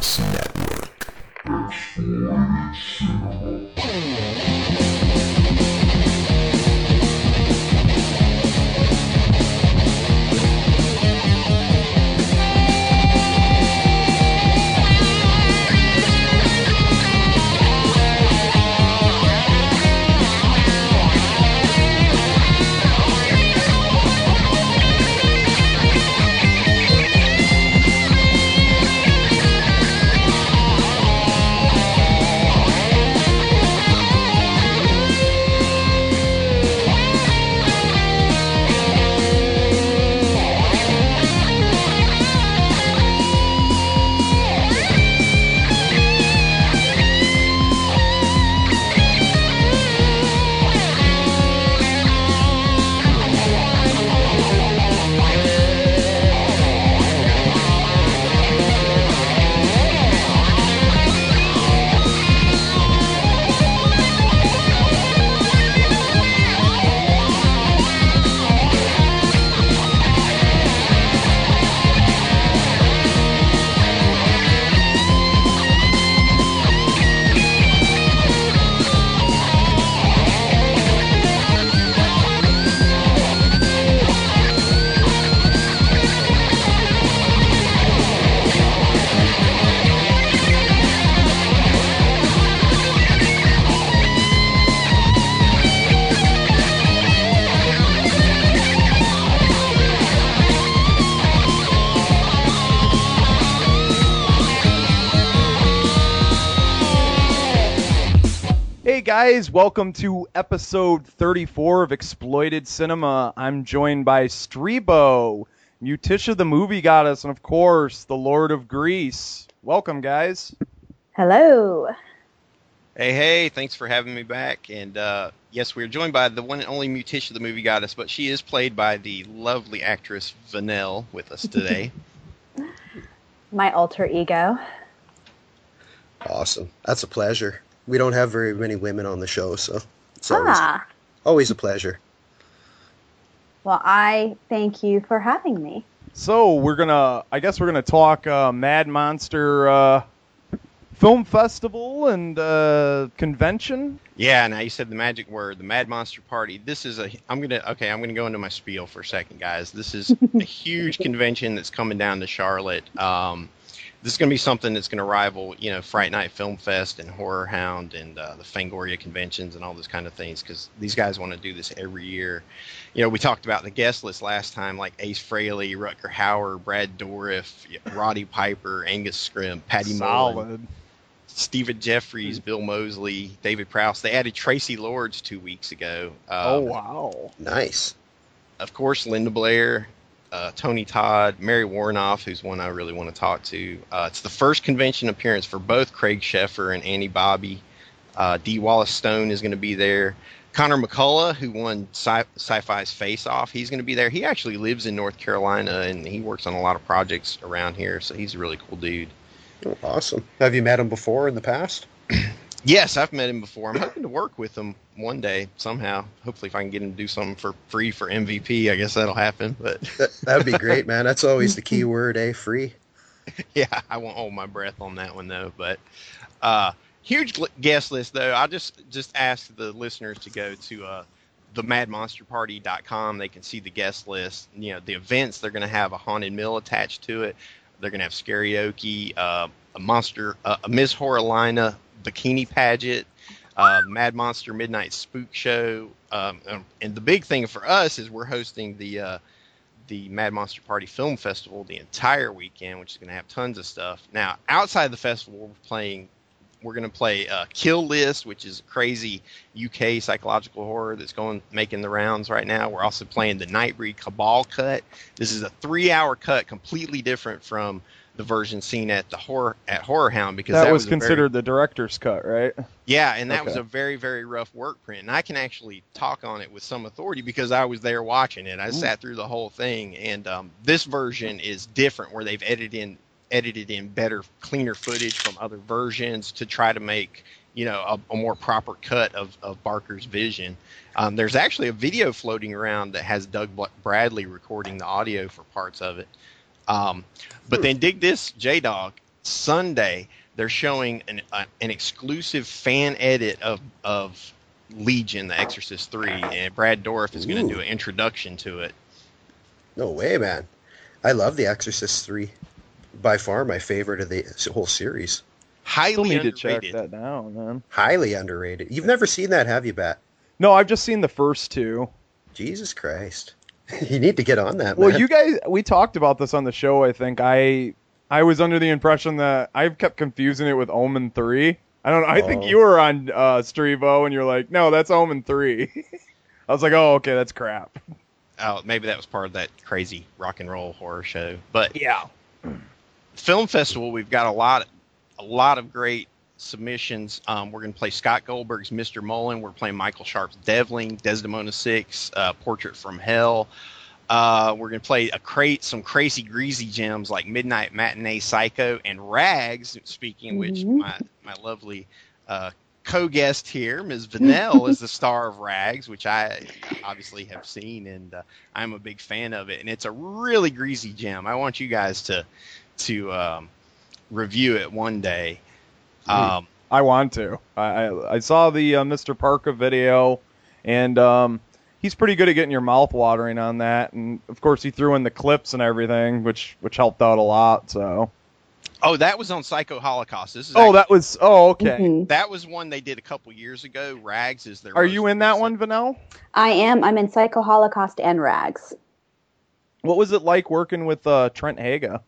Podcast Network. Exploited Cinema. Guys, welcome to episode 34 of Exploited Cinema. I'm joined by Streebo, Mutisha the Movie Goddess, and of course, the Lord of Grease. Welcome, guys. Hello. Hey, hey, thanks for having me back. And uh, yes, we're joined by the one and only Mutisha, the movie goddess, but she is played by the lovely actress Vanelle with us today. My alter ego. Awesome. That's a pleasure. We don't have very many women on the show, so it's always, Ah, always a pleasure. well, I thank you for having me. So, we're gonna, I guess we're gonna talk uh, Mad Monster uh, Film Festival and uh, convention. yeah, now you said the magic word, the Mad Monster Party. This is a. I'm gonna. Okay, I'm gonna go into my spiel for a second, guys. This is a huge convention that's coming down to Charlotte. Um, this is gonna be something that's gonna rival, you know, Fright Night Film Fest and Horror Hound and uh, the Fangoria conventions and all those kind of things because these guys want to do this every year. You know, we talked about the guest list last time, like Ace Frehley, Rutger Hauer, Brad Dourif, Roddy Piper, Angus Scrimm, Patty Mullen, Solid. Stephen Geoffreys, Bill Moseley, David Prowse. They added Traci Lords two weeks ago. oh Um, wow. Nice. Of course, Linda Blair, uh, Tony Todd, Mary Woronov, who's one I really want to talk to. Uh, it's the first convention appearance for both Craig Sheffer and Annie Bobby. Uh, Dee Wallace Stone is going to be there. Conor McCullagh, who won sci- Sci-Fi's Face Off, he's going to be there. He actually lives in North Carolina and he works on a lot of projects around here, so he's a really cool dude. Oh, awesome. Have you met him before in the past? Yes, I've met him before. I'm hoping to work with him one day somehow. Hopefully, if I can get him to do something for free for MVP, I guess that'll happen. But That that'd be great, man. That's always the key word, eh? Free. yeah, I won't hold my breath on that one though. But uh, huge guest list though. I'll just just ask the listeners to go to uh, the madmonsterparty.com. They can see the guest list. You know the events. They're going to have a haunted mill attached to it. They're going to have karaoke, uh, a monster, uh, a Miss Horrorlina bikini pageant, uh, Mad Monster Midnight Spook Show, um, um, and the big thing for us is we're hosting the uh, the Mad Monster Party Film Festival the entire weekend, which is going to have tons of stuff. Now, outside the festival, we're playing. We're going to play uh, Kill List, which is a crazy UK psychological horror that's going making the rounds right now. We're also playing the Nightbreed Cabal cut. This is a three-hour cut, completely different from the version seen at the horror at Horror Hound because That, that, was, very- considered the director's cut, right? yeah, and that was a very, very rough work print. And I can actually talk on it with some authority because I was there watching it. I Ooh. sat through the whole thing. And um, this version is different where they've edited in edited in better, cleaner footage from other versions to try to make you know a, a more proper cut of, of Barker's vision. Um, there's actually a video floating around that has Doug Bradley recording the audio for parts of it. Um, but then dig this, J Dog. Sunday they're showing an uh, an exclusive fan edit of of Legion, The Exorcist Three, and Brad Dourif is going to do an introduction to it. No way, man. I love The Exorcist 3. By far my favorite of the whole series. Highly Still need to underrated. check that down, man. Highly underrated. You've never seen that, have you, Bat? No, I've just seen the first two. Jesus Christ. you need to get on that, Well, man. you guys, we talked about this on the show. I think I, I was under the impression that I've kept confusing it with Omen Three. I don't know. I think Oh. you were on uh, Streebo, and you're like, no, that's Omen Three. I was like, oh, okay, that's crap. Oh, maybe that was part of that crazy rock and roll horror show. But Yeah. film festival, we've got a lot, a lot of great submissions. Um, we're going to play Scott Goldberg's Mr. Mullen. We're playing Michael Sharp's Devling, Desdemona Six, uh, Portrait from Hell. Uh, we're going to play a crate, some crazy greasy gems like Midnight Matinee Psycho and Rags. Speaking which, Mhm. my my lovely uh, co-guest here, Ms. Vanell, is the star of Rags, which I obviously have seen, and uh, I'm a big fan of it. And it's a really greasy gem. I want you guys to to um, review it one day. Um, I want to. I I, I saw the uh, Mr. Parker video, and um, he's pretty good at getting your mouth watering on that. And of course, he threw in the clips and everything, which which helped out a lot. So. oh, that was on Psycho Holocaust. This is Oh, actually- that was. Oh, okay. Mhm. that was one they did a couple years ago. Rags is their. Are most you in that one, Vanel? I am. I'm in Psycho Holocaust and Rags. What was it like working with uh, Trent Haaga?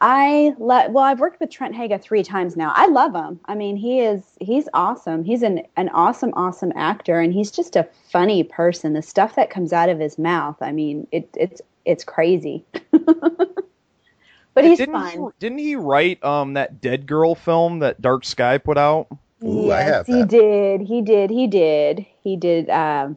I le- well, I've worked with Trent Haaga three times now. I love him. I mean, he is he's awesome. He's an an awesome, awesome actor, and he's just a funny person. The stuff that comes out of his mouth, I mean, it it's it's crazy. but he's didn't fun. He, didn't he write um that Dead Girl film that Dark Sky put out? Ooh, I yes, have he did. He did. He did. He did um,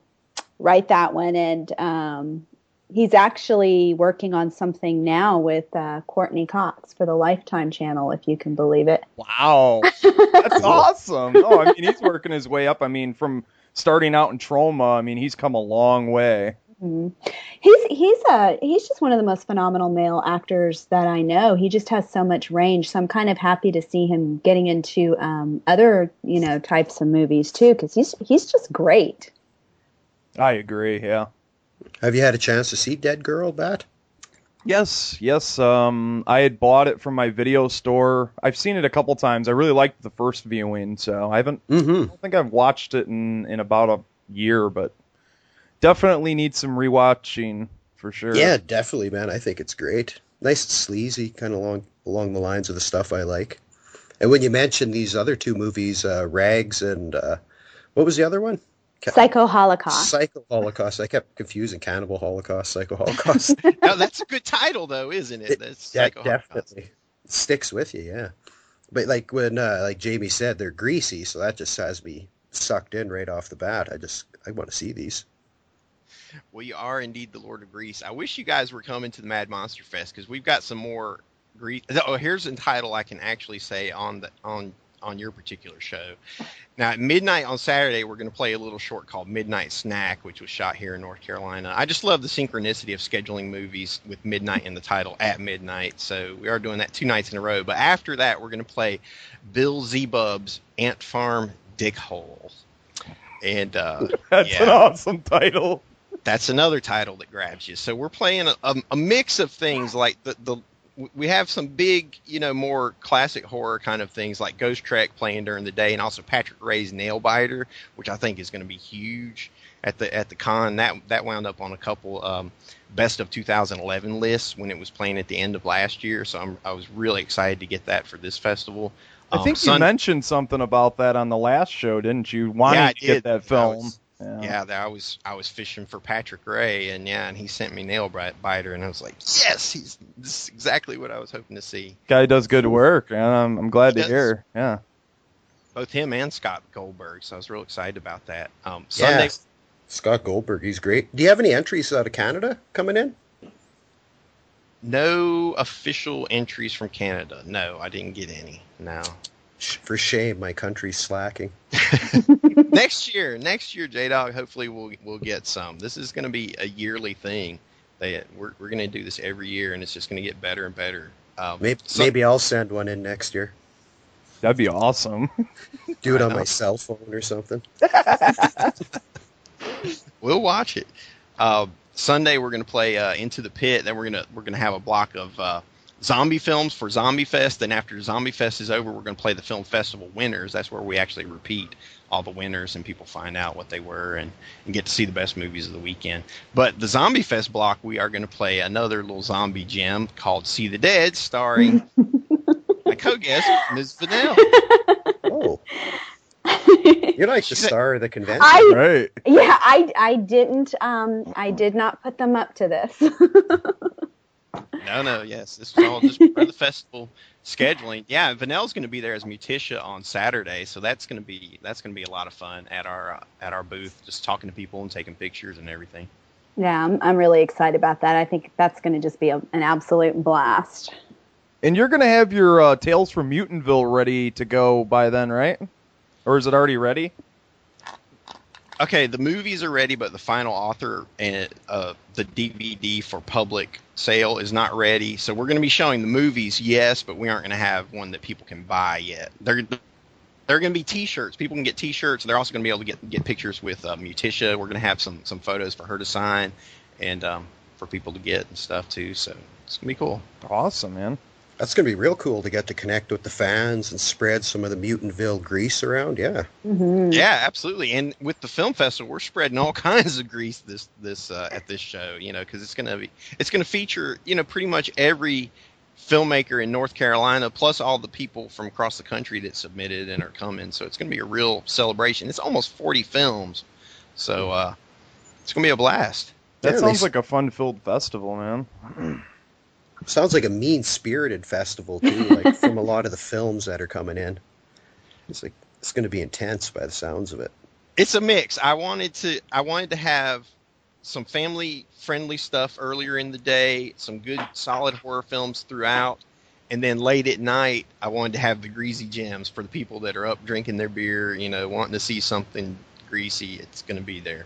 write that one, and um, he's actually working on something now with uh, Courteney Cox for the Lifetime channel, if you can believe it. Wow, that's awesome. Oh, I mean, he's working his way up. I mean, from starting out in Troma, I mean, he's come a long way. Mhm. He's he's a he's just one of the most phenomenal male actors that I know. He just has so much range. So I'm kind of happy to see him getting into um, other you know types of movies too, because he's he's just great. I agree. Yeah. Have you had a chance to see Dead Girl, Bat? Yes, yes. Um, I had bought it from my video store. I've seen it a couple times. I really liked the first viewing, so I haven't. I Mm-hmm. don't think I've watched it in in about a year, but definitely need some rewatching for sure. Yeah, definitely, man. I think it's great. Nice and sleazy, kind of along along the lines of the stuff I like. And when you mentioned these other two movies, uh, Rags and uh, what was the other one? Ca- Psycho Holocaust. Psycho Holocaust. I kept confusing Cannibal Holocaust, Psycho Holocaust. no, that's a good title though, isn't it? It- That's that Psycho Holocaust. definitely sticks with you, yeah. But like when, uh, like Jamie said, they're greasy, so that just has me sucked in right off the bat. I just I want to see these. We are indeed the Lord of Grease. I wish you guys were coming to the Mad Monster Fest because we've got some more grease. Oh, here's a title I can actually say on the on on your particular show. Now at midnight on Saturday, we're going to play a little short called Midnight Snack, which was shot here in North Carolina. I just love the synchronicity of scheduling movies with midnight in the title at midnight. So we are doing that two nights in a row. But after that, we're going to play Bill Zebub's Ant Farm Dig Hole. And uh, that's an awesome title. that's another title that grabs you. So we're playing a, a, a mix of things like the the we have some big, you know, more classic horror kind of things like Ghost Trek playing during the day, and also Patrick Rea's Nailbiter, which I think is going to be huge at the at the con. That that wound up on a couple um, best of 2011 lists when it was playing at the end of last year. So I'm, I was really excited to get that for this festival. I Um, think you Sun- mentioned something about that on the last show, didn't you? Wanting Yeah, I to get did. that I film. was- yeah. yeah, that I was I was fishing for Patrick Rea, and yeah, and he sent me nail biter, and I was like, yes, he's this is exactly what I was hoping to see. Guy does good work, and I'm, I'm glad He to does. hear. Yeah. Both him and Scott Goldberg, so I was real excited about that. Um, Sunday, Yeah. Scott Goldberg, he's great. Do you have any entries out of Canada coming in? no official entries from Canada. No, I didn't get any. No. Sh- For shame, my country's slacking. next year, next year, J Dog. Hopefully, we'll we'll get some. This is going to be a yearly thing. They we're we're going to do this every year, and it's just going to get better and better Um, Maybe, so- maybe I'll send one in next year. That'd be awesome. Do it on my cell phone or something. We'll watch it. Uh, Sunday we're gonna play uh, Into the Pit. Then we're gonna we're gonna have a block of uh, zombie films for Zombie Fest. Then after Zombie Fest is over, we're gonna play the film festival winners. That's where we actually repeat all the winners and people find out what they were and, and get to see the best movies of the weekend. But the Zombie Fest block, we are gonna play another little zombie gem called See the Dead, starring my co-guest Ms. Vanell. Oh, you're like the star of the convention. I right. yeah, I I didn't um I did not put them up to this. No, no, yes. This was all just for the festival scheduling. Yeah, Vanelle's going to be there as Mutisha on Saturday, so that's going to be that's going to be a lot of fun at our uh, at our booth, just talking to people and taking pictures and everything. yeah, I'm I'm really excited about that. I think that's going to just be a, an absolute blast. And you're gonna have your uh, Tales from Mutantville ready to go by then, right? Or is it already ready? Okay, the movies are ready, but the final author and uh, the DVD for public sale is not ready. So we're going to be showing the movies, yes, but we aren't going to have one that people can buy yet. They're they're going to be T-shirts. People can get T-shirts. They're also going to be able to get get pictures with uh, Mutisha. We're going to have some some photos for her to sign, and um, for people to get and stuff too. So it's going to be cool. Awesome, man. That's going to be real cool to get to connect with the fans and spread some of the Mutantville grease around. Yeah. hmm Yeah, absolutely. And with the film festival, we're spreading all kinds of grease this this uh, at this show. You know, because it's gonna be it's gonna feature you know pretty much every filmmaker in North Carolina, plus all the people from across the country that submitted and are coming. So it's gonna be a real celebration. It's almost forty films, so uh, it's gonna be a blast. That Yeah, sounds they- like a fun-filled festival, man. Sounds like a mean spirited festival, too, like from a lot of the films that are coming in. It's like, it's going to be intense by the sounds of it. It's a mix. I wanted to I wanted to have some family friendly stuff earlier in the day, some good solid horror films throughout, and then late at night I wanted to have the greasy gems for the people that are up drinking their beer, you know, wanting to see something greasy. It's going to be there.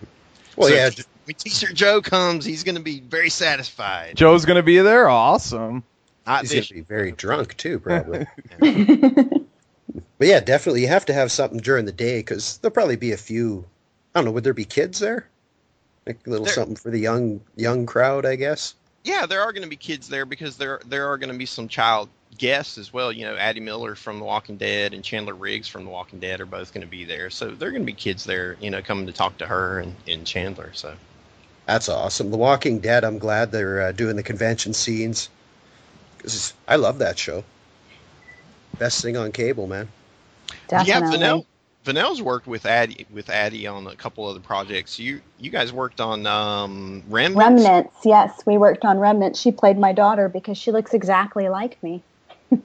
Well, So yeah, When T-shirt Joe comes, he's going to be very satisfied. Joe's gonna be there. Awesome. Not he's going this to be very drunk, too, probably. But yeah, definitely, you have to have something during the day because there'll probably be a few. I don't know. Would there be kids there? Like a little There- something for the young young crowd, I guess. Yeah, there are going to be kids there because there there are going to be some child guests as well. You know, Addy Miller from The Walking Dead and Chandler Riggs from The Walking Dead are both going to be there. So there are going to be kids there, you know, coming to talk to her and, and Chandler. So That's awesome. The Walking Dead. I'm glad they're uh, doing the convention scenes because I love that show. Best thing on cable, man. Definitely. yeah, Vanell Vanell's worked with Addy with Addy on a couple of other projects. You you guys worked on um, Remnants. Remnants, yes, we worked on Remnants. She played my daughter because she looks exactly like me.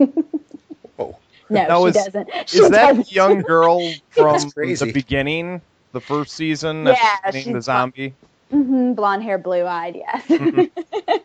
Oh, No, Now she is- doesn't. She Is that doesn't. young girl from the beginning, the first season? that's Yeah, being she's the zombie. Hmm blonde hair, blue eyed, yes. Mhm.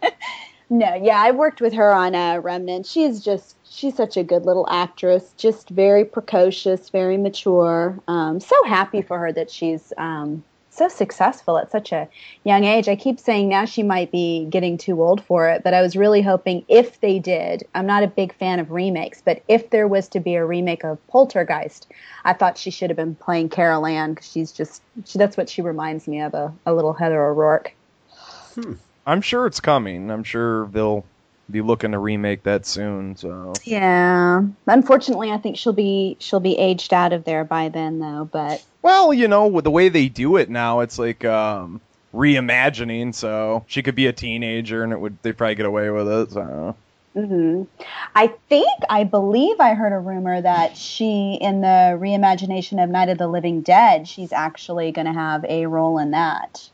no, yeah, I worked with her on uh, Remnant. She's just, she's such a good little actress, just very precocious, very mature. Um, so happy for her that she's um, so successful at such a young age. I keep saying now she might be getting too old for it, but I was really hoping if they did, I'm not a big fan of remakes, but if there was to be a remake of Poltergeist, I thought she should have been playing Carol Ann because she's just, she, that's what she reminds me of, a, a little Heather O'Rourke. Hmm. I'm sure it's coming. I'm sure they'll be looking to remake that soon. So Yeah. Unfortunately, I think she'll be she'll be aged out of there by then, though. But Well, you know, with the way they do it now, it's like um, reimagining. So she could be a teenager, and it would they'd probably get away with it. So hmm I think I believe I heard a rumor that she, in the reimagination of Night of the Living Dead, she's actually going to have a role in that.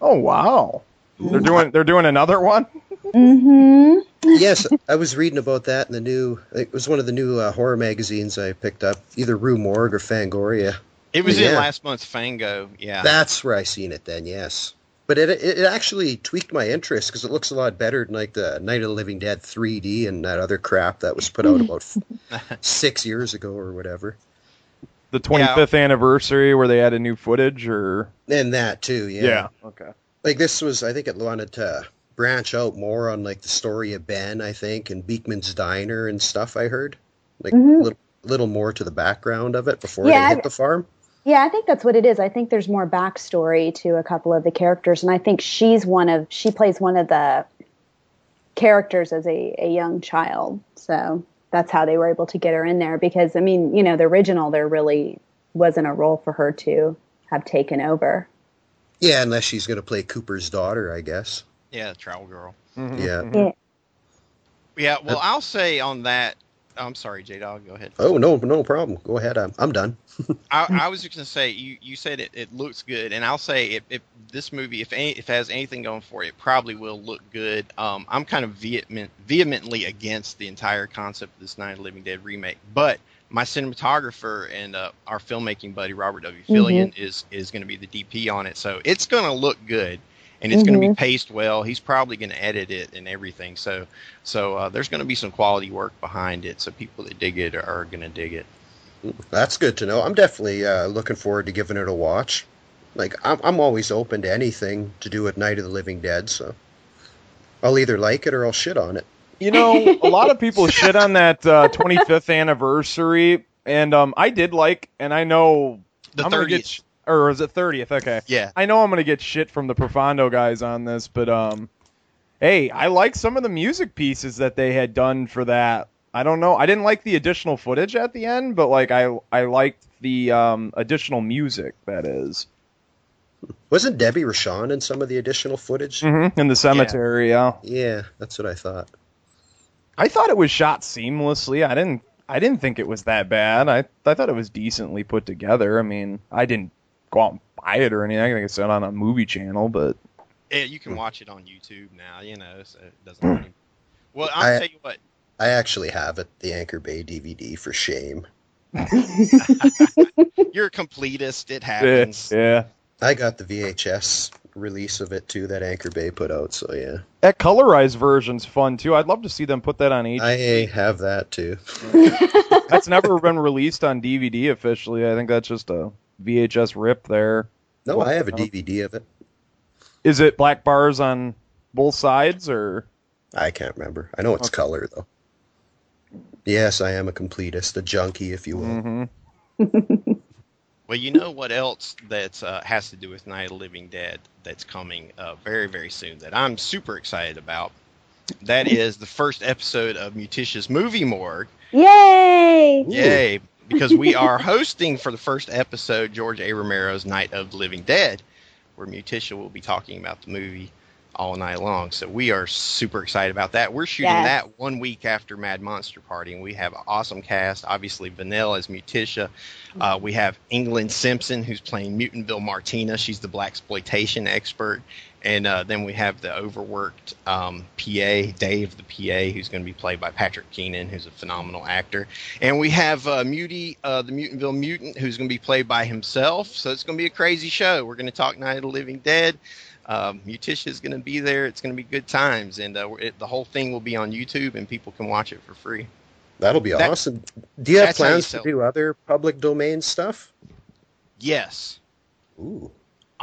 oh wow, they're doing they're doing another one. Hmm yes, I was reading about that in the new. It was one of the new uh, horror magazines I picked up, either Rue Morgue or Fangoria. It was in Yeah. last month's Fango. Yeah. That's where I seen it then. Yes, but it it, it actually tweaked my interest because it looks a lot better than like the Night of the Living Dead 3D and that other crap that was put out about f- six years ago or whatever. The 25th anniversary where they added new footage, or And that too, yeah. okay. Like this was, I think it wanted to branch out more on like the story of Ben, I think, and Beekman's Diner and stuff. I heard like Mhm. a little, little more to the background of it before Yeah, they hit the farm. Yeah, I think that's what it is. I think there's more backstory to a couple of the characters, and I think she's one of she plays one of the characters as a, a young child. So that's how they were able to get her in there because I mean, you know, the original there really wasn't a role for her to have taken over. Yeah, unless she's going to play Cooper's daughter, I guess. Yeah, Travel Girl. Mhm, Yeah. Yeah. Yeah, well, I'll say on that. I'm sorry, J Dog. Go ahead. Oh no, no problem. Go ahead. I'm I'm done. I, I was just gonna say you, you said it, it looks good, and I'll say if, if this movie if any, if it has anything going for it, it probably will look good. Um, I'm kind of vehement, vehemently against the entire concept of this Night of the Living Dead remake, but my cinematographer and uh, our filmmaking buddy Robert W. Fillion is is going to be the DP on it, so it's going to look good, and it's going to be paced well. He's probably going to edit it and everything, so so uh, there's going to be some quality work behind it. So people that dig it are going to dig it. That's good to know. I'm definitely uh, looking forward to giving it a watch. Like I'm I'm always open to anything to do with Night of the Living Dead, so I'll either like it or I'll shit on it. You know, a lot of people shit on that uh, 25th anniversary, and um, I did like, and I know The I'm gonna get, sh- or is it 30th? Okay. Yeah. I know I'm gonna get shit from the Profondo guys on this, but um, hey, I like some of the music pieces that they had done for that. I don't know. I didn't like the additional footage at the end, but like I I liked the um additional music that is. Wasn't Debbie Rochon in some of the additional footage? Mm-hmm. In the cemetery, yeah. Yeah, that's what I thought. I thought it was shot seamlessly. I didn't. I didn't think it was that bad. I I thought it was decently put together. I mean, I didn't go out and buy it or anything. I think it's on a movie channel, but Yeah, you can hmm. watch it on YouTube now, you know, so it doesn't. Hmm. Really... Well, I'll I- tell you what. I actually have it, the Anchor Bay DVD for shame. You're a completist. It yeah, happens. yeah. I got the VHS release of it too that Anchor Bay put out, so yeah. That colorized version's fun too. I'd love to see them put that on HD. I have that too. That's never been released on DVD officially. I think that's just a VHS rip there. No, I have a Wow. DVD of it. Is it black bars on both sides or? I can't remember. I know it's Okay. color though. Yes, I am a completist, a junkie, if you will. Mm-hmm. Well, you know what else that uh, has to do with Night of the Living Dead that's coming uh, very, very soon that I'm super excited about. That is the first episode of Mutitia's Movie Morgue. Yay! Yay! Because we are hosting for the first episode George A. Romero's Night of the Living Dead, where Mutitia will be talking about the movie all night long. So we are super excited about that. We're shooting Yes. that one week after Mad Monster Party, and we have an awesome cast. Obviously, Vanilla as Mutitia. Uh, we have England Simpson, who's playing Mutantville Martina. She's the black exploitation expert. And uh, then we have the overworked um, PA, Dave the PA, who's going to be played by Patrick Keenan, who's a phenomenal actor. And we have uh, Muty, uh, the Mutantville Mutant, who's going to be played by himself. So it's going to be a crazy show. We're going to talk Night of the Living Dead. Um, Mutitia is going to be there. It's going to be good times. And uh, it, the whole thing will be on YouTube, and people can watch it for free. That'll be That- awesome. Do you have that's how you plans to do other public domain stuff? Yes. Ooh.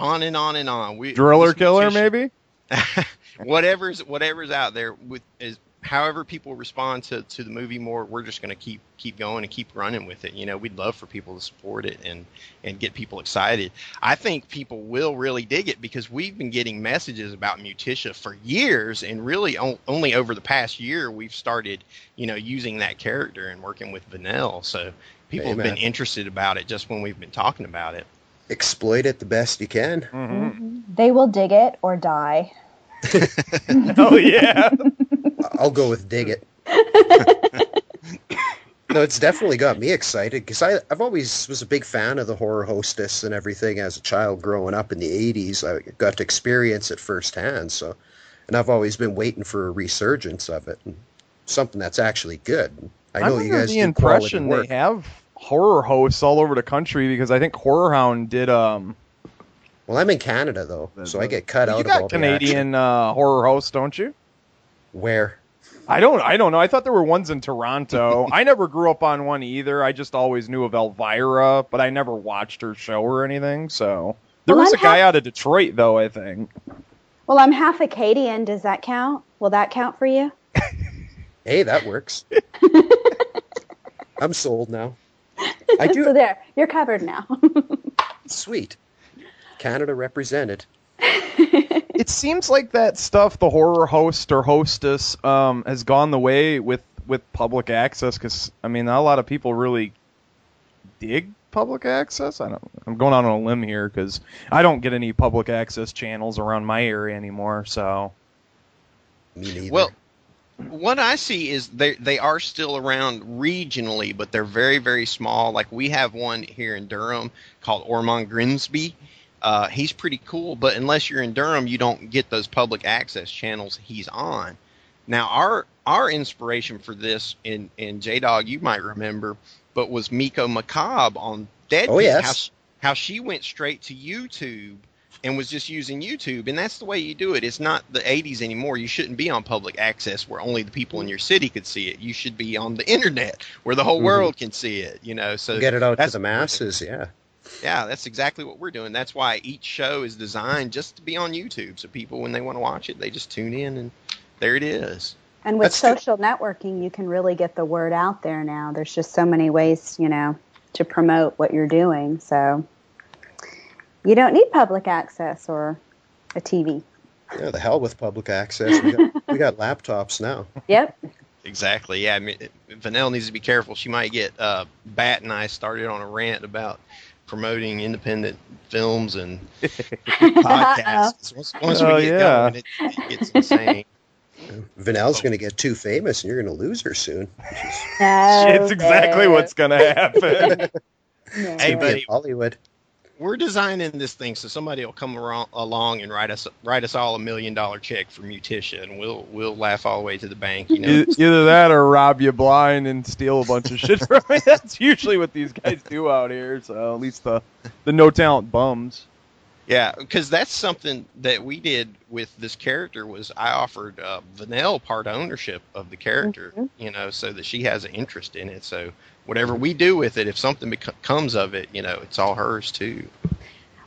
On and on and on. We, Driller killer maybe? whatever's whatever's out there with is however people respond to, to the movie more we're just going to keep keep going and keep running with it. You know we'd love for people to support it and and get people excited. I think people will really dig it because we've been getting messages about mutitia for years and really on, only over the past year we've started you know using that character and working with vanille so people have been interested about it just when we've been talking about it Exploit it the best you can. Mm-hmm. Mhm. They will dig it or die. oh yeah. I'll go with dig it. no, it's definitely got me excited because I've always was a big fan of the horror hostess and everything as a child growing up in the 80s. I got to experience it firsthand. So, and I've always been waiting for a resurgence of it, and something that's actually good. I know I'm you under guys the impression they have horror hosts all over the country because I think Horror Hound did um Well, I'm in Canada though, so I get cut out you of all got the. Canadian uh, horror hosts, don't you? Where? I don't I don't know. I thought there were ones in Toronto. I never grew up on one either. I just always knew of Elvira, but I never watched her show or anything, so there Well, was I'm a guy hap- out of Detroit though, I think. Well, Well, I'm half Acadian. Does that count? Will that count for you? Hey, that works. I'm sold now. I so do. there, you're covered now. Sweet. Canada represented. it seems like that stuff the horror host or hostess um, has gone the way with with public access because I mean not a lot of people really dig public access. I don't. I'm going out on a limb here because I don't get any public access channels around my area anymore. So Me neither. Well, what I see is they they are still around regionally, but they're very very small. Like we have one here in Durham called Ormond Grimsby. Uh, he's pretty cool, but unless you're in Durham, you don't get those public access channels he's on. Now our our inspiration for this in in J Dog, you might remember, but was Miko Macabre on Dead. Oh, yes. How, how she went straight to YouTube and was just using YouTube, and that's the way you do it. It's not the 80s anymore. You shouldn't be on public access where only the people in your city could see it. You should be on the internet where the whole Mhm. world can see it. You know, so Get it out to the masses, yeah. yeah, that's exactly what we're doing. That's why each show is designed just to be on YouTube, so people when they want to watch it, they just tune in and there it is. and with That's true. social networking, you can really get the word out there now. There's just so many ways, you know, to promote what you're doing. So you don't need public access or a TV. Yeah, the hell with public access. We got, we got laptops now. Yep. Exactly. Yeah, I mean, Vanell needs to be careful. She might get uh, Bat and I started on a rant about promoting independent films and podcasts. Once, once Oh, we get yeah. going, it, it gets insane. Vanelle's going to get too famous, and you're going to lose her soon. No, it's exactly what's gonna happen. no. Hey, She'll be buddy. Hollywood. We're designing this thing so somebody will come aro- along and write us write us all a million dollar check for Mutitia, and we'll we'll laugh all the way to the bank. You know, Either that or rob you blind and steal a bunch of shit from you. That's usually what these guys do out here. So at least the the no talent bums. Yeah, because that's something that we did with this character was I offered uh, Vanelle part ownership of the character, Mhm. you know, so that she has an interest in it. So whatever we do with it, if something bec- comes of it, you know, it's all hers too.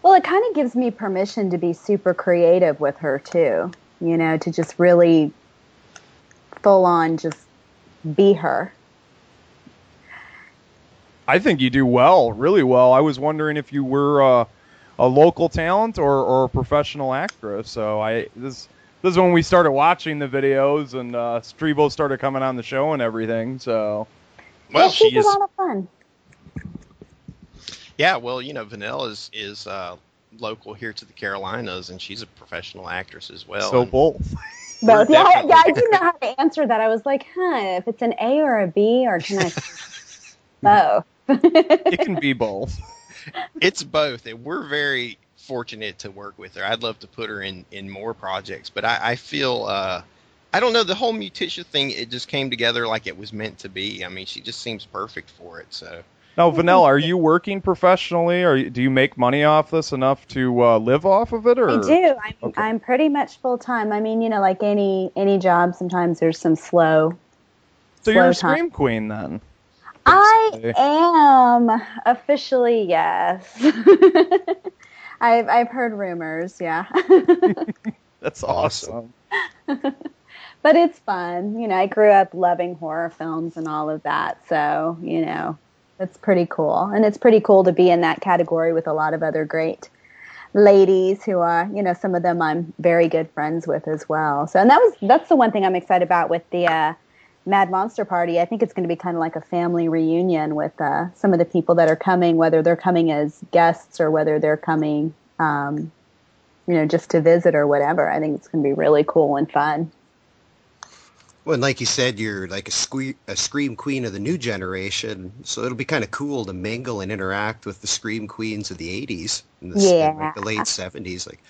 Well, it kind of gives me permission to be super creative with her too. You know, to just really full on just be her. I think you do well, really well. I was wondering if you were uh, a local talent or, or a professional actress. So I this this is when we started watching the videos and uh, Streebo started coming on the show and everything. So Well, yeah, she's she is. a lot of fun. Yeah, well, you know, Vanelle is is uh, local here to the Carolinas, and she's a professional actress as well. so and- both. Both. Yeah, I- yeah, I didn't know how to answer that. I was like, huh, if it's an A or a B, or can I both? It can be both. it's both, and we're very fortunate to work with her. I'd love to put her in in more projects, but I, I feel uh, I don't know the whole Mutitia thing. It just came together like it was meant to be. I mean, she just seems perfect for it. So Now, Vanilla, are you working professionally, or do you make money off this enough to uh, live off of it? Or I do. I'm, Okay. I'm pretty much full time. I mean, you know, like any any job, sometimes there's some slow. so you're a slow time. scream queen then? I am officially yes. I've I've heard rumors, yeah. That's Awesome. But it's fun. You know, I grew up loving horror films and all of that, so you know, it's pretty cool. And it's pretty cool to be in that category with a lot of other great ladies who are, you know, some of them I'm very good friends with as well. So, and that was that's the one thing I'm excited about with the uh, Mad Monster Party. I think it's going to be kind of like a family reunion with uh, some of the people that are coming, whether they're coming as guests or whether they're coming, um, you know, just to visit or whatever. I think it's going to be really cool and fun. Well, and like you said, you're like a, sque- a scream queen of the new generation, so it'll be kind of cool to mingle and interact with the scream queens of the '80s and the, Yeah. like the late '70s. Like,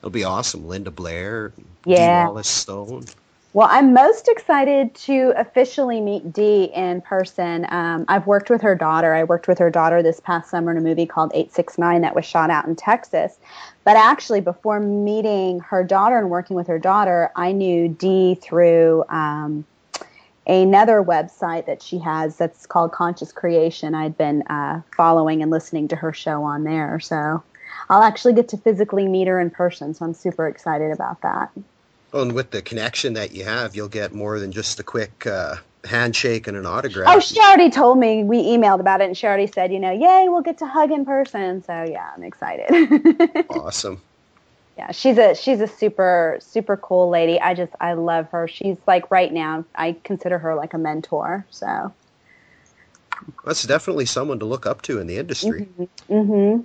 it'll be awesome. Linda Blair, Yeah. Dee Wallace Stone. Well, I'm most excited to officially meet Dee in person. Um, I've worked with her daughter. I worked with her daughter this past summer in a movie called 869 that was shot out in Texas. But actually, before meeting her daughter and working with her daughter, I knew Dee through um, another website that she has that's called Conscious Creation. I'd been uh, following and listening to her show on there. So I'll actually get to physically meet her in person, so I'm super excited about that. Well, and with the connection that you have, you'll get more than just a quick uh, handshake and an autograph. Oh, she already told me. We emailed about it, and she already said, you know, yay, we'll get to hug in person. So yeah, I'm excited. awesome. yeah, she's a she's a super super cool lady. I just I love her. She's like right now, I consider her like a mentor. So That's definitely someone to look up to in the industry. hmm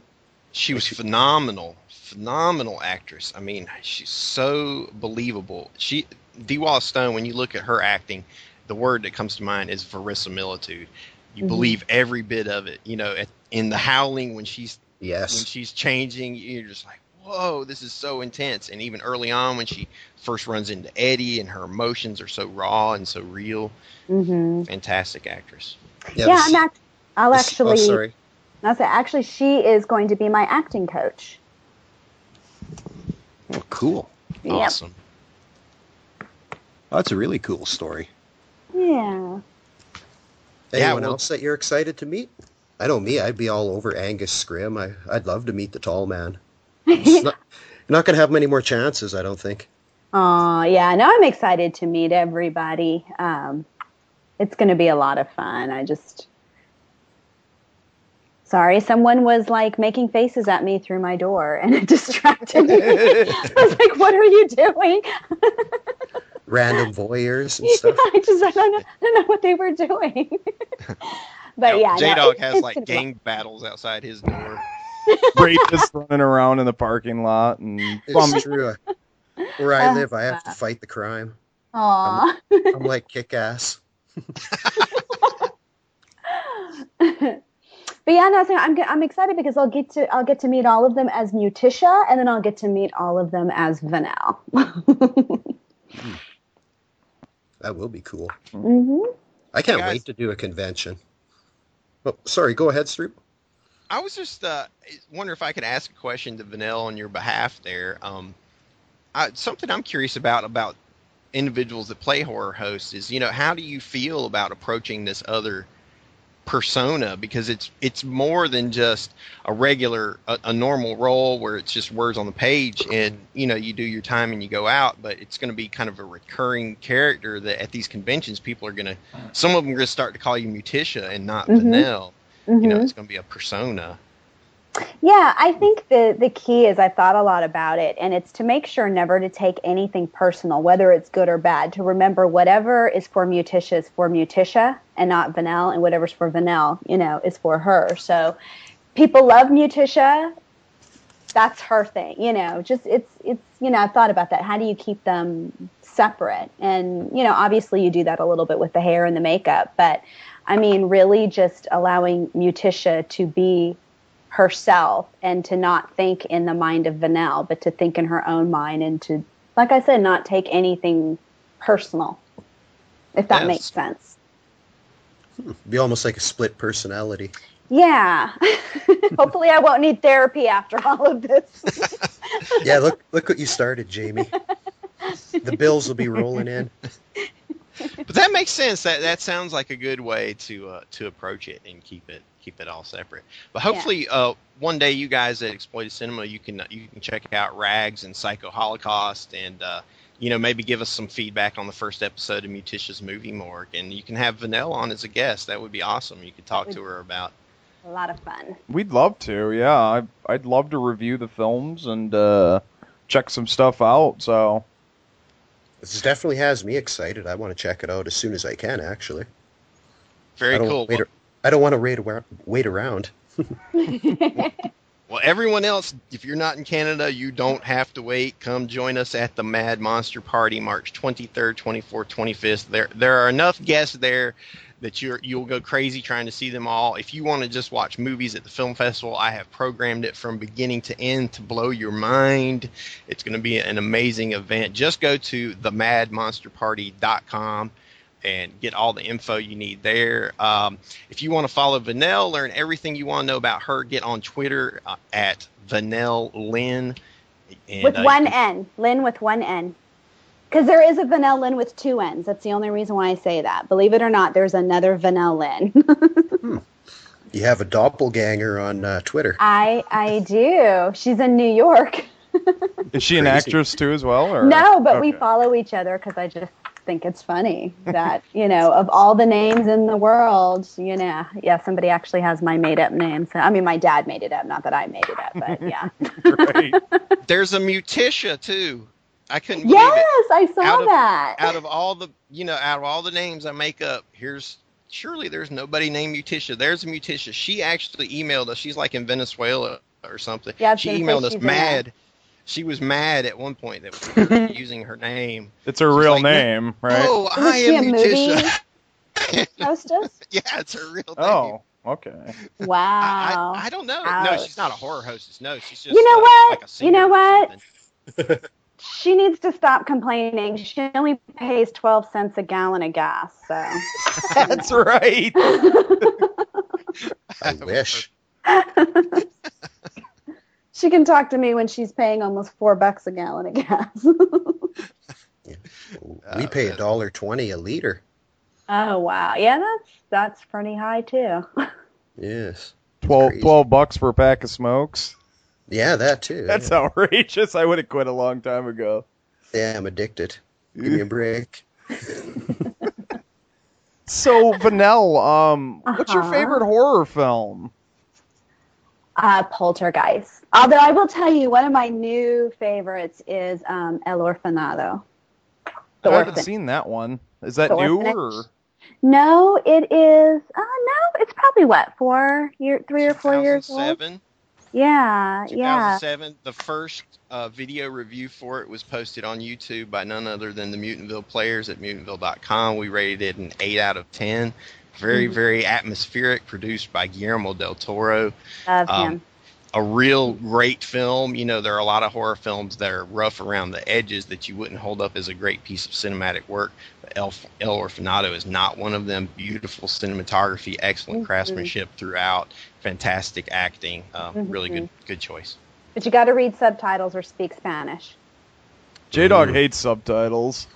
She was phenomenal, phenomenal actress. I mean, she's so believable. She Dee Wallace Stone. When you look at her acting, the word that comes to mind is verisimilitude. You Mhm. believe every bit of it. You know, at, in the howling when she's yes when she's changing, you're just like, whoa, this is so intense. And even early on, when she first runs into Eddie and her emotions are so raw and so real, hmm fantastic actress. Yeah, I'm act- I'll this- actually. Oh, sorry. I'll say actually, she is going to be my acting coach. Oh, cool. Yep. Awesome. That's a really cool story. Yeah. Yeah, Anyone well- else that you're excited to meet? I know me. I'd be all over Angus Scrimm. I, I'd love to meet the tall man. It's not, you're not going to have many more chances, I don't think. Aw, yeah. No, I'm excited to meet everybody. Um, it's going to be a lot of fun. I just. Sorry, someone was like making faces at me through my door and it distracted me. I was like, what are you doing? Random voyeurs and stuff. I just I don't know, I don't know what they were doing. but yeah, J no, Dog it's- has like gonna be- gang battles outside his door. Ray just running around in the parking lot and It's true. Where I Uh, live, I have to fight the crime. Aw. I'm like kick ass. But yeah, no, so I'm g- I'm excited because I'll get to I'll get to meet all of them as Muticia, and then I'll get to meet all of them as Vanel. That will be cool. hmm I can't Guys- wait to do a convention. Oh, sorry. Go ahead, Streep. I was just uh, wonder if I could ask a question to Vanel on your behalf there. Um, I, something I'm curious about about individuals that play horror hosts is, you know, how do you feel about approaching this other persona because it's it's more than just a regular a, a normal role where it's just words on the page and you know you do your time and you go out but it's going to be kind of a recurring character that at these conventions people are going to some of them are going to start to call you Muticia and not Mhm. Vanell you know Mhm. it's going to be a persona Yeah, I think the the key is I thought a lot about it, and it's to make sure never to take anything personal, whether it's good or bad. To remember whatever is for Muticia is for Muticia and not Vanel, and whatever's for Vanel, you know, is for her. So people love Muticia. That's her thing, you know. Just it's it's you know I've thought about that. How do you keep them separate? And you know, obviously you do that a little bit with the hair and the makeup, but I mean, really just allowing Muticia to be herself and to not think in the mind of Vanel, but to think in her own mind and to, like I said, not take anything personal, if that Yes. makes sense. Be almost like a split personality. Yeah. Hopefully, I won't need therapy after all of this. Yeah, look look what you started, Jamie. The bills will be rolling in. but that makes sense that that sounds like a good way to uh, to approach it and keep it keep it all separate but hopefully uh, one day you guys at exploited cinema you can you can check out rags and psycho holocaust and uh, you know maybe give us some feedback on the first episode of Muticia's movie morgue and you can have Vanell on as a guest that would be awesome you could talk to her about a lot of fun. We'd love to, yeah. I, I'd love to review the films and uh, check some stuff out. So This definitely has me excited. I want to check it out as soon as I can. Actually, very cool Wait, I don't want to wait, around- wait around. Well, everyone else, if you're not in Canada, you don't have to wait. Come join us at the Mad Monster Party, March 23rd, 24th, 25th. There, there are enough guests there that you're you'll go crazy trying to see them all. If you want to just watch movies at the film festival, I have programmed it from beginning to end to blow your mind. It's going to be an amazing event. Just go to themadmonsterparty.com and get all the info you need there. Um, if you want to follow Vanell, learn everything you want to know about her, get on Twitter uh, at Vanell Lynn. And, with uh, one can- N. Lynn with one N. Because there is a Vanel Lynn with two N's. That's the only reason why I say that. Believe it or not, there's another Vanel Lynn. You have a doppelganger on uh, Twitter. I I do. She's in New York. Is she an actress too as well? Or? No, but we follow each other because I just think it's funny that you know of all the names in the world, you know, yeah, somebody actually has my made up name. So I mean, my dad made it up, not that I made it up, but yeah. Right. There's a Mutitia too. I couldn't believe yes, it. I saw Out of- that. Out of all the, you know, out of all the names I make up, here's surely there's nobody named Mutitia. There's a Mutitia. She actually emailed us. She's like in Venezuela or something. Yeah, she emailed us she's in there. mad. She was mad at one point that we were using her name. It's her She's real like, name, right? Oh, Was I she am a movie hostess? yeah, it's her real name. Oh, okay. Wow. I, I don't know. No, she's not a horror hostess. No, she's just. You know uh, what? Like a You know what? she needs to stop complaining. She only pays 12 cents a gallon of gas, so. That's right. I wish. She can talk to me when she's paying almost four bucks a gallon of gas. We Oh, pay a dollar twenty a liter. oh wow, yeah, that's that's pretty high too. Yes. 12, 12 bucks for a pack of smokes. Yeah, that too. That's outrageous. I would have quit a long time ago. yeah, I'm addicted. Give me a break. So, Vanell, um, what's your Uh-huh. favorite horror film? Uh, Poltergeist. Although I will tell you, one of my new favorites is um, El Orfanato. The I haven't Orphan. seen that one. Is that The new or? No, it is. Uh, no, it's probably what four year, three or four years old. 2007. Yeah, yeah. 2007. The first uh, video review for it was posted on YouTube by none other than the Mutantville players at mutantville.com. We rated it an 8 out of 10. Very, Mhm. very atmospheric, produced by Guillermo del Toro. Love Um, him. A real great film. You know, there are a lot of horror films that are rough around the edges that you wouldn't hold up as a great piece of cinematic work. But El, El Orfanato is not one of them. Beautiful cinematography, excellent Mhm. craftsmanship throughout, fantastic acting. Um, Really Mhm. good, good choice. But you got to read subtitles or speak Spanish. J Dog Ooh. hates subtitles.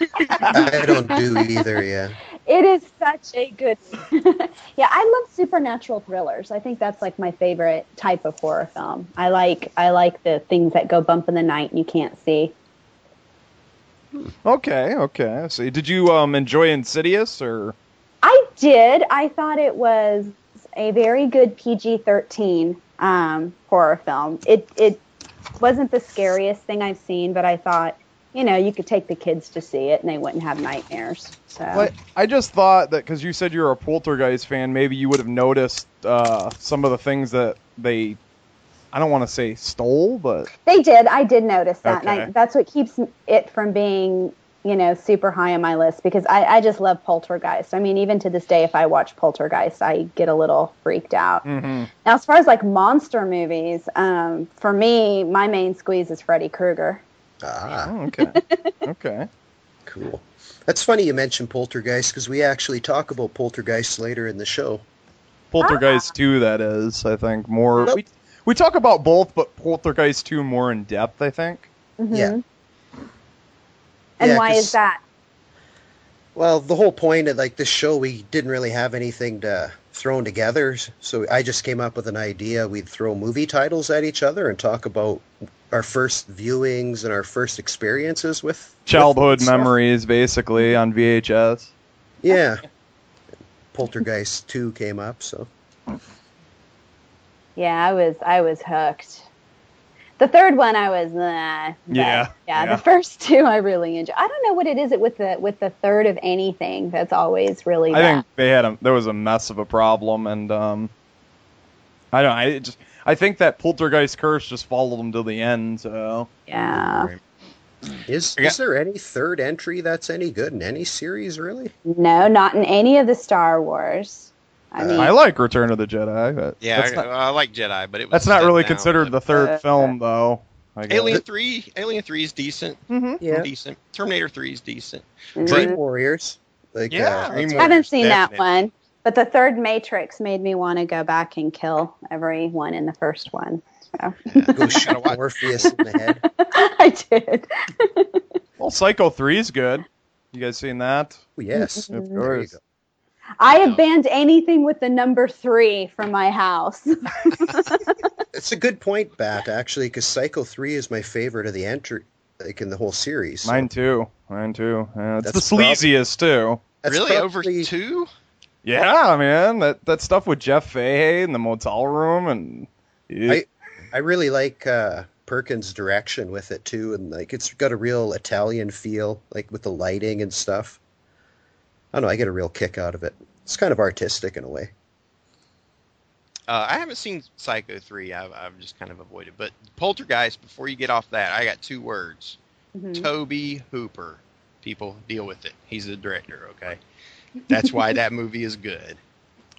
I don't do either. Yeah. It is such a good. yeah, I love supernatural thrillers. I think that's like my favorite type of horror film. I like I like the things that go bump in the night and you can't see. Okay, okay. I see. Did you um enjoy Insidious or? I did. I thought it was a very good PG thirteen um, horror film. It it wasn't the scariest thing I've seen, but I thought you know you could take the kids to see it and they wouldn't have nightmares. So Like, I just thought that because you said you're a Poltergeist fan, maybe you would have noticed uh, some of the things that they. I don't want to say stole, but they did. I did notice that, and I, that's what keeps it from being you know super high on my list because I, I just love Poltergeist. I mean, even to this day, if I watch Poltergeist, I get a little freaked out. Mhm. Now, as far as like monster movies, um, for me, my main squeeze is Freddy Krueger. Ah, Oh, okay, okay. cool. That's funny you mentioned Poltergeist because we actually talk about Poltergeist later in the show. Poltergeist 2, that is, I think more. Nope. We, we talk about both, but Poltergeist 2 more in depth, I think. Mhm. Yeah. And Yeah, why 'cause- is that? Well, the whole point of like this show, we didn't really have anything to thrown together, so I just came up with an idea. We'd throw movie titles at each other and talk about our first viewings and our first experiences with Childhood with memories, basically, on VHS. Yeah. Poltergeist two came up, so Yeah, I was I was hooked. The third one I was nah, but Yeah, yeah. yeah. The first two I really enjoy. I don't know what it is it with the with the third of anything that's always really I bad. think they had a there was a mess of a problem, and um, I don't. I just I think that Poltergeist curse just followed them to the end. So yeah. is is there any third entry that's any good in any series really? No, not in any of the Star Wars. I Uh, mean, I like Return of the Jedi. But Yeah, that's I, not, I like Jedi, but it was that's not really down, considered but- the third Uh, film, though. I guess. Alien Three. Alien Three is decent. hmm Yeah. Decent. Terminator Three is decent. mm, Dream Warriors. Like Yeah, uh, Dream I haven't Warriors, seen that one. But the third Matrix made me want to go back and kill everyone in the first one. So go shoot watch- Morpheus in the head. I did. Well, Psycho Three is good. You guys seen that? Oh, yes. Mhm. Of There you course. go. I have banned anything with the number three from my house. It's a good point, Bat, actually, because Psycho 3 is my favorite of the entry, like in the whole series. so Mine too. Mine too. Yeah, it's That's the prob- sleaziest too. that's really over two? Yeah, man. That that stuff with Jeff Fahey in the motel room and I- I really like uh, Perkins' direction with it too, and like it's got a real Italian feel, like with the lighting and stuff. I don't know. I get a real kick out of it. It's kind of artistic in a way. Uh, I haven't seen Psycho 3. I've, I've just kind of avoided. But Poltergeist, before you get off that, I got two words. Mhm. Tobe Hooper. People deal with it. He's the director, okay? That's why that movie is good.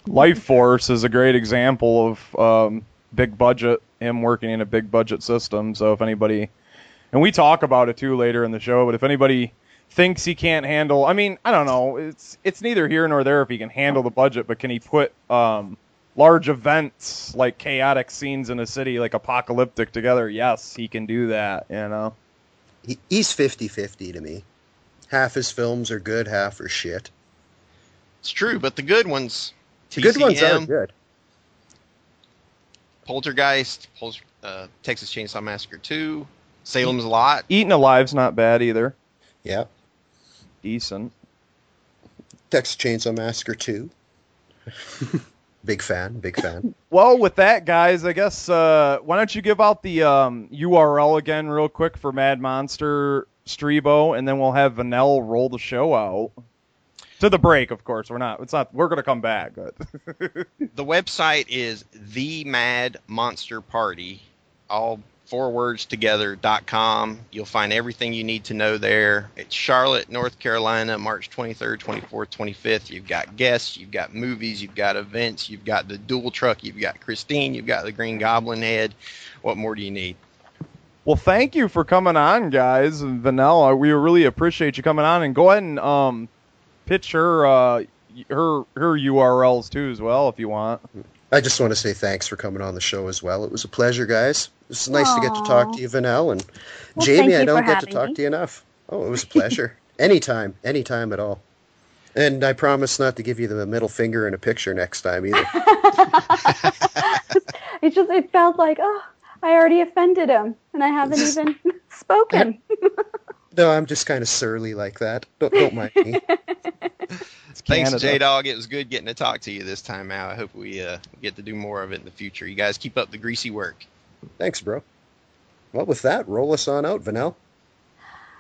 Lifeforce is a great example of um, big budget, him working in a big budget system. So if anybody, and we talk about it too later in the show, but if anybody thinks he can't handle, I mean, I don't know, it's it's neither here nor there if he can handle the budget, but can he put um, large events like chaotic scenes in a city like apocalyptic together? Yes, he can do that. You know. He, he's 50-50 to me. Half his films are good, half are shit. It's true, but the good ones, The good ones are good. Poltergeist, Pol- uh, Texas Chainsaw Massacre 2, Salem's Lot. Eaten Alive's not bad either. Yeah. Decent. Texas Chainsaw Massacre 2. big fan, big fan. Well, with that, guys, I guess uh, why don't you give out the um, URL again, real quick, for Mad Monster Streebo, and then we'll have Vanell roll the show out to the break. Of course, we're not. It's not. We're gonna come back, but The website is The Mad Monster Party, all four words together dot com. You'll find everything you need to know there. It's Charlotte, North Carolina, March 23rd, 24th, 25th. You've got guests, you've got movies, you've got events, you've got the dual truck, you've got Christine, you've got the Green Goblin head. What more do you need? well, thank you for coming on, guys. Uh, we really appreciate you coming on, and go ahead and um, pitch her uh, her her URLs too as well if you want. I just want to say thanks for coming on the show as well. It was a pleasure, guys. It's nice to get to talk to you, Vanell, and Well, Jamie. I don't get to talk me. to you enough. Oh, it was a pleasure. anytime, anytime at all. And I promise not to give you the middle finger in a picture next time either. it just it felt like oh I already offended him and I haven't even spoken. No, I'm just kind of surly like that. Don't, don't mind me. Thanks, Canada. J Dog. It was good getting to talk to you this time out. I hope we uh, get to do more of it in the future. You guys keep up the greasy work. Thanks, bro. Well, with that, roll us on out, Vanell.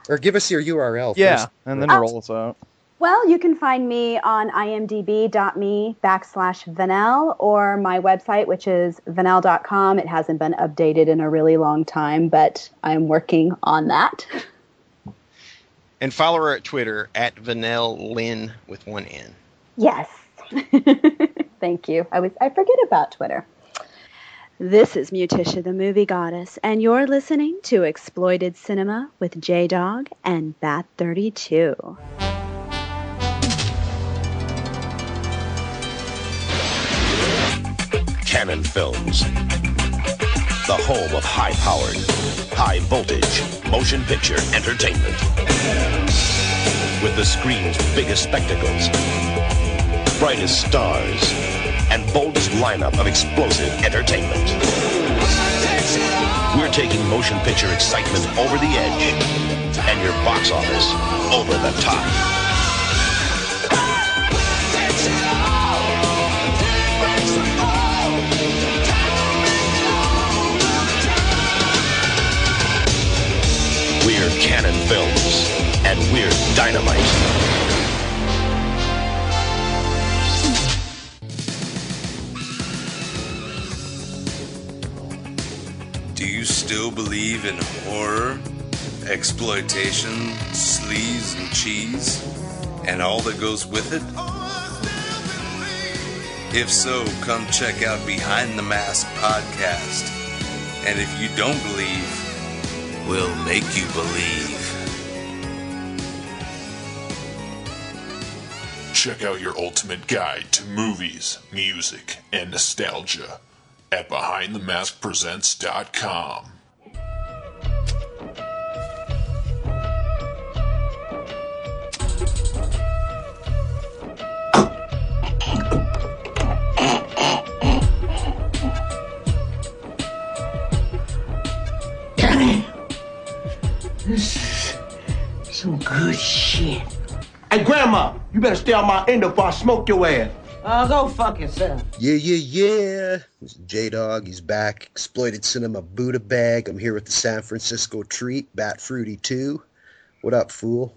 Or give us your URL Yeah, first. and then Oh. roll us out. Well, you can find me on imdb.me backslash Vanel or my website, which is vanel.com. It hasn't been updated in a really long time, but I'm working on that. And follow her at Twitter at Vanell Lynn with one N. Yes. Thank you. I was I forget about Twitter. This is Mutica the Movie Goddess, and you're listening to Exploited Cinema with J Dog and Bat 32. Cannon Films. The home of high powered, high voltage motion picture entertainment. With the screen's biggest spectacles, brightest stars, and boldest lineup of explosive entertainment. We're taking motion picture excitement over the edge and your box office over the top. We're Cannon Films, and we're dynamite. Do you still believe in horror, exploitation, sleaze, and cheese, and all that goes with it? If so, come check out Behind the Mask podcast. And if you don't believe, we'll make you believe. Check out your ultimate guide to movies, music, and nostalgia at BehindTheMaskPresents.com. Some good shit. Hey, Grandma, you better stay on my end before I smoke your ass. Uh, go fuck yourself. Yeah, yeah, yeah. It's J Dog, he's back. Exploited Cinema Buddha Bag. I'm here with the San Francisco treat, Bat Fruity 2. What up, fool?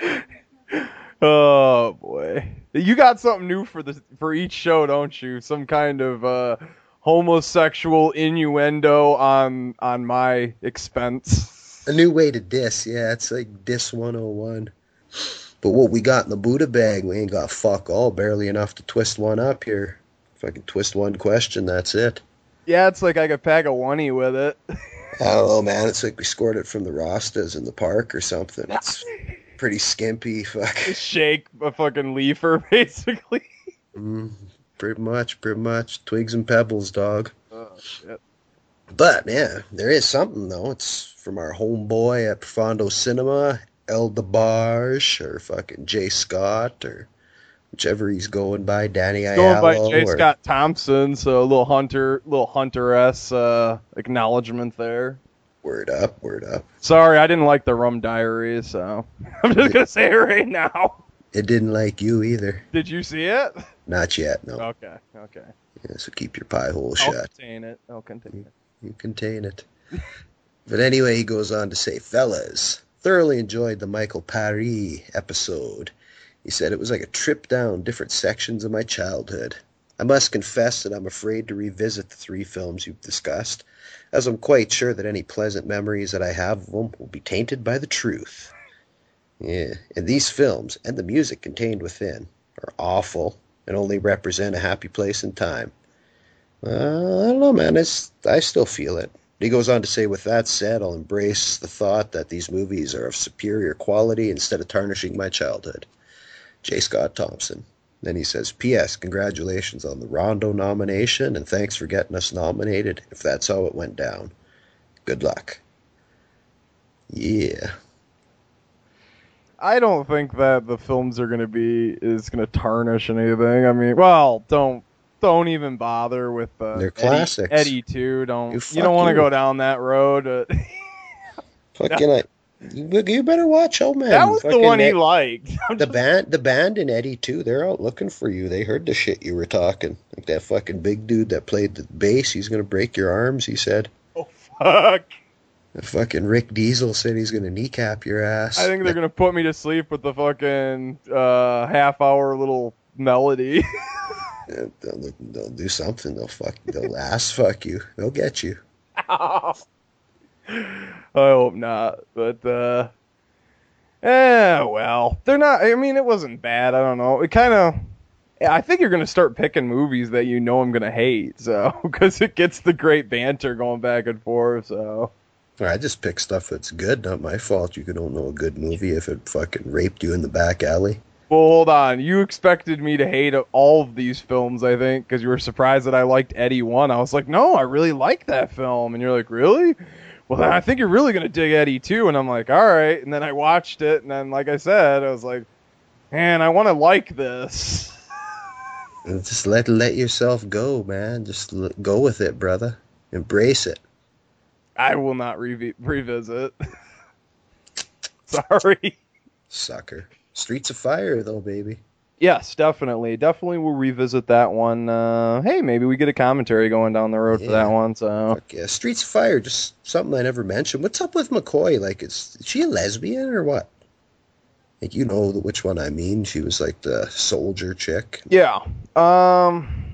oh, boy. You got something new for the for each show, don't you? Some kind of uh, homosexual innuendo on on my expense. A new way to diss, yeah, it's like Diss 101. But what we got in the Buddha bag, we ain't got fuck all, barely enough to twist one up here. If I can twist one question, that's it. Yeah, it's like I could pack a oney with it. I don't know, man. It's like we scored it from the Rastas in the park or something. It's pretty skimpy. Fuck. Shake a fucking leafer, basically. Mm, pretty much, pretty much. Twigs and pebbles, dog. Oh shit. But yeah, there is something though. It's from our homeboy at Profondo Cinema, El DeBarge, or fucking Jay Scott, or whichever he's going by, Danny I. Going by Jay or- Scott Thompson, so a little hunter, little hunter s uh, acknowledgement there. Word up, word up. Sorry, I didn't like the Rum Diaries, so I'm just gonna say it right now. It didn't like you either. Did you see it? Not yet, no. Okay, okay. Yeah, so keep your pie hole I'll shut. contain it. I'll contain it. You contain it. but anyway, he goes on to say, fellas, thoroughly enjoyed the Michael Paré episode. He said it was like a trip down different sections of my childhood. I must confess that I'm afraid to revisit the three films you've discussed, as I'm quite sure that any pleasant memories that I have of them will be tainted by the truth. Yeah, and these films and the music contained within are awful and only represent a happy place in time. Uh, I don't know, man. It's, I still feel it. He goes on to say, with that said, I'll embrace the thought that these movies are of superior quality instead of tarnishing my childhood. J. Scott Thompson. Then he says, P.S. Congratulations on the Rondo nomination, and thanks for getting us nominated if that's how it went down. Good luck. Yeah. I don't think that the films are gonna be is gonna tarnish anything. I mean, well, don't don't even bother with uh, They're Eddie- classics. Eddie, too. Don't You you, don't want to go down that road. Uh, Fucking, I, you, you better watch old man. that was the Fucking one he liked. I'm The just- band, the band and Eddie too. They're out looking for you. They heard the shit you were talking. Like that fucking big dude that played the bass. He's gonna break your arms. He said. oh fuck! The fucking Rick Diesel said he's gonna kneecap your ass. I think they're gonna put me to sleep with the fucking uh, half hour little melody. They'll, they'll do something. They'll fuck. They'll ass fuck you. They'll get you. I hope not, but uh, eh, well, they're not. I mean, it wasn't bad. I don't know. It kind of. I think you're gonna start picking movies that you know I'm gonna hate, so because it gets the great banter going back and forth. So I just pick stuff that's good. Not my fault. You don't know a good movie if it fucking raped you in the back alley. Well, hold on. You expected me to hate all of these films, I think, because you were surprised that I liked Eddie one. I was like, no, I really like that film, and you're like, really? Well, then I think you're really gonna dig Eddie Two, and I'm like, all right. And then I watched it, and then, like I said, I was like, man, I want to like this. Just let let yourself go, man. Just l- go with it, brother. Embrace it. I will not revi- revisit. Sorry. Sucker. Streets of Fire, though, baby. Yes, definitely, definitely, we'll revisit that one. Uh, hey, maybe we get a commentary going down the road for that one. So Fuck yeah. Streets of Fire, just something I never mentioned. What's up with McCoy? Like, is, is she a lesbian or what? Like, you know which one I mean. She was like the soldier chick. yeah, um.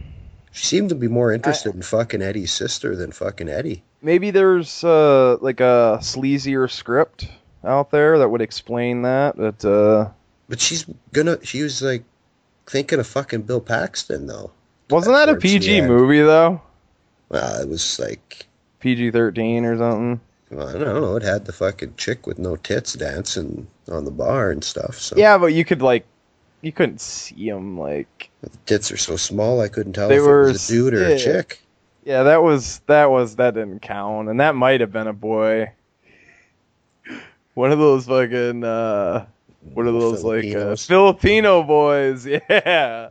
She seemed to be more interested in fucking Eddie's sister than fucking Eddie. maybe there's uh, like a sleazier script out there that would explain that. but uh, But she's gonna, she was like thinking of fucking Bill Paxton, though. wasn't that a PG movie though? Well, it was like, PG thirteen or something. well, I don't know. It had the fucking chick with no tits dancing on the bar and stuff. So Yeah, but you could like, you couldn't see them like. the tits are so small, I couldn't tell They if were it was a dude or a chick. Yeah, that was that was that didn't count, and that might have been a boy. One of those fucking uh, one are those like uh, Filipino boys. Yeah,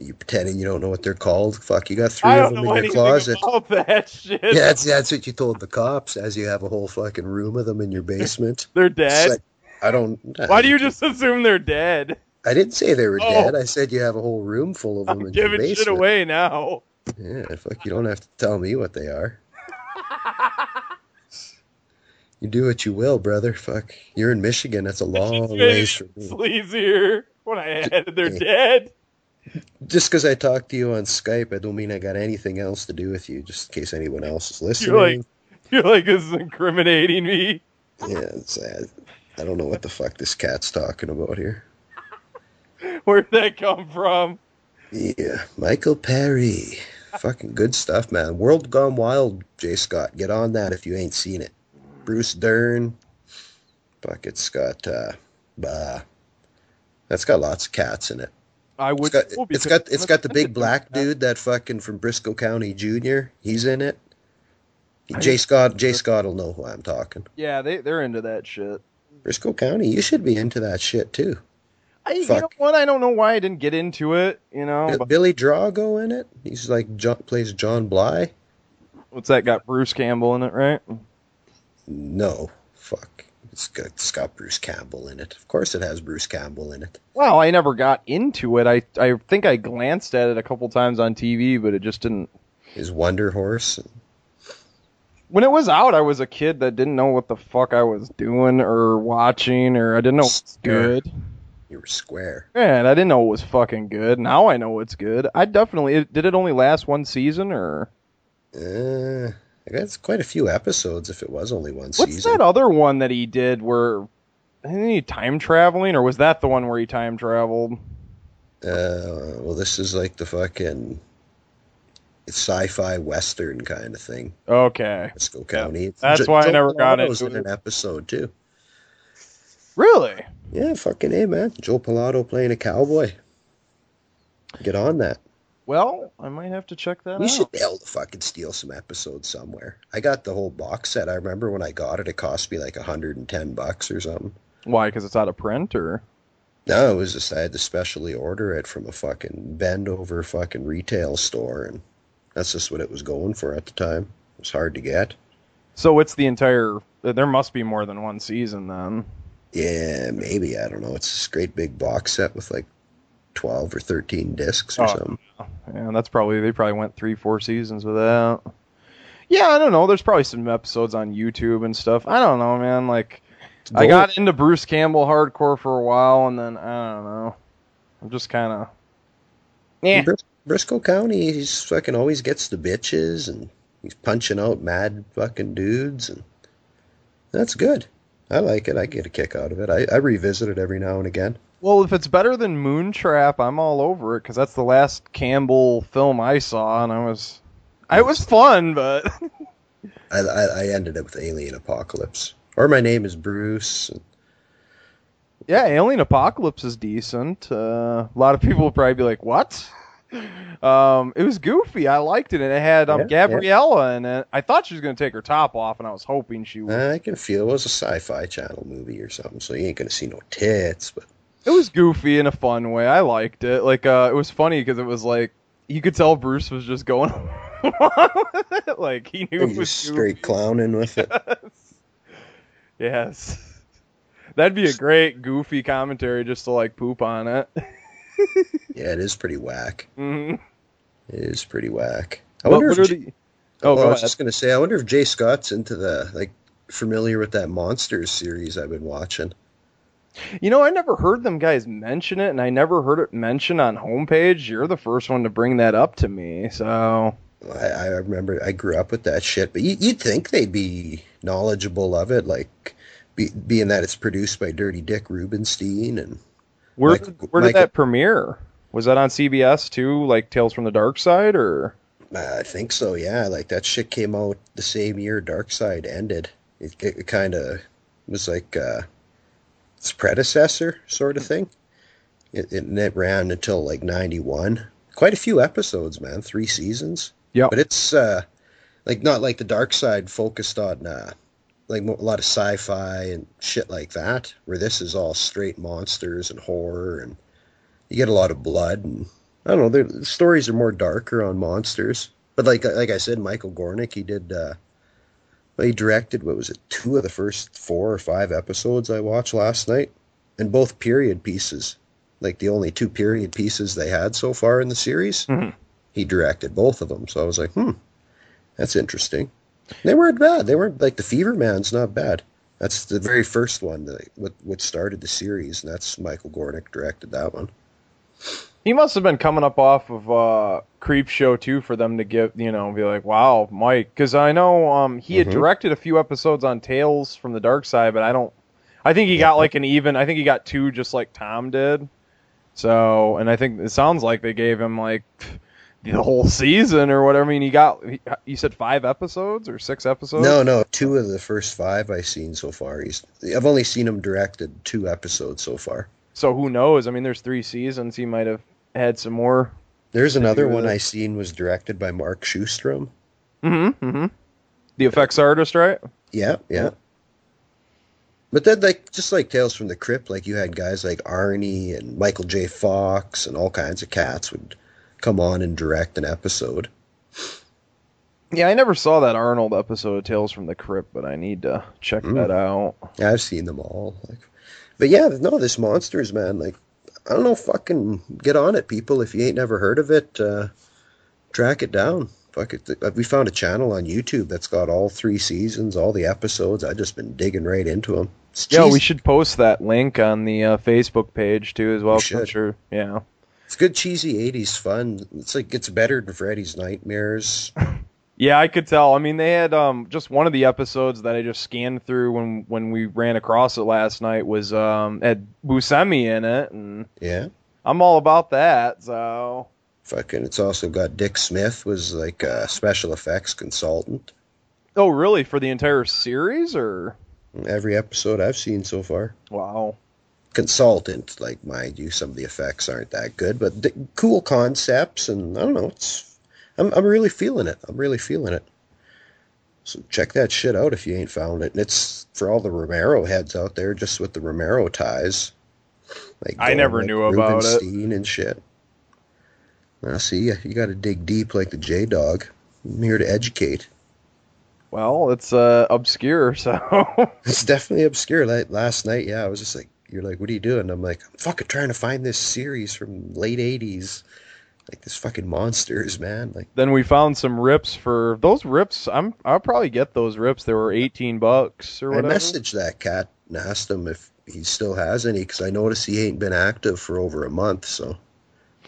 you pretending you don't know what they're called. Fuck, you got three of them in your closet. that shit. Yeah, that's that's what you told the cops as you have a whole fucking room of them in your basement. They're dead. like, I don't. Why do you just assume they're dead? I didn't say they were Oh. dead. I said you have a whole room full of them I'm in your shit basement. away now. Yeah, fuck. You don't have to tell me what they are. you do what you will, brother. Fuck. You're in Michigan. That's a long ways from me. Sleazier. When I added they're dead. Just because I talked to you on Skype, I don't mean I got anything else to do with you. Just in case anyone else is listening. You're like, you're like, this is incriminating me. yeah, it's, uh, I don't know what the fuck this cat's talking about here. Where'd that come from? Yeah, Michael Paré. Fucking good stuff, man. World Gone Wild, Jay Scott. Get on that if you ain't seen it. Bruce Dern. Fuck, it's got, uh, bah. That's got lots of cats in it. I It's would. got, well, it's got, it's got the big black dude, that fucking from Brisco County Jr. He's in it. Jay Scott, Jay Scott will know who I'm talking. Yeah, they they're into that shit. Brisco County, you should be into that shit too. I, you Fuck. know what? I don't know why I didn't get into it. You know, but Billy Drago in it. He's like John, plays John Bly. what's that got? Bruce Campbell in it, right? No, fuck. It's got, it's got Bruce Campbell in it. Of course, it has Bruce Campbell in it. Well, I never got into it. I I think I glanced at it a couple times on TV, but it just didn't. His Wonder Horse. When it was out, I was a kid that didn't know what the fuck I was doing or watching, or I didn't know it was good. You were square. Man, I didn't know it was fucking good. Now I know it's good. I definitely. It, did it only last one season, or Uh, I guess quite a few episodes if it was only one what's season. What's that other one that he did where? Isn't he time traveling, or was that the one where he time traveled? Uh, well, this is like the fucking sci-fi western kind of thing. Okay, Brisco County. that's why I never got it. Was in an episode too. really? Yeah, fucking a man. Joe Pilato playing a cowboy. Get on that. Well, I might have to check that out. We out. should be able to fucking steal some episodes somewhere. I got the whole box set. I remember when I got it, it cost me like 110 bucks or something. Why? Because it's out of print, or No, it was just I had to specially order it from a fucking bend over fucking retail store, and that's just what it was going for at the time. It was hard to get. so it's the entire. There must be more than one season then. Yeah, maybe I don't know. It's this great big box set with like 12 or 13 discs or Oh, something. Yeah, that's probably they probably went three, four seasons with that. Yeah, I don't know. There's probably some episodes on YouTube and stuff. I don't know, man. Like, I got into Bruce Campbell hardcore for a while, and then I don't know. I'm just kind of. Yeah. Bris- Brisco County, he's fucking always gets the bitches, and he's punching out mad fucking dudes, and that's good. I like it. I get a kick out of it. I, I revisit it every now and again. Well, if it's better than Moontrap, I'm all over it because that's the last Campbell film I saw, and I was. It was fun, but I, I, I ended up with Alien Apocalypse, or my name is Bruce. and yeah, Alien Apocalypse is decent. Uh, a lot of people will probably be like, "What?" Um, it was goofy. I liked it, and it had um, Yeah. Gabriella in it. I thought she was going to take her top off, and I was hoping she would. I can feel it was a sci-fi channel movie or something, so you ain't gonna see no tits. But It was goofy in a fun way. I liked it. Like, uh, it was funny because it was like you could tell Bruce was just going along with it. Like he knew he was straight clowning with it. Yes. That'd be a great goofy commentary just to like poop on it. Yeah, it is pretty whack. Mhm. It is pretty whack. I wonder what if J- the? Oh, Oh, I was just gonna say, I wonder if Jay Scott's into the like familiar with that monsters series I've been watching. You know, I never heard them guys mention it, and I never heard it mentioned on homepage. You're the first one to bring that up to me, so I, I remember I grew up with that shit, but you, you'd think they'd be knowledgeable of it, like be, being that it's produced by Dirty Dick Rubinstein and where Michael- where did Michael- that premiere? Was that on CBS too, like Tales from the Dark Side, or? I think so, yeah. Like that shit came out the same year Dark Side ended. It, it, it kind of was like uh, its predecessor sort of thing. It, it, it ran until like '91. Quite a few episodes, man. Three seasons. Yeah. But it's uh, like not like the Dark Side focused on uh, like a lot of sci-fi and shit like that. Where this is all straight monsters and horror, and you get a lot of blood and I don't know. The the stories are more darker on monsters, but like like I said, Michael Gornick he did uh, He directed what was it, two of the first four or five episodes I watched last night, and both period pieces, like the only two period pieces they had so far in the series. Mhm. He directed both of them, so I was like, hmm, that's interesting. They weren't bad. They weren't like the Fever Man's not bad. That's the very first one that what what started the series, and that's Michael Gornick directed that one. He must have been coming up off of uh, Creepshow too for them to give you know be like, wow, Mike, because I know um, he had Mhm. directed a few episodes on Tales from the Dark Side, but I don't. I think he got like an even. I think he got two, just like Tom did. So, and I think it sounds like they gave him like the whole season or whatever. I mean, he got. He, you said five episodes or six episodes? No, no, two of the first five I've seen so far. He's I've only seen him directed two episodes so far. So who knows? I mean, there's three seasons. He might have had some more. There's another one. I seen was directed by Mark Shostrom. Mm-hmm. Mm-hmm. The effects artist, right? Yeah, yeah. But then, like, just like Tales from the Crypt, like you had guys like Arnie and Michael J. Fox and all kinds of cats would come on and direct an episode. Yeah, I never saw that Arnold episode of Tales from the Crypt, but I need to check Mm. that out. I've seen them all. Like, but yeah, no, this monsters, man. Like, I don't know, fucking get on it, people. If you ain't never heard of it, uh, track it down. Fuck it. Uh, We found a channel on YouTube that's got all three seasons, all the episodes. I've just been digging right into them. It's Yeah, we should post that link on the uh, Facebook page too, as well. We 'cause I'm should. Sure. Yeah. It's good cheesy '80s fun. It's like it's better than Freddy's Nightmares. Yeah, I could tell. I mean, they had um just one of the episodes that I just scanned through when when we ran across it last night was um had Buscemi in it, and Yeah, I'm all about that. So fucking. It's also got Dick Smith was like a special effects consultant. oh, really? For the entire series, or Every episode I've seen so far. wow? consultant. Like, mind you, some of the effects aren't that good, but the cool concepts, and I don't know. It's I'm I'm really feeling it. I'm really feeling it. So check that shit out if you ain't found it. And it's for all the Romero heads out there, just with the Romero ties. Like I never like knew about it. Rubinstein and shit. Now, see, you got to dig deep like the J Dog. I'm here to educate. Well, it's uh obscure, so It's definitely obscure. Like last night, yeah, I was just like, "You're like, what are you doing?" I'm like, "I'm fucking trying to find this series from late '80s, like this fucking monsters, man." Like, then we found some rips for those rips. I'm I'll probably get those rips. They were 18 bucks or whatever. I messaged that cat and asked him if he still has any because I noticed he ain't been active for over a month, so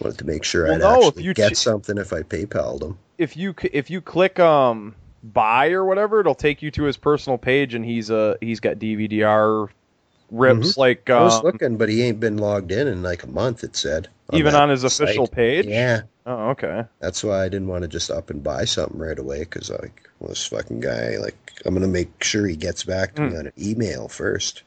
wanted to make sure Well, I'd no, actually you get ch- something if I PayPal'd him. if you if you click um buy or whatever, it'll take you to his personal page, and he's uh he's got DVDR rips like I was um, looking, but he ain't been logged in in like a month. It said even on his official page. Yeah, Oh, okay. That's why I didn't want to just up and buy something right away because like well, this fucking guy like I'm gonna make sure he gets back to me Hmm. on an email first.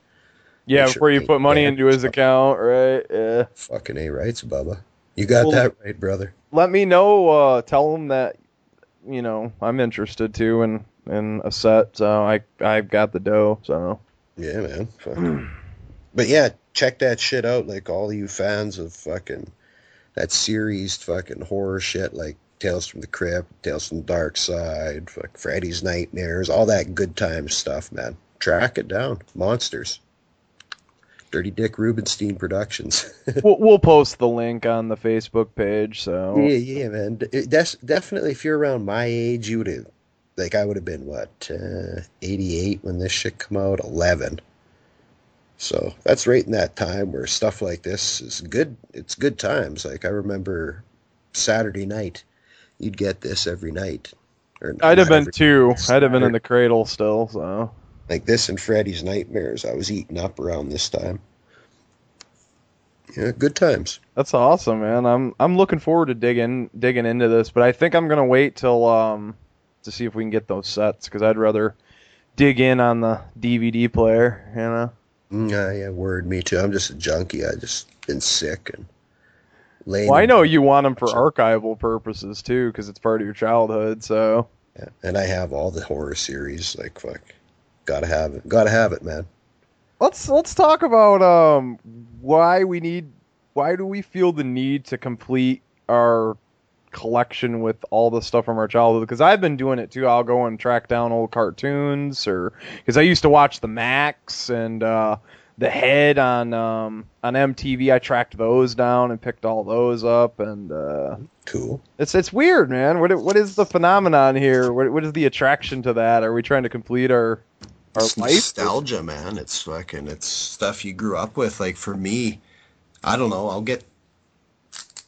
Yeah, Make sure before you put money into his stuff. account, right? Yeah. Fucking a rights, Bubba. You got Well- that right, brother. Let me know. Uh, tell him that you know I'm interested too in in a set. So I I've got the dough. So Yeah, man. But yeah, check that shit out. Like all you fans of fucking that series, fucking horror shit, like Tales from the Crypt, Tales from the Dark Side, fuck Freddy's Nightmares, all that good time stuff, man. Track it down. Monsters. Dirty Dick Rubinstein Productions. we'll we'll post the link on the Facebook page. So Yeah, yeah, man. That's definitely if you're around my age, you would have, like, I would have been what, uh, 88 when this shit come out, 11. So that's right in that time where stuff like this is good. It's good times. Like I remember Saturday night, you'd get this every night. Or I'd have been two. I'd have been in the cradle still. So like this and Freddy's Nightmares. I was eating up around this time. Yeah, good times. that's awesome, man. I'm I'm looking forward to digging digging into this, but I think I'm gonna wait till um to see if we can get those sets because I'd rather dig in on the DVD player. You know. Mm, Yeah, yeah, word. Me too. I'm just a junkie. I just been sick and laying. Well, I know you want them for archival purposes too, because it's part of your childhood. So Yeah, and I have all the horror series. Like fuck, gotta have it. Gotta have it, man. let's let's talk about um why we need why do we feel the need to complete our collection with all the stuff from our childhood because I've been doing it too. I'll go and track down old cartoons or because I used to watch the Maxx and uh, the Head on um, on MTV. I tracked those down and picked all those up and uh, Cool. it's it's weird, man. What what is the phenomenon here? What what is the attraction to that? Are we trying to complete our our It's life? nostalgia, man. It's fucking, it's stuff you grew up with. Like for me, I don't know. I'll get,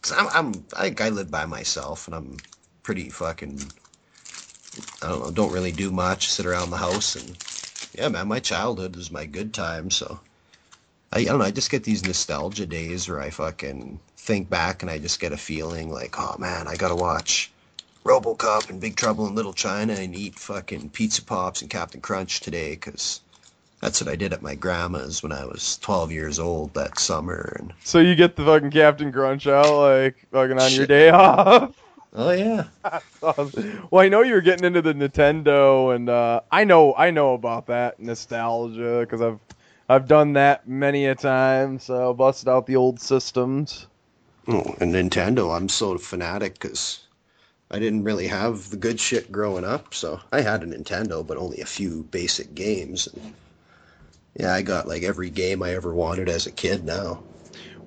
cause I'm, I'm, I I live by myself, and I'm pretty fucking, I don't know, don't really do much, sit around the house, and yeah, man, my childhood was my good time. So I, I don't know. I just get these nostalgia days where I fucking think back, and I just get a feeling like, oh man, I gotta watch. RoboCop and Big Trouble in Little China and eat fucking pizza pops and Captain Crunch today because that's what I did at my grandma's when I was 12 years old that summer. And So you get the fucking Captain Crunch out like fucking on your day off. oh yeah, well, I know you're getting into the Nintendo, and uh, I know I know about that nostalgia because I've I've done that many a time. So busted out the old systems. oh, and Nintendo. I'm so fanatic because I didn't really have the good shit growing up. So I had a Nintendo, but only a few basic games. And yeah, I got like every game I ever wanted as a kid now.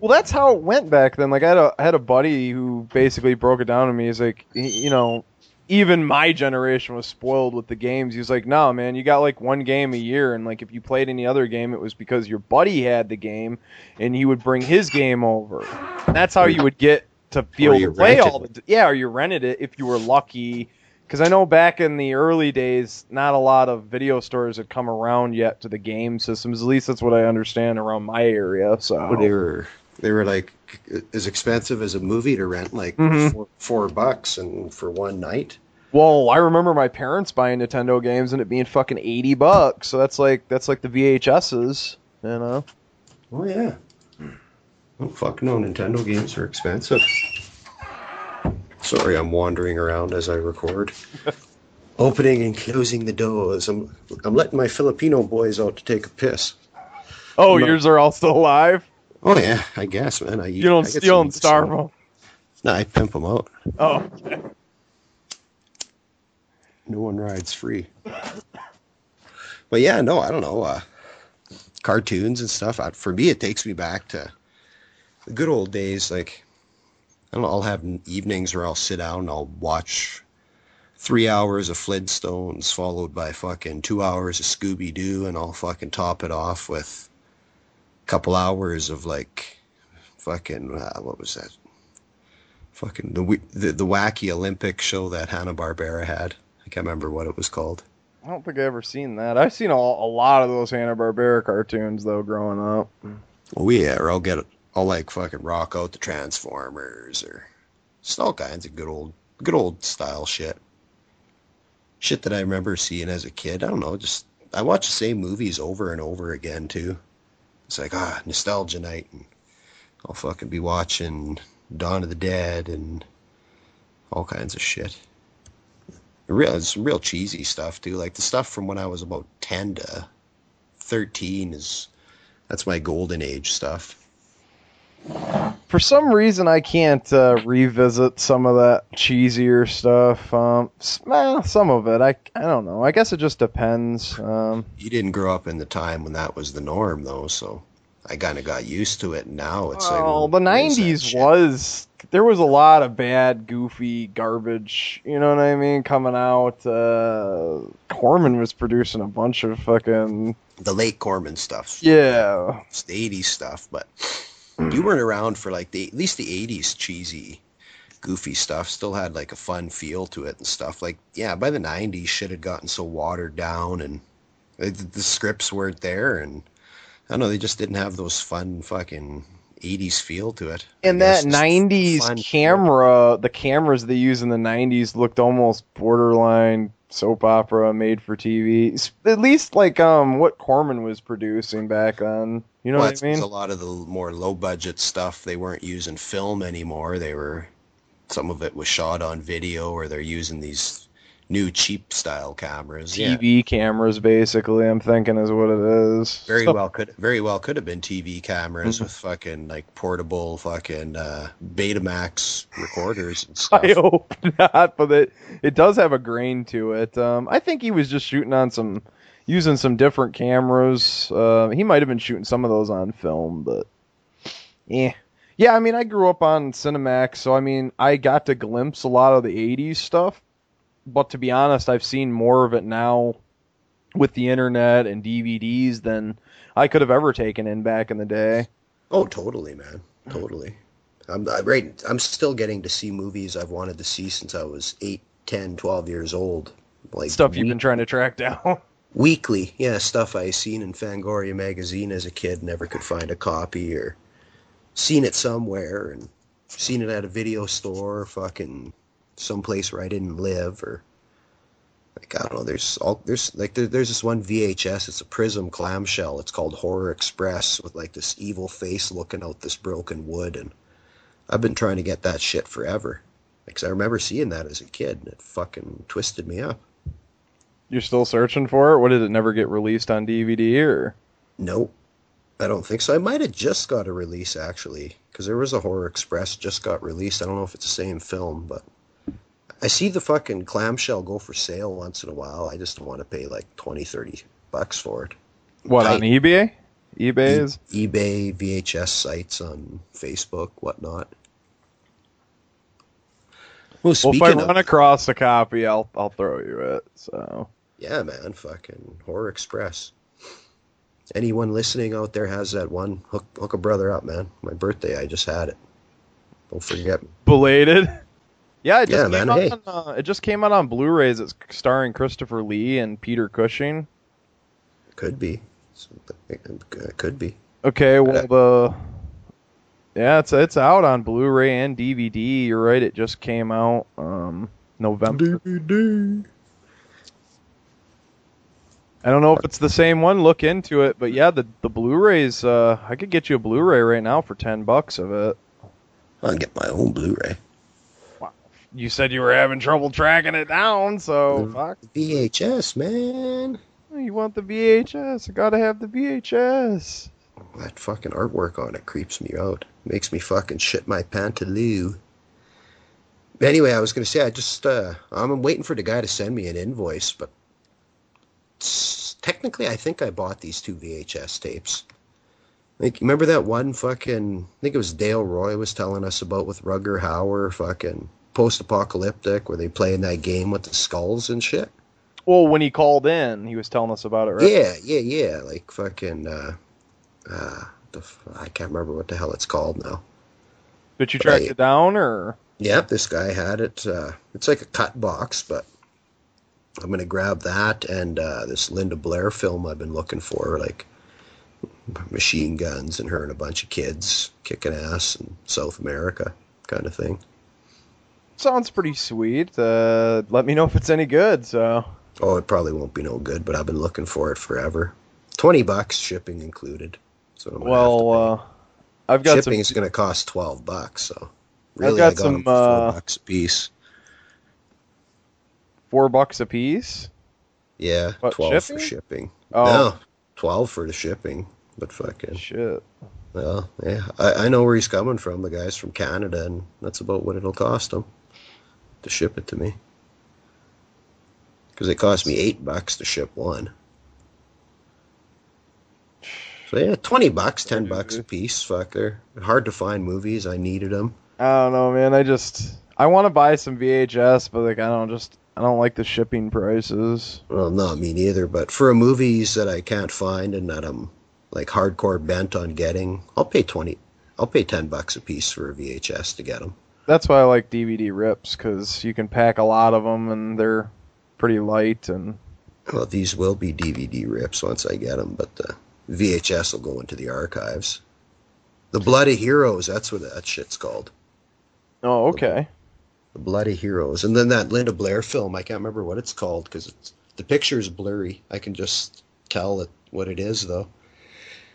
Well, that's how it went back then. Like I had a I had a buddy who basically broke it down to me. He's like, you know, even my generation was spoiled with the games. He was like, no, man, you got like one game a year, and like if you played any other game, it was because your buddy had the game, and he would bring his game over. And that's how you would get to be Or able you to play all the yeah, or you rented it if you were lucky. Because I know back in the early days, not a lot of video stores had come around yet to the game systems. At least that's what I understand around my area. So they were they were like as expensive as a movie to rent, like Mhm. four, four bucks and for one night. Well, I remember my parents buying Nintendo games and it being fucking eighty bucks. So that's like that's like the VHSs, you know. Oh yeah. Oh fuck no, Nintendo games are expensive. Sorry, I'm wandering around as I record. Opening and closing the doors. I'm I'm letting my Filipino boys out to take a piss. Oh, No. yours are all still alive. Oh yeah, I guess, man. I You don't steal and starve them. No, I pimp them out. Oh, No one rides free. but yeah, no, I don't know. Uh, cartoons and stuff. I, for me, it takes me back to the good old days. Like, Know, I'll have evenings where I'll sit down and I'll watch three hours of Flintstones followed by fucking two hours of Scooby Doo, and I'll fucking top it off with a couple hours of like fucking uh, what was that? Fucking the, the the wacky Olympic show that Hanna Barbera had. I can't remember what it was called. I don't think I ever seen that. I've seen a, a lot of those Hanna Barbera cartoons though, growing up. Well, yeah, or I'll get I'll like fucking rock out the Transformers or just all kinds of good old good old style shit. Shit that I remember seeing as a kid. I don't know, just I watch the same movies over and over again too. It's like ah nostalgia night, and I'll fucking be watching Dawn of the Dead and all kinds of shit. Real, it's real cheesy stuff too. Like the stuff from when I was about ten to thirteen is that's my golden age stuff. For some reason, I can't uh, revisit some of that cheesier stuff. Um, well, some of it, I I don't know. I guess it just depends. Um, You didn't grow up in the time when that was the norm, though, so I kind of got used to it. Now it's like, well, the what is that '90s was there was a lot of bad, goofy garbage. You know what I mean? Coming out. Uh, Corman was producing a bunch of fucking the late Corman stuff. yeah. It's the '80s stuff, but you weren't around for like the at least the '80s cheesy, goofy stuff. Still had like a fun feel to it and stuff. Like yeah, by the '90s, shit had gotten so watered down and the, the scripts weren't there, and I don't know, they just didn't have those fun fucking '80s feel to it. And that '90s fun. camera, the cameras they use in the '90s looked almost borderline soap opera made for TV. At least like um what Corman was producing back then. You know Well, what I mean? A lot of the more low budget stuff, they weren't using film anymore. They were, some of it was shot on video, or they're using these new cheap style cameras. Yeah, TV cameras, basically. I'm thinking is what it is. very Stuff- well could very well could have been TV cameras Mm-hmm. with fucking like portable fucking uh, Betamax recorders and stuff. I hope not, but it it does have a grain to it. Um, I think he was just shooting on some, using some different cameras. Uh, he might have been shooting some of those on film, but yeah, yeah. I mean, I grew up on Cinemax, so I mean, I got to glimpse a lot of the '80s stuff. But to be honest, I've seen more of it now with the internet and DVDs than I could have ever taken in back in the day. Oh, totally, man, totally. I'm I, right. I'm still getting to see movies I've wanted to see since I was 8, 10, 12 years old. Like Stuff you've been trying to track down. Weekly, yeah, stuff I seen in Fangoria magazine as a kid, never could find a copy or seen it somewhere and seen it at a video store, fucking someplace where I didn't live or like I don't know. There's all there's like there, there's this one VHS. It's a Prism clamshell. It's called Horror Express with like this evil face looking out this broken wood, and I've been trying to get that shit forever. Because I remember seeing that as a kid, and it fucking twisted me up. You're still searching for it? What did it never get released on DVD or? Nope. I don't think so. I might have just got a release actually, because there was a Horror Express just got released. I don't know if it's the same film, but I see the fucking clamshell go for sale once in a while. I just don't want to pay like 20, 30 bucks for it. What I- on eBay? eBay is E- eBay, VHS sites on Facebook, whatnot. Well, well. If I of, run across a copy, I'll I'll throw you it. So yeah, man, fucking Horror Express. Anyone listening out there has that one? Hook, hook a brother up, man. My birthday, I just had it. Don't forget. belated. Yeah, it just Yeah, came man, out hey. on, uh, it just came out on Blu-rays. It's starring Christopher Lee and Peter Cushing. Could be. It could be. Okay, well the yeah, it's it's out on Blu-ray and DVD. You're right, it just came out um November. DVD. I don't know if it's the same one. Look into it, but yeah, the the Blu-rays. Uh, I could get you a Blu-ray right now for ten bucks of it. I'll get my own Blu-ray. Wow. You said you were having trouble tracking it down, so fuck. VHS, man. You want the VHS? I gotta have the VHS. That fucking artwork on it creeps me out. Makes me fucking shit my pantaloo. Anyway, I was gonna say I just uh I'm waiting for the guy to send me an invoice, but s- technically I think I bought these two VHS tapes. Like remember that one fucking I think it was Dale Roy was telling us about with Rutger Hauer fucking post-apocalyptic where they play in that game with the skulls and shit. Well, when he called in, he was telling us about it, right? Yeah, yeah, yeah. Like fucking uh uh the f- I can't remember what the hell it's called now. Did you track Right. it down, or Yep, this guy had it. Uh, it's like a cut box, but I'm gonna grab that and uh, this Linda Blair film I've been looking for, like machine guns and her and a bunch of kids kicking ass in South America, kind of thing. sounds pretty sweet? Uh, let me know if it's any good. So Oh, it probably won't be no good, but I've been looking for it forever. Twenty bucks, shipping included. So I'm gonna have to well, uh, I've got shipping some. is going to cost 12 bucks so really got i got some, them for 4 uh, bucks a piece four bucks a piece. yeah What, 12 shipping? for shipping Oh. no 12 for the shipping but fucking Shit. well yeah I, I know where he's coming from the guy's from canada and that's about what it'll cost him to ship it to me because it cost me 8 bucks to ship one so yeah 20 bucks 10 bucks a piece fuck they're hard to find movies i needed them I don't know, man. I just I want to buy some VHS, but like I don't just I don't like the shipping prices. Well, not me neither, but for a movies that I can't find and that I'm like hardcore bent on getting, I'll pay 20 I'll pay 10 bucks a piece for a VHS to get them. That's why I like DVD rips because you can pack a lot of them and they're pretty light and Well, these will be DVD rips once I get them, but the VHS will go into the archives. The Blood of Heroes, that's what that shit's called. oh okay. The Blood of Heroes. And then that Linda Blair film, I can't remember what it's called because the picture is blurry. I can just tell it, what it is, though.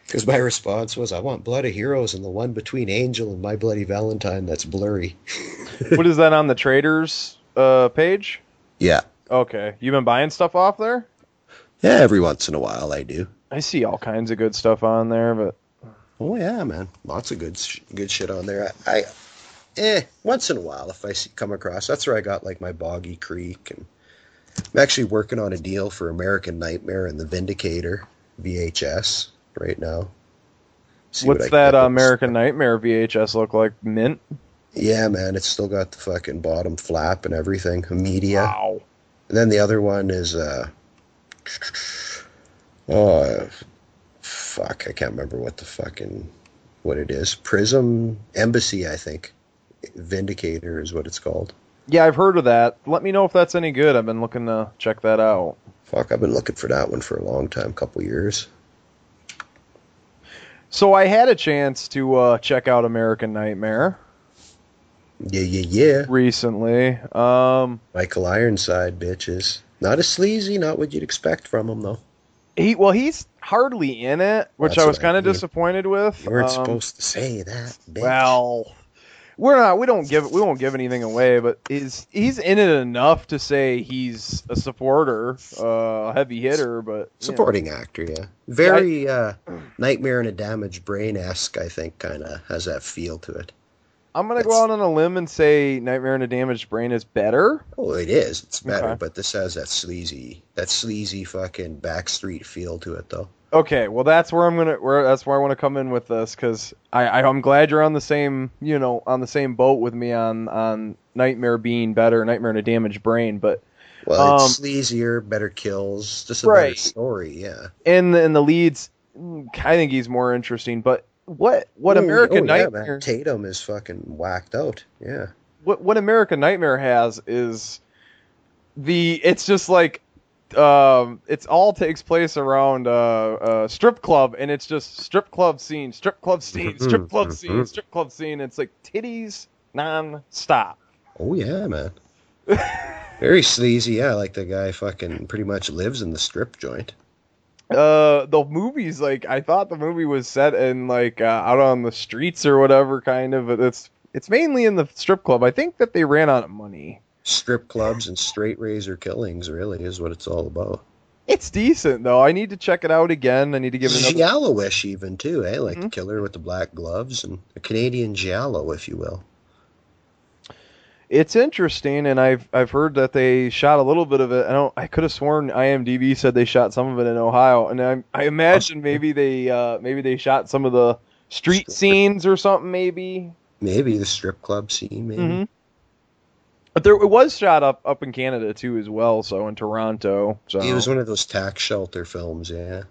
Because my response was, I want Blood of Heroes and the one between Angel and My Bloody Valentine that's blurry. what is that on the traders uh, page? Yeah, Okay, You've been buying stuff off there? Yeah, every once in a while I do. I see all kinds of good stuff on there, but Oh yeah, man, lots of good sh- good shit on there. I, I eh once in a while if I see come across. That's where I got like my Boggy Creek, and I'm actually working on a deal for American Nightmare and the Vindicator VHS right now. See what's can that uh, American Nightmare VHS look like? Mint? Yeah, man, it's still got the fucking bottom flap and everything. Media. Wow. And then the other one is uh oh fuck, I can't remember what the fucking what it is. Prism Embassy, I think. Vindicator is what it's called. Yeah, I've heard of that. Let me know if that's any good. I've been looking to check that out. Fuck, I've been looking for that one for a long time, couple years. So I had a chance to uh, check out American Nightmare Yeah, yeah, yeah. recently. Um, Michael Ironside, bitches. Not as sleazy, not what you'd expect from him though. he well, he's hardly in it, which That's I was kind of disappointed with. You weren't Um, supposed to say that, bitch. Well, we're not. We don't give. We won't give anything away. But is he's in it enough to say he's a supporter, uh, a heavy hitter? But you know. Supporting actor, yeah. Very uh, Nightmare in a Damaged Brain esque, I think, kind of has that feel to it. I'm gonna go out on a limb and say Nightmare in a Damaged Brain is better. Oh, it is. It's better, Okay. but this has that sleazy, that sleazy fucking backstreet feel to it, though. Okay, well that's where I'm gonna. Where that's where I want to come in with this because I, I I'm glad you're on the same you know on the same boat with me on on Nightmare being better, Nightmare in a Damaged Brain, but Well, Um, it's sleazier, better kills, just a better story, yeah. And the, in the leads, I think he's more interesting. But what what Oh, American oh, Nightmare? man. Tatum is fucking whacked out, yeah. what what American Nightmare has is the it's just like um it's all takes place around uh, a strip club and it's just strip club scene, strip club scene, strip club scene, Mhm. strip club scene. It's like titties non-stop. Oh, yeah, man. Very sleazy, yeah, like the guy fucking pretty much lives in the strip joint. Uh the movies like I thought the movie was set in like uh, out on the streets or whatever kind of but it's it's mainly in the strip club. I think that they ran out of money. Strip clubs and straight razor killings, really, is what it's all about. It's decent though. I need to check it out again. I need to give it another Giallo-ish even, too, eh? Like the Mhm. killer with the black gloves and a Canadian Giallo, if you will. It's interesting, and I've I've heard that they shot a little bit of it. I don't. I could have sworn IMDb said they shot some of it in Ohio, and I I imagine maybe they uh, maybe they shot some of the street scenes or something. Maybe. Maybe the strip club scene, maybe. hmm But there it was shot up up in Canada too as well. So in Toronto. So It was one of those tax shelter films, yeah.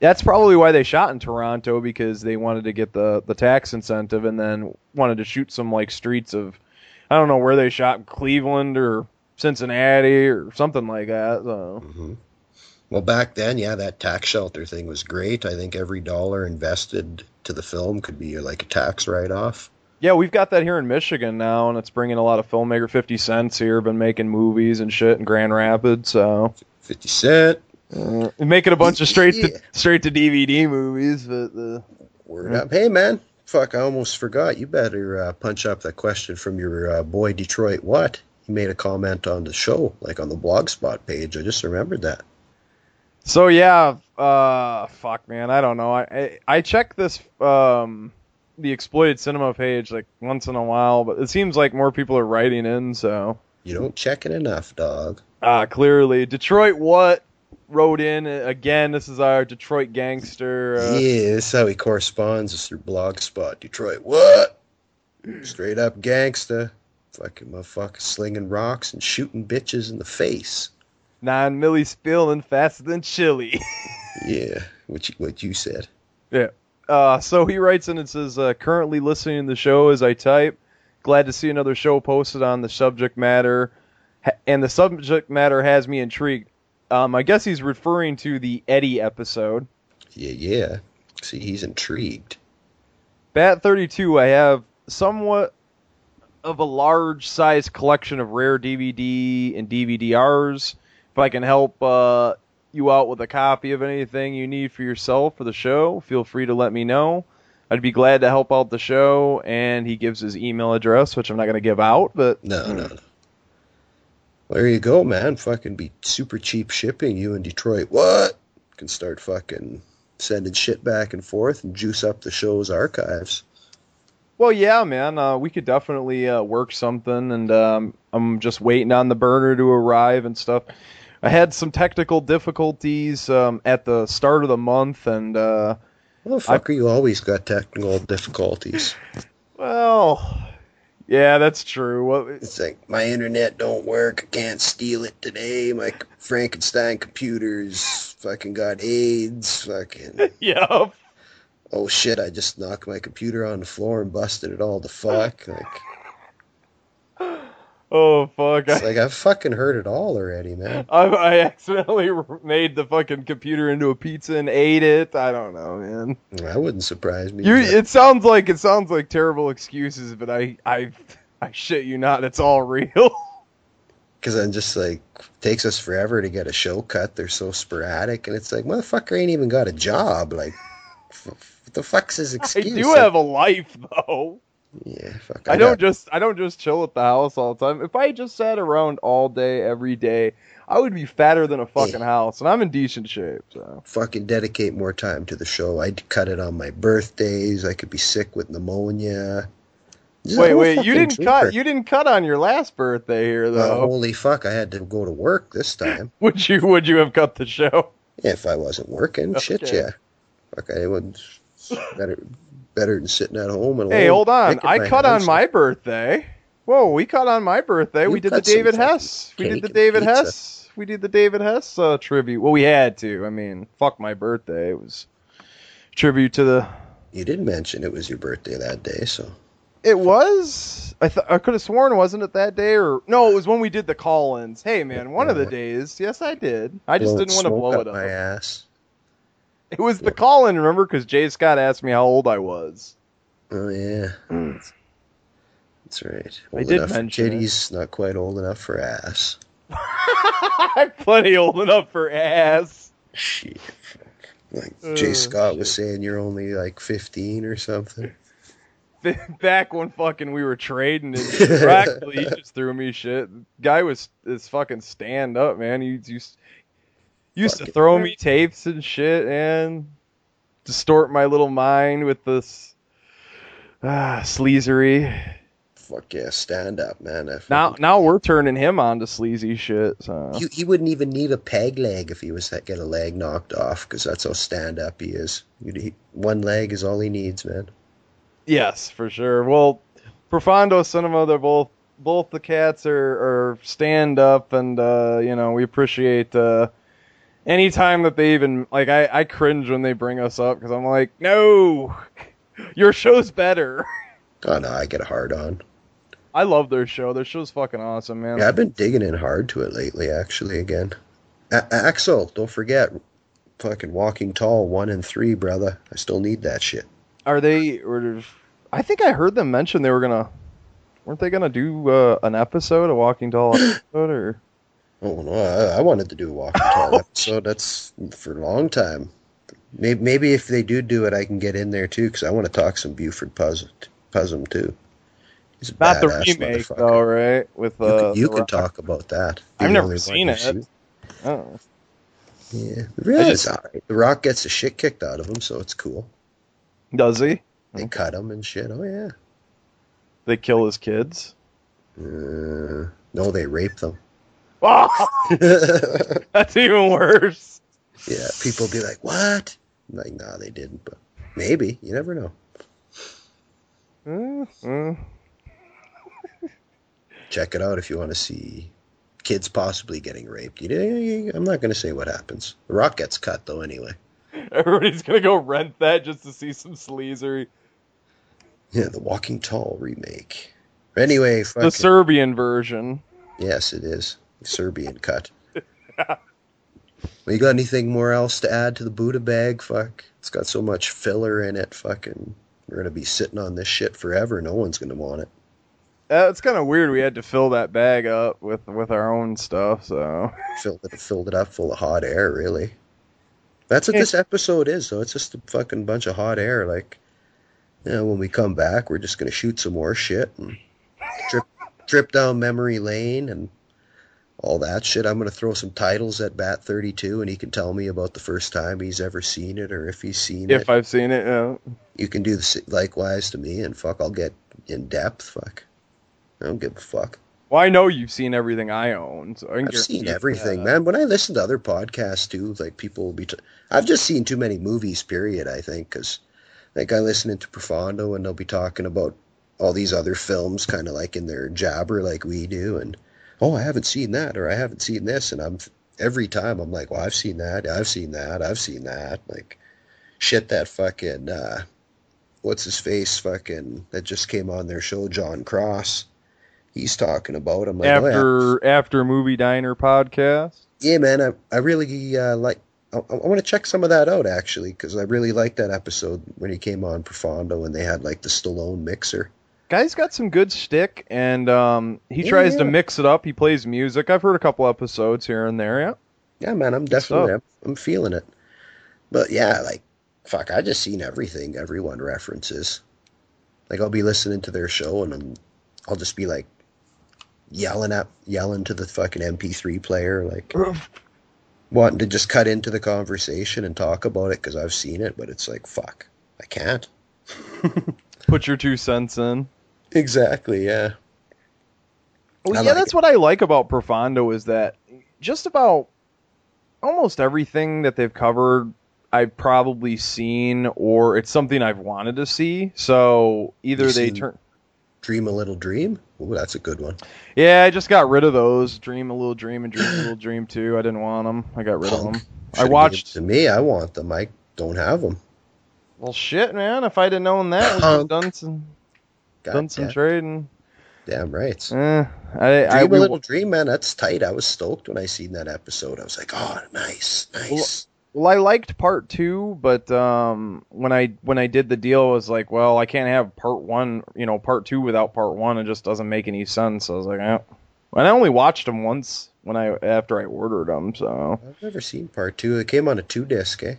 that's probably why they shot in Toronto because they wanted to get the the tax incentive, and then wanted to shoot some like streets of I don't know where they shot Cleveland or Cincinnati or something like that. So. hmm Well, back then, yeah, that tax shelter thing was great. I think every dollar invested to the film could be like a tax write-off. Yeah, we've got that here in Michigan now, and it's bringing a lot of filmmaker. Fifty Cent's here, been making movies and shit in Grand Rapids, so 50 Cent, uh, making a bunch of straight Yeah. to straight to DVD movies. But uh, word up. Hey, man, fuck, I almost forgot. You better uh, punch up that question from your uh, boy Detroit What? He made a comment on the show, like on the Blogspot page. I just remembered that. so yeah, uh, fuck, man, I don't know. I I, I check this um the exploited cinema page like once in a while, but it seems like more people are writing in. So You don't check it enough, dog. uh, clearly, Detroit what wrote in uh, again. This is our Detroit gangster. Uh, yeah, this is how he corresponds is through Blogspot. Detroit, what? Straight up gangsta. Fucking motherfucker slinging rocks and shooting bitches in the face. Nine milli spilling faster than chili. Yeah, you, what you said. yeah. Uh, so he writes in and says, uh, currently listening to the show as I type. Glad to see another show posted on the subject matter. Ha- and the subject matter has me intrigued. Um, I guess he's referring to the Eddie episode. Yeah, yeah. See, he's intrigued. Bat 32, I have somewhat of a large size collection of rare DVD and DVD-Rs. If I can help uh, you out with a copy of anything you need for yourself for the show, feel free to let me know. I'd be glad to help out the show. And he gives his email address, which I'm not going to give out, but No, no, no. Well, there you go, man. Fucking be super cheap shipping. You in Detroit, what? Can start fucking sending shit back and forth and juice up the show's archives. Well, yeah, man. Uh, we could definitely uh, work something, and um, I'm just waiting on the burner to arrive and stuff. I had some technical difficulties um, at the start of the month, and uh, Motherfucker, you always got technical difficulties. well, yeah, that's true. Well, It's like my internet don't work. I can't steal it today. My Frankenstein computers fucking got AIDS. Fucking yeah, oh shit! I just knocked my computer on the floor and busted it all to fuck. Like oh fuck. it's I, like I've fucking heard it all already, man. I, I accidentally made the fucking computer into a pizza and ate it. I don't know, man. That wouldn't surprise me. You, but- it sounds like it sounds like terrible excuses, but I, I, I shit you not, it's all real. Because I'm just like, takes us forever to get a show cut. They're so sporadic, and it's like, motherfucker ain't even got a job. Like, what the fuck's his excuse? I do Like, have a life though. Yeah, fuck. I don't got- just I don't just chill at the house all the time. If I just sat around all day every day, I would be fatter than a fucking house, and I'm in decent shape. So fucking dedicate more time to the show. I'd cut it on my birthdays. I could be sick with pneumonia. Just- wait, wait, you didn't cut you didn't cut on your last birthday here Uh, though. holy fuck! I had to go to work this time. would you would you have cut the show? if I wasn't working, shit, yeah. Fuck, I would better better than sitting at home and Hey, hold on. I cut on my birthday. Whoa, we cut on my birthday. You we did the David Hess. We did the David. Hess. We did the David Hess uh, tribute. Well, we had to. I mean, fuck my birthday. It was tribute to the. You didn't mention it was your birthday that day, so It was. I th- I could have sworn wasn't it that day or no? It was when we did the call-ins. Hey man, one of the days. Yes, I did. I just didn't want to blow up it up. my ass. It was the call-in, remember? Because Jay Scott asked me how old I was. Oh yeah, hmm. that's right. I did enough mention it. titties, not quite old enough for ass. I'm plenty old enough for ass. Shit. Like Oh, Jay Scott was saying, you're only like 15 or something. back when fucking we were trading and practically he just threw me shit. Guy was this fucking stand up, man. He used used to throw right. me tapes and shit and distort my little mind with this ah sleazery. Fuck yeah, stand up, man. I Now now we're turning him on to sleazy shit. So He, he wouldn't even need a peg leg if he was to get a leg knocked off, because that's how stand up he is. He- one leg is all he needs, man. Yes, for sure. Well, Profondo Cinema, they're both both the cats are, are stand up, and uh, you know we appreciate uh, any time that they even like. I, I cringe when they bring us up because I'm like, no, your show's better. Oh no, I get hard on. I love their show. Their show's fucking awesome, man. Yeah, I've been digging in hard to it lately, actually, again. A- Axel, don't forget, fucking Walking Tall, one and three, brother. I still need that shit. Are they? Or I think I heard them mention they were gonna. Weren't they gonna do uh, an episode, a Walking Tall episode, or? Oh no, I, I wanted to do a Walking Tall episode. That's for a long time. Maybe, maybe if they do do it, I can get in there too, because I want to talk some Buford Pusser, Puzzum too. He's a Not the remake though, right? With You, uh, can, you The can talk about that. I've never seen it. Oh. Yeah, really, I just- alright. The Rock gets the shit kicked out of him, so it's cool. Does he? They cut him and shit. Oh yeah. They kill his kids. Uh, no, they rape them. Oh, that's even worse. Yeah, people be like, "What?" I'm like, nah, they didn't, but maybe. You never know. Mm, mm. Check it out if you want to see kids possibly getting raped. I'm not going to say what happens. The Rock gets cut though, anyway. Everybody's gonna go rent that just to see some sleazery. Yeah, the Walking Tall remake. Anyway, The Serbian version. yes, it is Serbian cut. well, you got anything more else to add to the Buddha bag? Fuck, it's got so much filler in it. Fucking, we're gonna be sitting on this shit forever. No one's gonna want it. Uh, it's kind of weird. We had to fill that bag up with with our own stuff. So filled it filled it up full of hot air really that's what this episode is though it's just a fucking bunch of hot air like you know when we come back we're just gonna shoot some more shit and trip trip down memory lane and all that shit. I'm going to throw some titles at Bat 32 and he can tell me about the first time he's ever seen it or if he's seen If it. If I've seen it, yeah. You can do the likewise to me and fuck, I'll get in depth. Fuck. I don't give a fuck. Well, I know you've seen everything I own. So I can I've seen everything, man. When I listen to other podcasts too, like people will be. T- I've just seen too many movies. Period. I think because, like, I listen into Profondo and they'll be talking about all these other films, kind of like in their jabber, like we do, and oh, I haven't seen that or I haven't seen this, and I'm every time I'm like, well, I've seen that, I've seen that, I've seen that, like, shit, that fucking, uh, what's his face, fucking that just came on their show, John Cross. He's talking about. I'm like, oh, yeah. after after movie diner podcast. Yeah, man, I I really uh, like. I, I want to check some of that out actually because I really liked that episode when he came on Profondo and they had like the Stallone mixer. Guy's got some good stick, and um, he Yeah, tries to mix it up. He plays music. I've heard a couple episodes here and there. Yeah. Yeah, man, I'm definitely I'm, I'm feeling it. But yeah, like fuck, I just seen everything everyone references. Like I'll be listening to their show and I'm, I'll just be like yelling at yelling to the fucking MP3 player like wanting to just cut into the conversation and talk about it because I've seen it, but it's like fuck, I can't. Put your two cents in. Exactly, yeah. Well, I yeah, like that's what I like about Profondo is that just about almost everything that they've covered, I've probably seen, or it's something I've wanted to see. So either You've they turn. Dream a little dream. Ooh, that's a good one. Yeah, I just got rid of those. Dream a little dream and dream a little dream too. I didn't want them. I got rid of them. I Should've watched. to me. I want them. I don't have them. Well, shit, man. If I'd have known that, we'd have done some God done some damn, trading. damn right. Eh, I, I Dream we- a little dream, man. That's tight. I was stoked when I seen that episode. I was like, oh, nice, nice. Well, I liked part two, but um, when I when I did the deal, I was like, well, I can't have part one, you know, part two without part one. It just doesn't make any sense. So I was like, eh. And I only watched them once when I after I ordered them. So I've never seen part two. It came on a two disc, eh?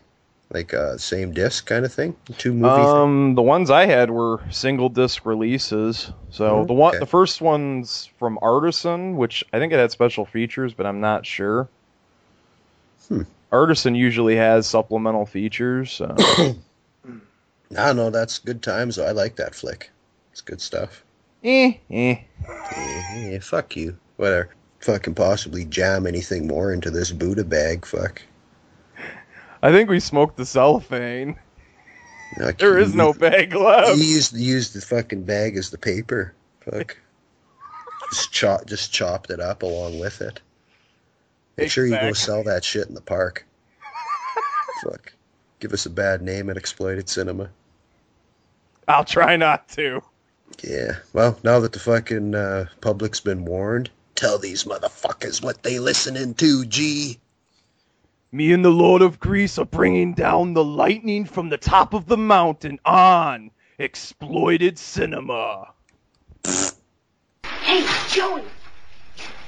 Like uh, same disc kind of thing. Two movies. um, the ones I had were single disc releases. So Oh, the one okay. the first one's from Artisan, which I think it had special features, but I'm not sure. Hmm. Artisan usually has supplemental features. So. I know that's good times. I like that flick. It's good stuff. eh, eh. Yeah, yeah, fuck you. Whatever. Fucking possibly jam anything more into this Buddha bag. Fuck. I think we smoked the cellophane. There is no bag You left. used used the fucking bag as the paper. Fuck. just chop just chopped it up along with it. Make sure you go sell that shit in the park. Fuck. Give us a bad name at Exploited Cinema. I'll try not to. Yeah. Well, now that the fucking uh, public's been warned, tell these motherfuckers what they listening to, G. Me and the Lord of Grease are bringing down the lightning from the top of the mountain on Exploited Cinema. Hey, Joey.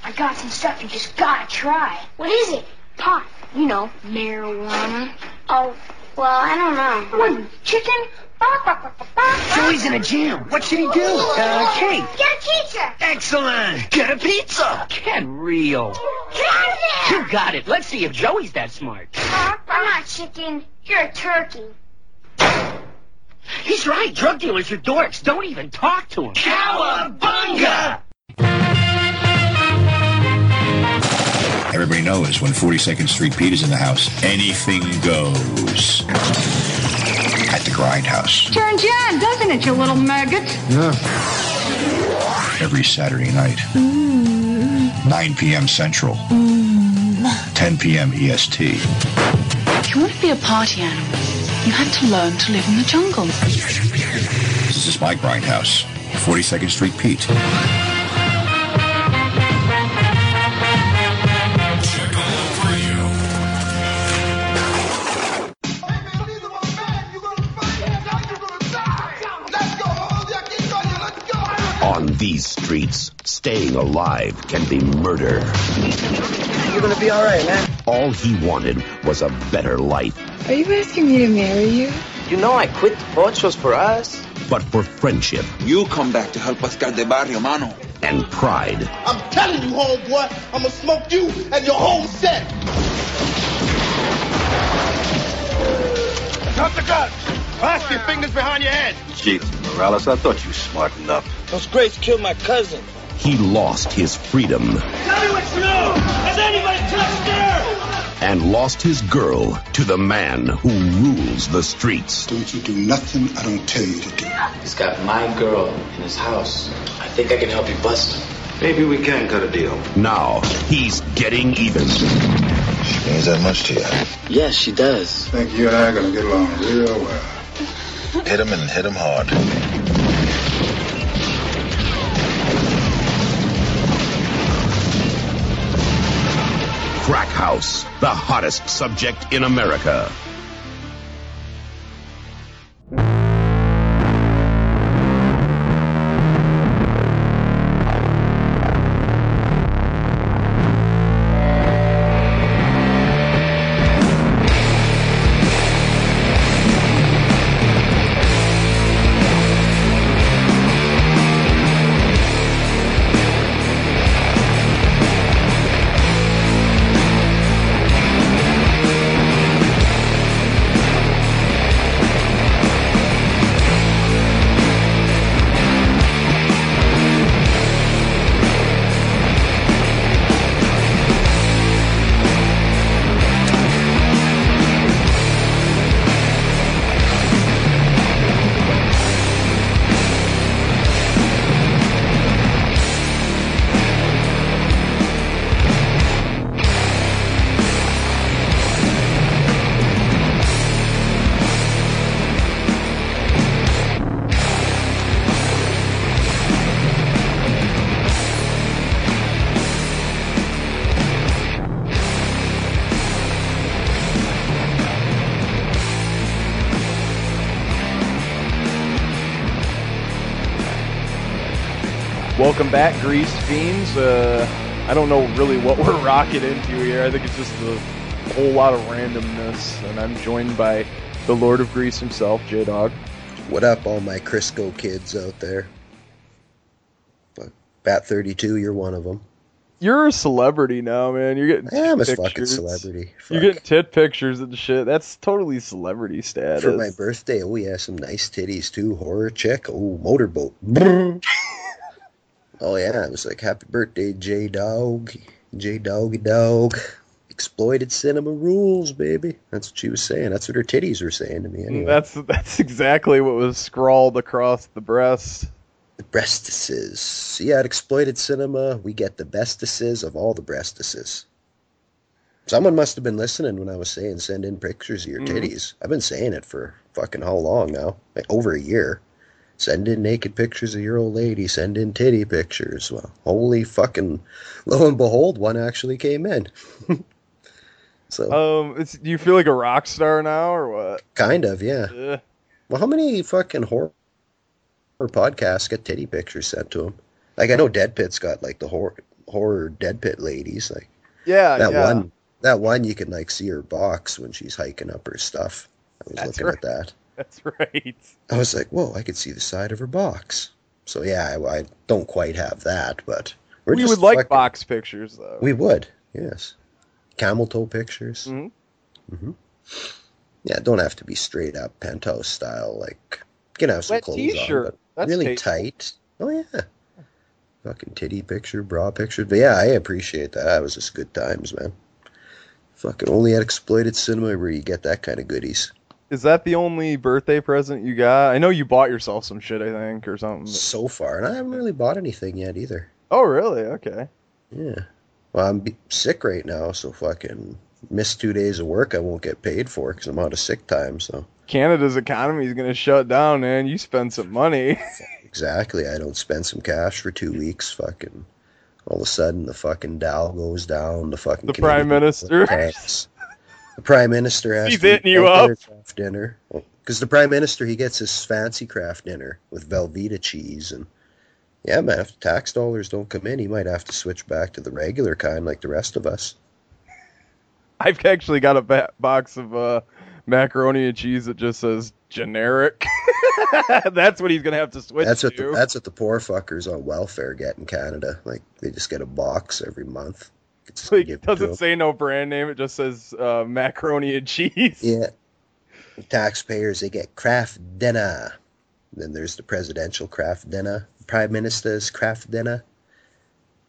I got some stuff you just gotta try. What is it? Pot. You know, marijuana. Oh, well, I don't know. What? Chicken? Joey's in a jam. What should he do? Uh, cake. Get a pizza. Excellent. Get a pizza. Get real. Get out of there. You got it. Let's see if Joey's that smart. I'm not chicken. You're a turkey. He's right. Drug dealers are dorks. Don't even talk to him. Cowabunga! Everybody knows when 42nd Street Pete is in the house, anything goes. At the Grindhouse. Turns you on, doesn't it, you little maggot? Yeah. Every Saturday night. Mm. 9 p.m. Central. Mm. 10 p.m. EST. If you want to be a party animal, you have to learn to live in the jungle. This is my Grindhouse. 42nd Street Pete. These streets, staying alive can be murder. You're gonna be alright, man. All he wanted was a better life. Are you asking me to marry you? You know I quit the boat shows for us. But for friendship, You come back to help us guard the barrio, mano. and pride. I'm telling you, homeboy, I'm gonna smoke you and your whole set. Drop the gun! Clasp your fingers behind your head! Jesus, Morales, I thought you were smart enough. Those Grace killed my cousin. He lost his freedom Tell me what you know! Has anybody touched her? and lost his girl to the man who rules the streets. Don't you do nothing I don't tell you to do. He's got my girl in his house. I think I can help you bust him. Maybe we can cut a deal. Now he's getting even. She means that much to you. Yes, she does. I think you and I are gonna get along real well. Hit him and hit him hard. Crack House, the hottest subject in America. Back, Grease Fiends. Uh, I don't know really what we're rocking into here. I think it's just a whole lot of randomness, and I'm joined by the Lord of Grease himself, J Dog. What up, all my Crisco kids out there? But Bat 32, you're one of them. You're a celebrity now, man. You're getting yeah, I am a fucking celebrity. You're getting tit pictures and shit. That's totally celebrity status. For my birthday, oh yeah, some nice titties too. Horror chick. Oh, motorboat. Oh yeah, it was like happy birthday, J Dog, J Doggy Dog. Exploited cinema rules, baby. That's what she was saying. That's what her titties were saying to me. Anyway, That's that's exactly what was scrawled across the breast. the breastises. Yeah, at Exploited Cinema, we get the bestises of all the breastises. Someone must have been listening when I was saying send in pictures of your Mhm. titties. I've been saying it for fucking how long now? Like over a year. Send in naked pictures of your old lady. Send in titty pictures. Well, holy fucking, lo and behold, one actually came in. so Um, it's, do you feel like a rock star now, or what? kind of, yeah. Yeah. Well, how many fucking horror podcasts get titty pictures sent to them? Like I know Dead Pit's got like the horror horror Dead Pit ladies. Like Yeah, that yeah. one, that one you can like see her box when she's hiking up her stuff. I was That's looking right. at that. That's right. I was like, whoa, I could see the side of her box. So yeah, I, I don't quite have that, but we're we would like box pictures though. We would, yes. Camel toe pictures. Mhm. hmm Yeah, don't have to be straight up penthouse style. Like, you can have some Wet clothes t-shirt. on, but That's really tasteful. tight. Oh yeah. Fucking titty picture, bra picture. But yeah, I appreciate that. That was just good times, man. Fucking only at exploited cinema where you get that kind of goodies. Is that the only birthday present you got? I know you bought yourself some shit, I think, or something. but- So far, and I haven't really bought anything yet either. Oh, really? Okay. Yeah. Well, I'm sick right now, so fucking miss two days of work I won't get paid for because I'm out of sick time. So Canada's economy is gonna shut down, man. You spend some money. exactly, I don't spend some cash for two weeks. Fucking all of a sudden, the fucking Dow goes down. The fucking The Canadian Prime Minister. The prime minister has He's to hitting you up. Kraft dinner because the prime minister he gets his fancy Kraft dinner with Velveeta cheese and yeah, man. If tax dollars don't come in, he might have to switch back to the regular kind like the rest of us. I've actually got a ba- box of uh, macaroni and cheese that just says generic. that's what he's gonna have to switch That's what to. the, that's what the poor fuckers on welfare get in Canada. Like they just get a box every month. It's like, it doesn't say no brand name. It just says uh, macaroni and cheese. Yeah. Taxpayers they get Kraft dinner. Then there's the presidential Kraft dinner, prime minister's Kraft dinner.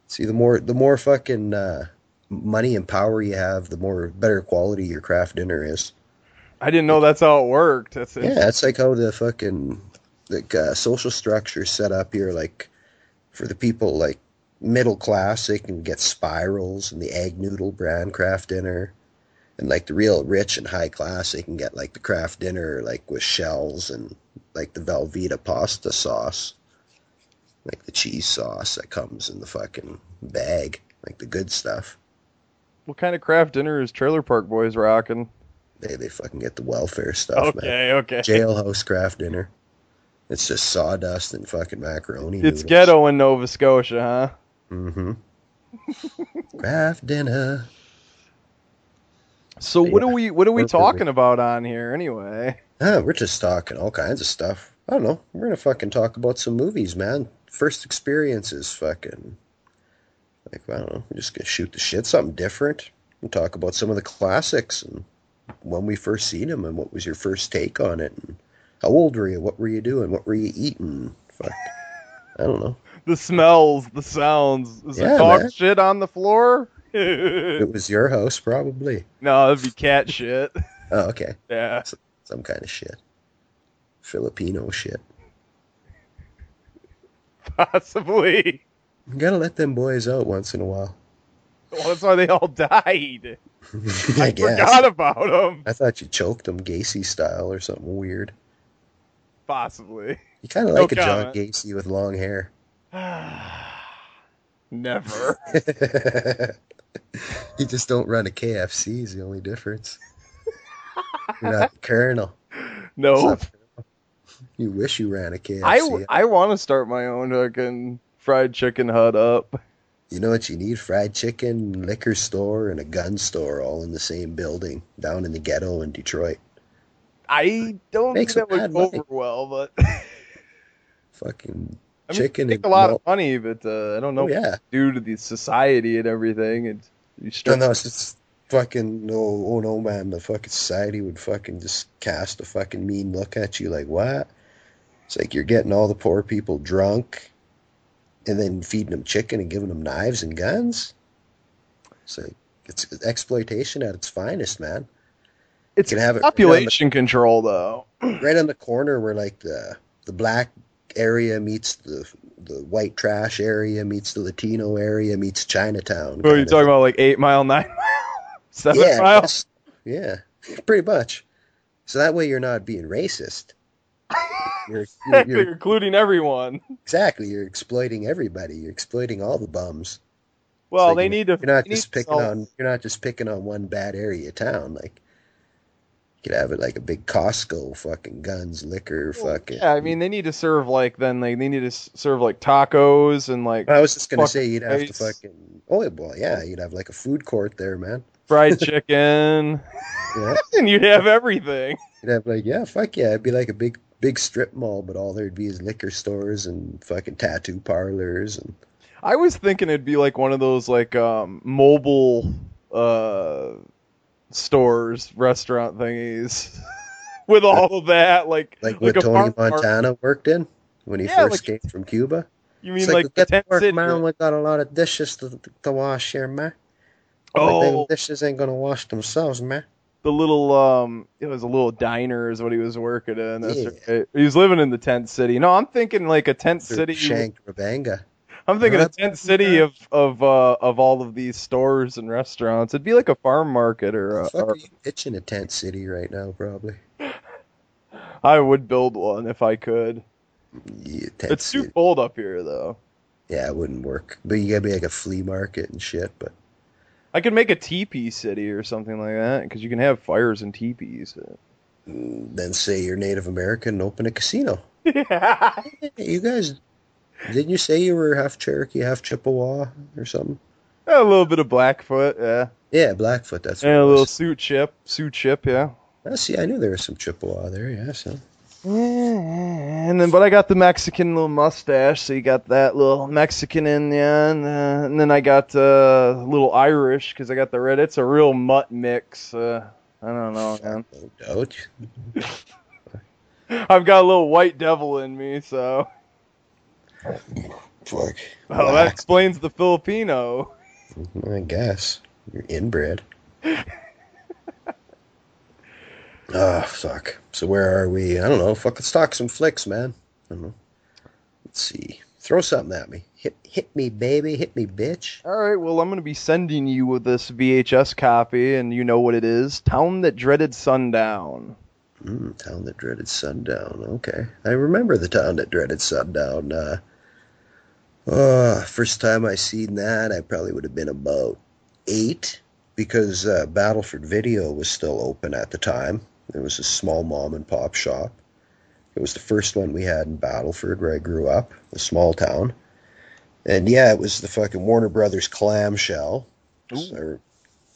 See, the more the more fucking uh, money and power you have, the more better quality your Kraft dinner is. I didn't know that's how it worked. That's Yeah, that's like how the fucking like uh, social structure is set up here. Like for the people like middle class, they can get spirals and the egg noodle brand Kraft dinner, and like the real rich and high class, they can get like the Kraft dinner like with shells and like the Velveeta pasta sauce, like the cheese sauce that comes in the fucking bag, like the good stuff. What kind of Kraft dinner is Trailer Park Boys rocking? They they fucking get the welfare stuff, man. Okay, okay. Jailhouse Kraft dinner. It's just sawdust and fucking macaroni. It's noodles. ghetto in Nova Scotia, huh? Mm-hmm. Kraft dinner. So what are we what are we talking about on here anyway? Ah, we're just talking all kinds of stuff. I don't know. We're gonna fucking talk about some movies, man. First experiences, fucking. Like I don't know. We're just gonna shoot the shit, something different, and talk about some of the classics and when we first seen them and what was your first take on it and how old were you? What were you doing? What were you eating? Fuck. I don't know. The smells, the sounds. Is Yeah, there dog man. shit on the floor? It was your house, probably. no, it'd be cat shit. Oh, okay. Yeah. S- Some kind of shit. Filipino shit. Possibly. You gotta let them boys out once in a while. Well, that's why they all died. I, I guess. forgot about them. I thought you choked them Gacy style or something weird. Possibly. You kind of No like a John. Gacy with long hair. Never. you just don't run a KFC is the only difference. You're not the Colonel. No. Not- You wish you ran a KFC. I, I want to start my own fucking fried chicken hut up. You know what you need? Fried chicken, liquor store, and a gun store all in the same building down in the ghetto in Detroit. I don't Makes think that would go over well, but Fucking I mean, chicken make a lot malt- of money, but uh, I don't know. Oh, yeah. Due to the society and everything, and you No, start no, it's just fucking no, oh no, man. The fucking society would fucking just cast a fucking mean look at you like what? It's like you're getting all the poor people drunk, and then feeding them chicken and giving them knives and guns. It's like it's exploitation at its finest, man. it's you can have it right the- population control, though. right on the corner where like the the black area meets the the white trash area meets the Latino area meets Chinatown. What are you kind of talking about? Like eight mile, nine mile, seven yeah, mile? Yeah, pretty much. So that way you're not being racist. You're, you're, you're including everyone. exactly you're exploiting everybody. You're exploiting all the bums. Well, like they you're- need to. You're not just picking on. You're not just picking on one bad area of town. Like could have it like a big Costco, fucking guns, liquor, fucking. Yeah, I mean, they need to serve like then like they need to serve like tacos and like I was just gonna say you'd have to fucking. Oh well, yeah, you'd have like a food court there, man. fried chicken, Yeah, and you'd have everything. you'd have like yeah, fuck yeah, it'd be like a big big strip mall, but all there'd be is liquor stores and fucking tattoo parlors and I was thinking it'd be like one of those like um mobile uh stores, restaurant thingies. With all of that, like like what Tony market. Montana worked in when he Yeah, first like- came from Cuba. You mean It's like, like, get to work, city? man. We got a lot of dishes to, to wash here, man. Oh. Like, them dishes ain't gonna wash themselves, man. the little um it was a little diner is what he was working in. That's Yeah. right. He was living in the tent city. No, I'm thinking like a tent city. Shanked Rabanga. I'm thinking a tent city of of uh of all of these stores and restaurants. It'd be like a farm market or, a, Fuck or are you pitching a tent city right now, probably? I would build one if I could. Yeah, tent It's too city. cold up here though. Yeah, it wouldn't work. But you gotta be like a flea market and shit. But I could make a teepee city or something like that because you can have fires and teepees. mm, then say you're Native American and open a casino. yeah. Hey, you guys, didn't you say you were half Cherokee, half Chippewa or something? A little bit of Blackfoot, yeah. Yeah, Blackfoot. That's And a little. Sioux chip, Sioux chip, yeah. Oh, see, I knew there was some Chippewa there. Yeah, so And then, but I got the Mexican little mustache, so you got that little Mexican in there, and, uh, and then I got uh, a little Irish because I got the red. It's a real mutt mix. Uh, I don't know, man. No doubt. I've got a little white devil in me, so. Fuck. Oh, that explains the Filipino. I guess. You're inbred. Ah, fuck. So where are we? I don't know. Fuck, let's talk some flicks, man. I don't know. Let's see. Throw something at me. Hit, hit me, baby. Hit me, bitch. All right, well, I'm going to be sending you with this VHS copy, and you know what it is Town That Dreaded Sundown. Mm, town that dreaded sundown. Okay, I remember the town that dreaded sundown. Uh, uh, first time I seen that, I probably would have been about eight because uh, Battleford Video was still open at the time. It was a small mom and pop shop. It was the first one we had in Battleford, where I grew up, a small town. And yeah, it was the fucking Warner Brothers clamshell. So,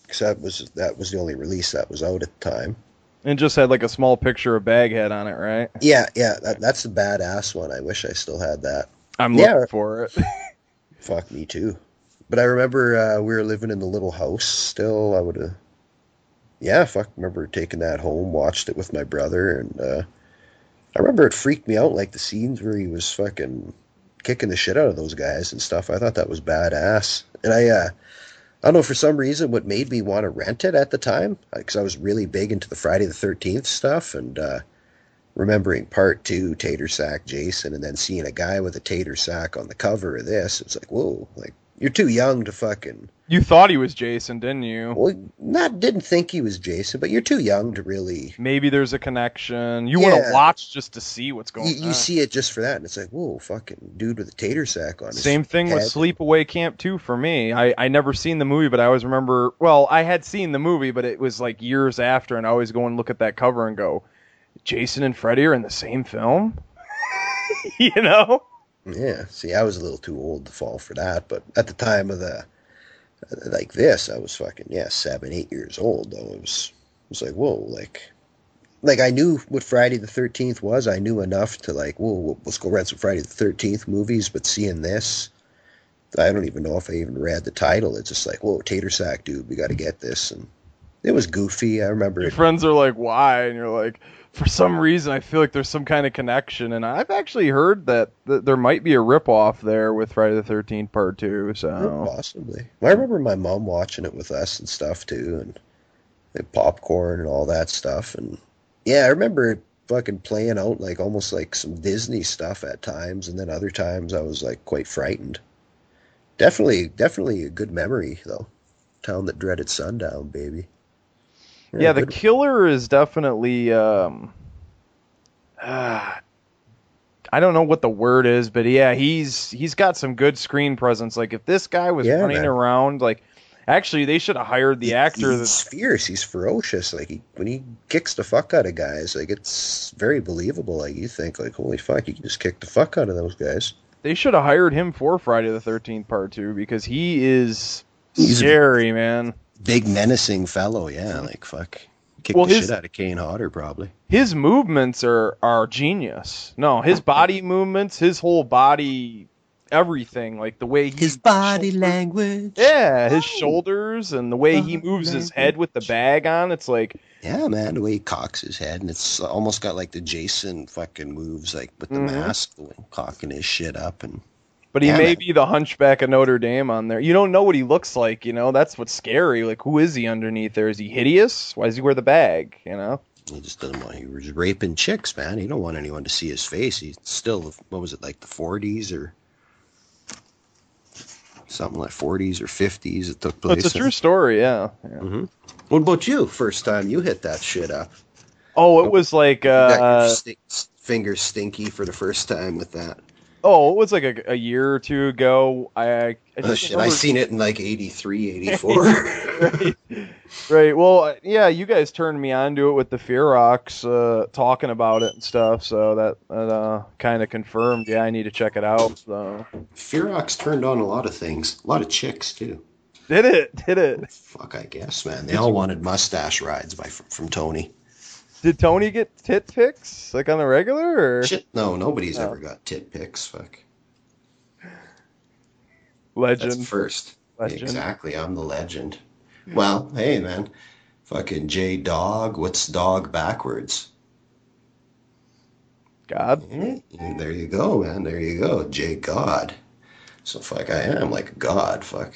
cause that was that was the only release that was out at the time. And just had like a small picture of Baghead on it, right? Yeah, yeah, that, that's the badass one. I wish I still had that. I'm Yeah. looking for it. Fuck me too. But I remember uh, we were living in the little house still. I would have, yeah, fuck. Remember taking that home, watched it with my brother, and uh, I remember it freaked me out, like the scenes where he was fucking kicking the shit out of those guys and stuff. I thought that was badass, and I, uh, I don't know for some reason what made me want to rent it at the time because I was really big into the Friday the Thirteenth stuff and. uh remembering part two, Tater Sack Jason, and then seeing a guy with a tater sack on the cover of this, it's like, whoa, like you're too young to fucking. You thought he was Jason, didn't you? Well, not didn't think he was Jason, but you're too young to really. Maybe there's a connection. You want to watch just to see what's going You, on. you see it just for that, and it's like, whoa, fucking dude with a tater sack on his Same thing with head. Sleepaway Camp 2 for me. I, I never seen the movie, but I always remember. Well, I had seen the movie, but it was like years after, and I always go and look at that cover and go, Jason and Freddy are in the same film? you know? Yeah, see, I was a little too old to fall for that, but at the time of the like this, I was fucking yeah, seven, eight years old. Though it was, it was like whoa, like, like I knew what Friday the Thirteenth was. I knew enough to like, whoa, let's go rent some Friday the Thirteenth movies. But seeing this, I don't even know if I even read the title. It's just like, whoa, tater sack, dude, we got to get this, and it was goofy. I remember Your it. friends are like, why? And you're like, for some reason, I feel like there's some kind of connection. And I've actually heard that, that there might be a ripoff there with Friday the 13th Part 2. So. Possibly. I remember my mom watching it with us and stuff too, and, and popcorn and all that stuff. And yeah, I remember fucking playing out like almost like some Disney stuff at times, and then other times I was like quite frightened. Definitely, definitely a good memory though. Town that dreaded sundown, baby. Yeah, the good- killer is definitely. Um, ah, I don't know what the word is, but yeah, he's he's got some good screen presence. Like if this guy was Yeah, running man. around, like actually they should have hired the actor. He's That's, fierce. He's ferocious. Like he, when he kicks the fuck out of guys, like it's very believable. Like you think, like holy fuck, you can just kick the fuck out of those guys. they should have hired him for Friday the Thirteenth Part Two because he is He's a- scary, man. Big menacing fellow, yeah. Like fuck, kick Well, the his- shit out of Kane Hodder probably. His movements are are genius. No, his body movements, his whole body, everything, like the way he His body language. Yeah, his shoulders and the way he moves his head with the bag on. It's like Yeah, man, the way he cocks his head, and it's almost got like the Jason fucking moves, like with the Mhm. mask, the cocking his shit up, and But he Yeah, may man. be the Hunchback of Notre Dame on there. You don't know what he looks like. You know that's what's scary. Like who is he underneath there? Is he hideous? Why does he wear the bag? You know. he just doesn't want. He was raping chicks, man. He don't want anyone to see his face. He's still, what was it, like the forties or something like forties or fifties? It took place. It's a true story. Yeah. yeah. hmm What about you? First time you hit that shit up? Oh, it was like You got your uh, fingers stinky for the first time with that. Oh, it was like a, a year or two ago. I, I Oh, shit, I seen it in like 83, 84. right. right. Well, yeah, you guys turned me on to it with the Fearox uh, talking about it and stuff. So that, that uh, kind of confirmed. Yeah, I need to check it out. So Fearox turned on a lot of things, a lot of chicks too. did it? Did it? Fuck, I guess, man. They all wanted mustache rides by from Tony. Did Tony get tit pics like on the regular? Or? Shit, no, nobody's Oh. ever got tit pics. Fuck. Legend. That's first. Legend. Exactly, I'm the legend. Well, hey man, fucking J Dog. What's dog backwards? God. Mm, There you go, man. There you go, J God. So fuck, I am like god. Fuck.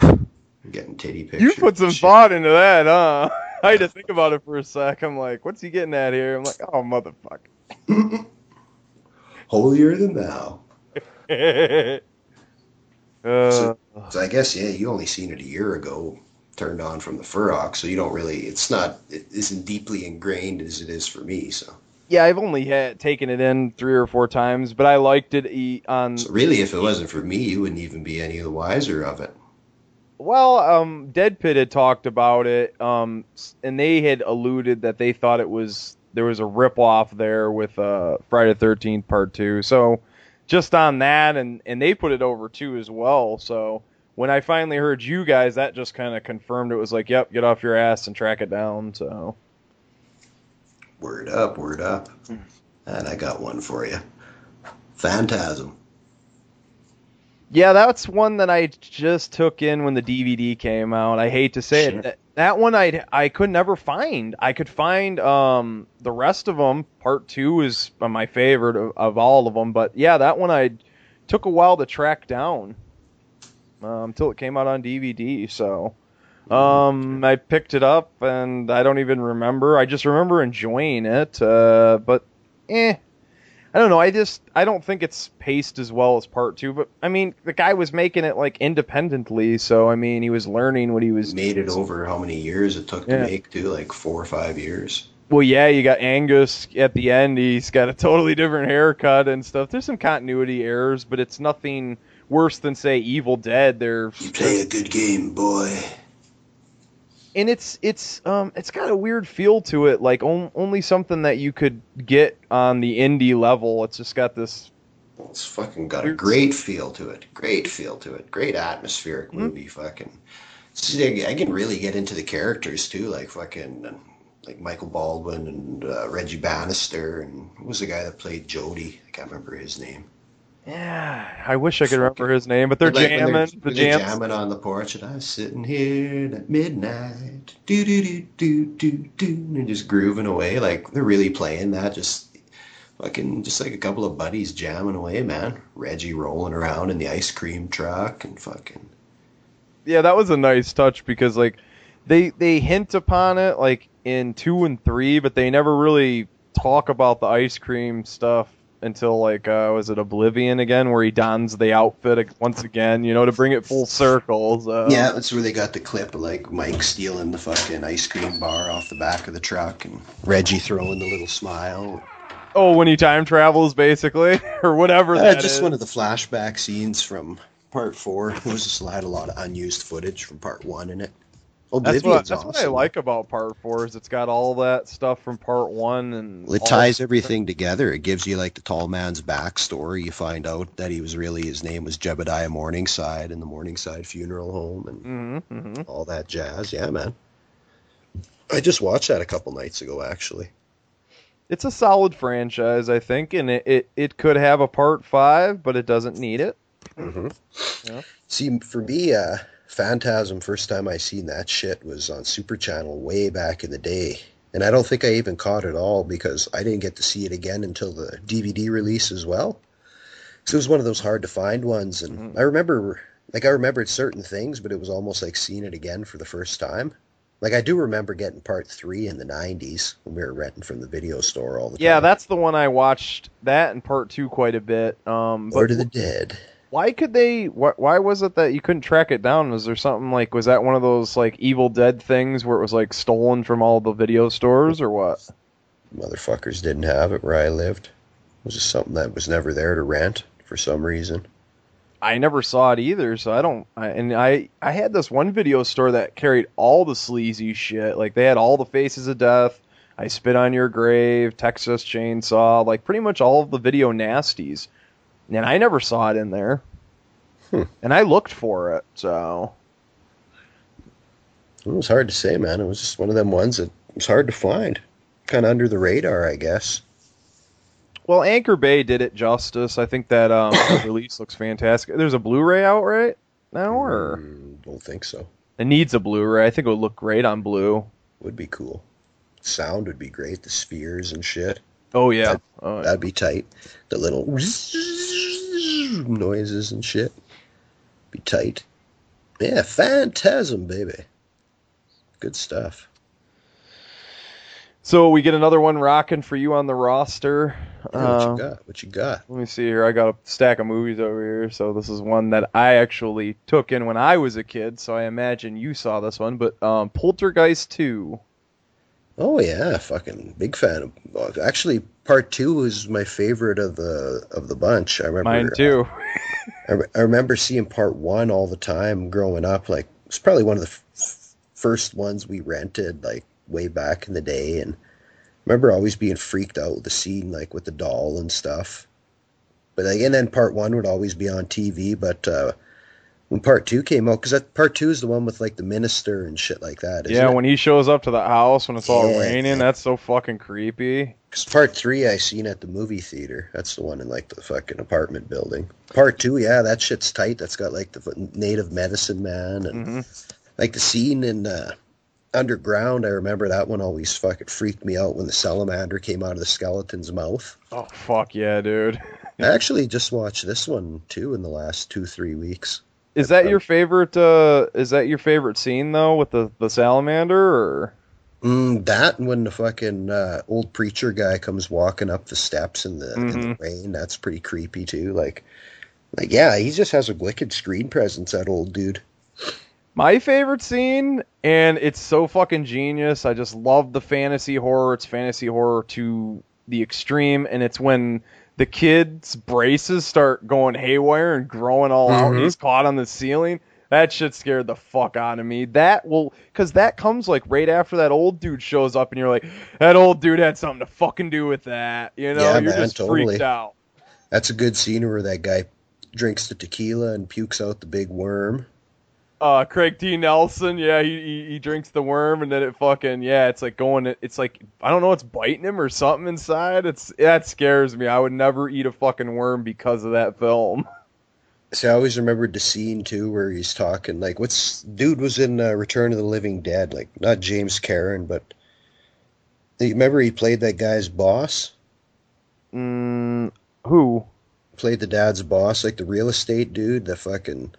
I'm getting titty pictures. You put some thought into that, huh? I had to think about it for a sec. I'm like, what's he getting at here? I'm like, oh motherfucker. Holier than thou. uh, So, so I guess yeah, you only seen it a year ago, turned on from the Furrock, so you don't really. It's not. It isn't deeply ingrained as it is for me. So yeah, I've only had taken it in three or four times, but I liked it on. really, if it wasn't for me, you wouldn't even be any the wiser of it. Well, um, Dead Pit had talked about it, um, and they had alluded that they thought it was there was a rip off there with uh, Friday the Thirteenth Part Two. So just on that, and and they put it over too as well. So when I finally heard you guys, that just kind of confirmed it was like, yep, get off your ass and track it down. So Word up, word up. And I got one for you. Phantasm. Yeah, that's one that I just took in when the DVD came out. I hate to say it. That, one I I could never find. I could find um the rest of them. Part two is my favorite of, of all of them, but yeah, that one I took a while to track down um, until it came out on DVD. So um, I picked it up and I don't even remember. I just remember enjoying it, uh, but eh. I don't know. I just I don't think it's paced as well as part two. But I mean, the guy was making it like independently, so I mean, he was learning what he was. Made it over how many years it took Yeah. to make too? Like four or five years. Well, yeah, you got Angus at the end. He's got a totally different haircut and stuff. There's some continuity errors, but it's nothing worse than say Evil Dead. They're You play a good game, boy. And it's it's um it's got a weird feel to it, like on, only something that you could get on the indie level. It's just got this. It's fucking got a great feel to it. Great feel to it. Great atmospheric Hmm? movie. Fucking. See, I can really get into the characters too, like fucking like Michael Baldwin and uh, Reggie Bannister and who was the guy that played Jody? I can't remember his name. Yeah, I wish I could remember his name, but they're Like, jamming. they're- the they're jamming on the porch, and I'm sitting here at midnight, do do do do do do, and just grooving away. Like they're really playing that, just fucking, just like a couple of buddies jamming away, man. Reggie rolling around in the ice cream truck, and fucking. yeah, that was a nice touch because like they they hint upon it like in two and three, but they never really talk about the ice cream stuff until like uh was it Oblivion again where he dons the outfit once again, you know, to bring it full circle. So. yeah, that's where they got the clip of like Mike stealing the fucking ice cream bar off the back of the truck, and Reggie throwing the little smile. Oh, when he time travels, basically, or whatever. Uh, just is. one of the flashback scenes from part four. It was just had a lot of unused footage from part one in it. That's what, Oblivion's that's what I like about part four is it's got all that stuff from part one and Well, it ties everything together. It gives you like the tall man's backstory. You find out that he was really his name was Jebediah Morningside in the Morningside Funeral Home and Mhm, mhm. all that jazz. Yeah, man. I just watched that a couple nights ago, actually. It's a solid franchise, I think, and it, it, it could have a part five, but it doesn't need it. Mm-hmm. Yeah. See, for me, uh, Phantasm, first time I seen that shit was on Super Channel way back in the day. And I don't think I even caught it all because I didn't get to see it again until the DVD release as well. So it was one of those hard to find ones. And I remember, like, I remembered certain things, but it was almost like seeing it again for the first time. Like, I do remember getting part three in the 90s when we were renting from the video store all the Yeah, time. Yeah, that's the one I watched that and part two quite a bit. Um, but of the Dead. Why could they? Why, why was it that you couldn't track it down? Was there something like? Was that one of those like Evil Dead things where it was like stolen from all the video stores or what? Motherfuckers didn't have it where I lived. It was just something that was never there to rent for some reason. I never saw it either, so I don't. I, and I I had this one video store that carried all the sleazy shit. Like they had all the Faces of Death, I Spit on Your Grave, Texas Chainsaw, like pretty much all of the video nasties. And I never saw it in there. Hmm. And I looked for it, so It was hard to say, man. It was just one of them ones that was hard to find. kind of under the radar, I guess. Well, Anchor Bay did it justice. I think that um, release looks fantastic. There's a Blu-ray out right now, or Mm, don't think so. it needs a Blu-ray. I think it would look great on blue. Would be cool. Sound would be great. The spheres and shit. Oh yeah, That'd, Oh, yeah. that'd be tight. The little noises and shit. Be tight. Yeah, Phantasm, baby. Good stuff. So we get another one rocking for you on the roster. Yeah, what Uh, you got? What you got? Let me see here. I got a stack of movies over here. So this is one that I actually took in when I was a kid. So I imagine you saw this one. But um, Poltergeist 2. Oh yeah, fucking big fan of. Actually, part two is my favorite of the of the bunch. I remember. Mine too. I, I remember seeing part one all the time growing up. Like it's probably one of the f- first ones we rented, like way back in the day. And I remember always being freaked out with the scene, like with the doll and stuff. But like, and then part one would always be on TV. But uh, when part two came out, because part two is the one with like the minister and shit like that. Yeah, it? when he shows up to the house when it's all Yeah. raining, that's so fucking creepy. 'Cause part three I seen at the movie theater. That's the one in like the fucking apartment building. Part two, yeah, that shit's tight. That's got like the native medicine man and hmm like the scene in uh, Underground. I remember that one always fucking freaked me out when the salamander came out of the skeleton's mouth. Oh fuck yeah, dude. I actually just watched this one too in the last two three weeks. Is that your favorite? Uh, is that your favorite scene though with the the salamander? Or Mm, that and when the fucking uh, old preacher guy comes walking up the steps in the in the Mhm. rain, that's pretty creepy too. Like, like yeah, he just has a wicked screen presence. That old dude. my favorite scene, and it's so fucking genius. I just love the fantasy horror. It's fantasy horror to the extreme, and it's when the kid's braces start going haywire and growing all out, and Mhm. he's caught on the ceiling. That shit scared the fuck out of me. That will, cause that comes like right after that old dude shows up, and you're like, that old dude had something to fucking do with that. You know, Yeah, you're man, just totally. freaked out. That's a good scene where that guy drinks the tequila and pukes out the big worm. Uh Craig T. Nelson, yeah, he, he he drinks the worm and then it fucking yeah, it's like going it's like I don't know, it's biting him or something inside. It's that scares me. I would never eat a fucking worm because of that film. See, I always remembered the scene too where he's talking like, "What's dude was in uh, Return of the Living Dead?" Like not James Karen, but you remember he played that guy's boss. Mm, who? Played the dad's boss, like the real estate dude the fucking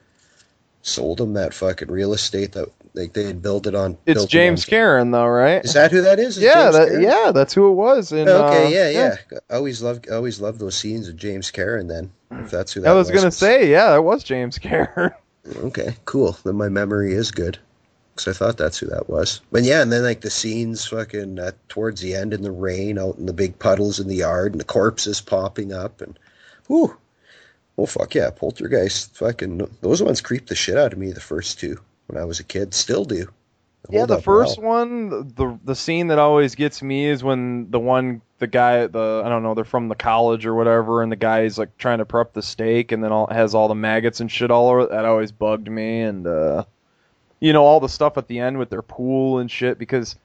sold him that fucking real estate that like they had built it on. It's built it James on- Karen though, right? Is that who that is? Is yeah, that, yeah, that's who it was. And, okay, uh, yeah, yeah, I always loved, I always loved those scenes of James Karen. Then, if that's who that I was gonna say, yeah, that was James Karen. Okay, cool. Then my memory is good. Because I thought that's who that was. But yeah, and then like the scenes fucking uh, towards the end in the rain, out in the big puddles in the yard, and the corpses popping up, and whoo, oh fuck yeah, Poltergeist, fucking those ones creeped the shit out of me. The first two when I was a kid, still do. They Yeah, the first well. one, the the scene that always gets me is when the one, the guy, the I don't know, they're from the college or whatever, and the guy's like trying to prep the steak, and then all has all the maggots and shit all over. it. That always bugged me, and uh, you know all the stuff at the end with their pool and shit, because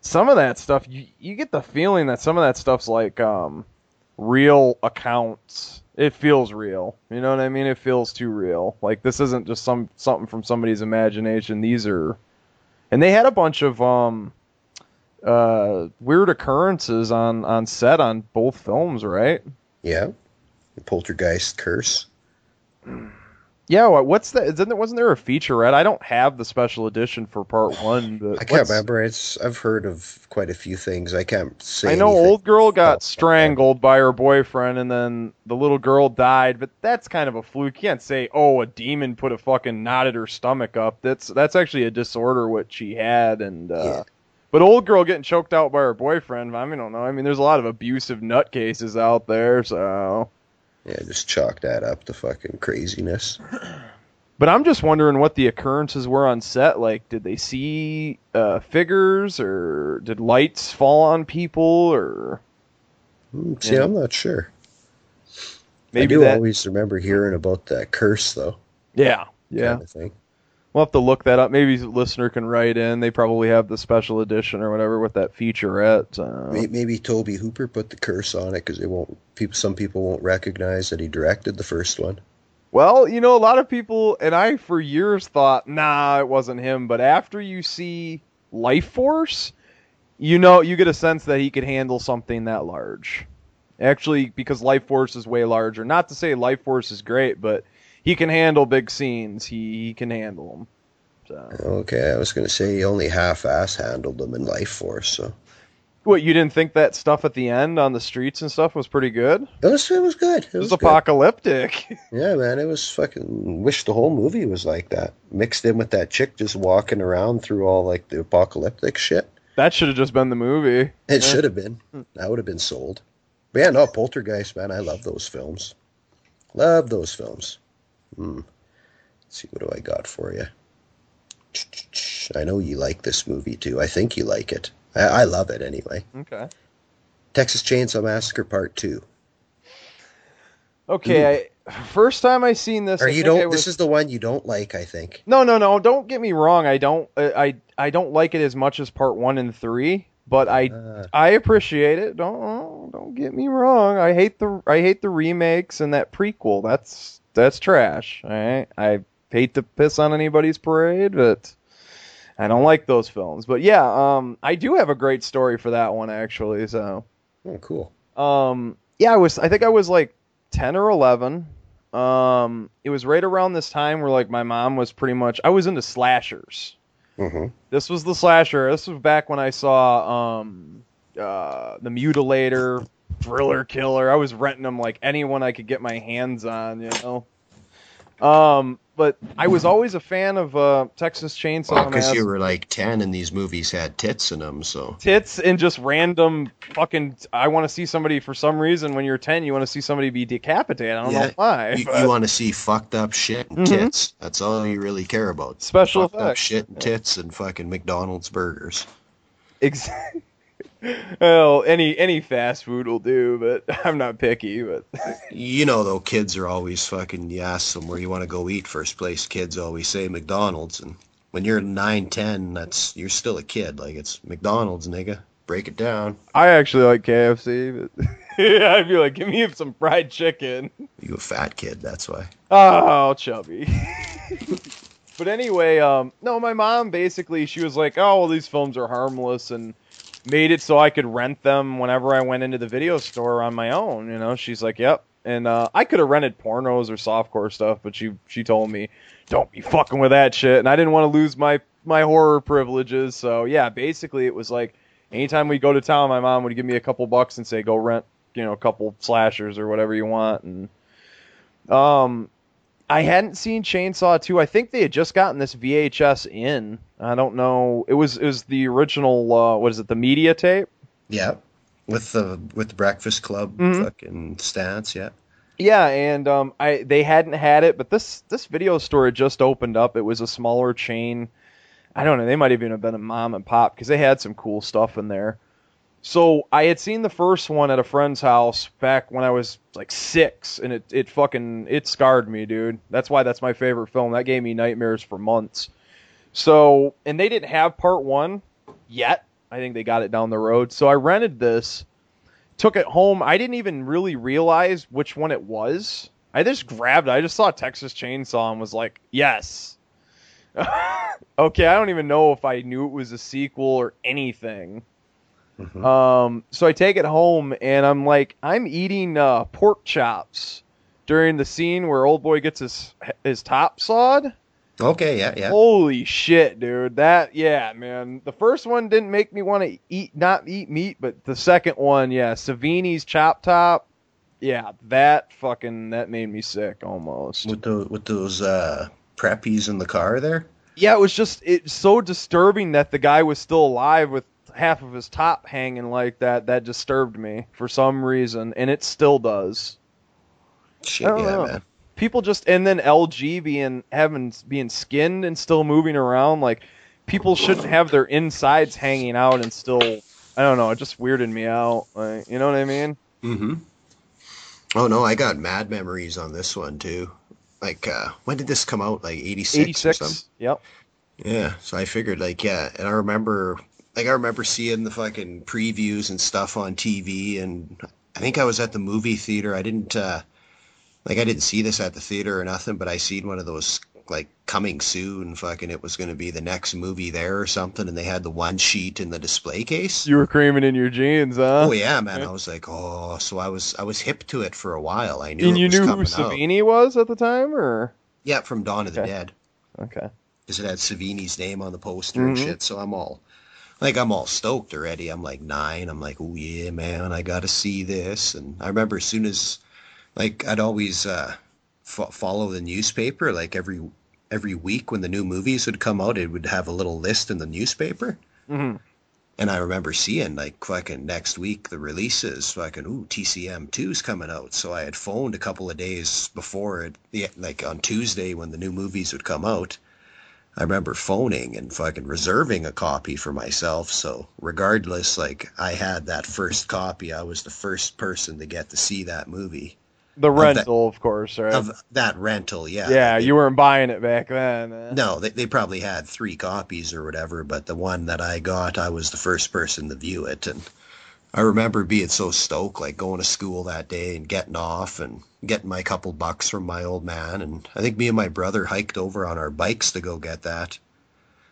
some of that stuff, you you get the feeling that some of that stuff's like um real accounts. It feels real. You know what I mean? It feels too real. Like this isn't just some something from somebody's imagination. These are and they had a bunch of um uh weird occurrences on on set on both films, right? Yeah, the Poltergeist curse. Yeah, what- what's that? Isn't there, wasn't there a featurette? I don't have the special edition for part one, I can't remember. It's I've heard of quite a few things. I can't say. I know anything. old girl got strangled by her boyfriend, and then the little girl died. But that's kind of a fluke. You can't say, "Oh, a demon put a fucking knot at her stomach up." That's that's actually a disorder what she had, and uh, but old girl getting choked out by her boyfriend. I mean, I don't know. I mean, there's a lot of abusive nutcases out there, so. Yeah, just chalk that up to fucking craziness. But I'm just wondering what the occurrences were on set. Like, did they see uh, figures, or did lights fall on people, or Hmm, See, Yeah. I'm not sure. I maybe do that? always remember hearing about that curse, though. Yeah, yeah. Kind of thing. We'll have to look that up. Maybe a listener can write in. They probably have the special edition or whatever with that featurette. Uh, Maybe Tobe Hooper put the curse on it because they won't. People, some people won't recognize that he directed the first one. Well, you know, a lot of people, and I for years thought, nah, it wasn't him. But after you see Lifeforce, you know, you get a sense that he could handle something that large. Actually, because Lifeforce is way larger. Not to say Lifeforce is great, but he can handle big scenes. He, he can handle them. So. Okay, I was going to say he only half-ass handled them in Lifeforce. So What, you didn't think that stuff at the end on the streets and stuff was pretty good? it was it was good. It It was was good. apocalyptic. Yeah, man, it was fucking. Wish the whole movie was like that, mixed in with that chick just walking around through all like the apocalyptic shit. That should have just been the movie. It should have been. Hmm. That would have been sold. But yeah, no, Poltergeist, man, I love those films. Love those films. Hmm. Let's see, what do I got for you? I know you like this movie too. I think you like it. I, I love it anyway. Okay. Texas Chainsaw Massacre Part Two. Okay, I, first time I seen this. Or I you don't. was- This is the one you don't like, I think. No, no, no. Don't get me wrong. I don't. uh, I I don't like it as much as part one and three, but I Uh. I appreciate it. Don't don't get me wrong. I hate the I hate the remakes and that prequel. That's that's trash. All right. I hate to piss on anybody's parade, but I don't like those films. But yeah, um, I do have a great story for that one actually. So. Oh, cool. Um, yeah, I was. I think I was like ten or eleven. Um, it was right around this time where like my mom was pretty much. I was into slashers. Mm-hmm. This was the slasher. This was back when I saw um, uh, the Mutilator, Thriller Killer. I was renting them like anyone I could get my hands on. You know. Um, but I was always a fan of uh, Texas Chainsaw Because Massacre. you were like ten, and these movies had tits in them, so tits and just random fucking. I want to see somebody for some reason. When you're ten, you want to see somebody be decapitated. I don't know why. You, but- want to see fucked up shit and Mhm. tits. That's all you really care about. Special fucked up effects. shit and tits and fucking McDonald's burgers. Ex- well, any any fast food will do, but I'm not picky. But You know, though, kids are always fucking. You ask them where you want to go eat. First place, kids always say McDonald's, and when you're nine, ten, that's you're still a kid. Like it's McDonald's, nigga. Break it down. I actually like KFC. But yeah, I'd be like, give me some fried chicken. You a fat kid, that's why. Oh, chubby. but anyway, um, no, my mom basically she was like, oh, well, these films are harmless and made it so I could rent them whenever I went into the video store on my own. You know, she's like, yep. And uh, I could have rented pornos or softcore stuff, but she she told me, don't be fucking with that shit. And I didn't want to lose my my horror privileges. So yeah, basically it was like anytime we go to town, my mom would give me a couple bucks and say, go rent, you know, a couple slashers or whatever you want. And um, I hadn't seen Chainsaw 2. I think they had just gotten this VHS in. I don't know. It was it was the original. Uh, what is it? The media tape. Yeah, with the with the Breakfast Club Mhm. fucking stance. Yeah. Yeah, and um, I they hadn't had it, but this this video store had just opened up. It was a smaller chain. I don't know. They might even have been a mom and pop because they had some cool stuff in there. So I had seen the first one at a friend's house back when I was like six, and it it fucking it scarred me, dude. That's why that's my favorite film. That gave me nightmares for months. So and they didn't have part one yet. I think they got it down the road. So I rented this took it home. I didn't even really realize which one it was. I just grabbed it. I just saw Texas Chainsaw and was like, yes. okay, I don't even know if I knew it was a sequel or anything. Um, so I take it home and I'm like, I'm eating uh, pork chops during the scene where old boy gets his his top sawed. Okay. Yeah. Yeah. Holy shit, dude! That yeah, man. The first one didn't make me want to eat, not eat meat, but the second one, yeah, Savini's chop top, yeah, that fucking that made me sick almost. With the with those uh, preppies in the car there. Yeah, it was just it's so disturbing that the guy was still alive with half of his top hanging like that. That disturbed me for some reason, and it still does. Shit, yeah, know. man. People just and then LG being having being skinned and still moving around like people shouldn't have their insides hanging out and still I don't know, it just weirded me out. Like, you know what I mean? Mm-hmm. Oh no, I got mad memories on this one too. like uh, when did this come out? Like eighty six or something. 86. Yep. Yeah, so I figured like yeah, and I remember like I remember seeing the fucking previews and stuff on TV, and I think I was at the movie theater. I didn't uh, like I didn't see this at the theater or nothing, but I seen one of those like coming soon. Fucking, it was going to be the next movie there or something, and they had the one sheet in the display case. You were creaming in your jeans, huh? Oh yeah, man! I was like, oh, so I was I was hip to it for a while. I knew. And it you was knew who coming out. Savini was at the time, or Yeah, from Dawn of the Dead. okay? because it had Savini's name on the poster and Mhm. shit. So I'm all like, I'm all stoked already. I'm like nine. I'm like, oh yeah, man, I got to see this. And I remember as soon as, like, I'd always uh, fo- follow the newspaper. Like every every week when the new movies would come out, it would have a little list in the newspaper. Mm-hmm. And I remember seeing like fucking next week the releases, fucking ooh TCM 2's coming out. So I had phoned a couple of days before it, like on Tuesday when the new movies would come out. I remember phoning and fucking reserving a copy for myself. So regardless, like I had that first copy, I was the first person to get to see that movie. The Of that- rental, of course, right? Of that rental, yeah. yeah, They- you weren't buying it back then. eh? no, they, they probably had three copies or whatever, but the one that I got, I was the first person to view it. And I remember being so stoked, like going to school that day and getting off and getting my couple bucks from my old man. And I think me and my brother hiked over on our bikes to go get that.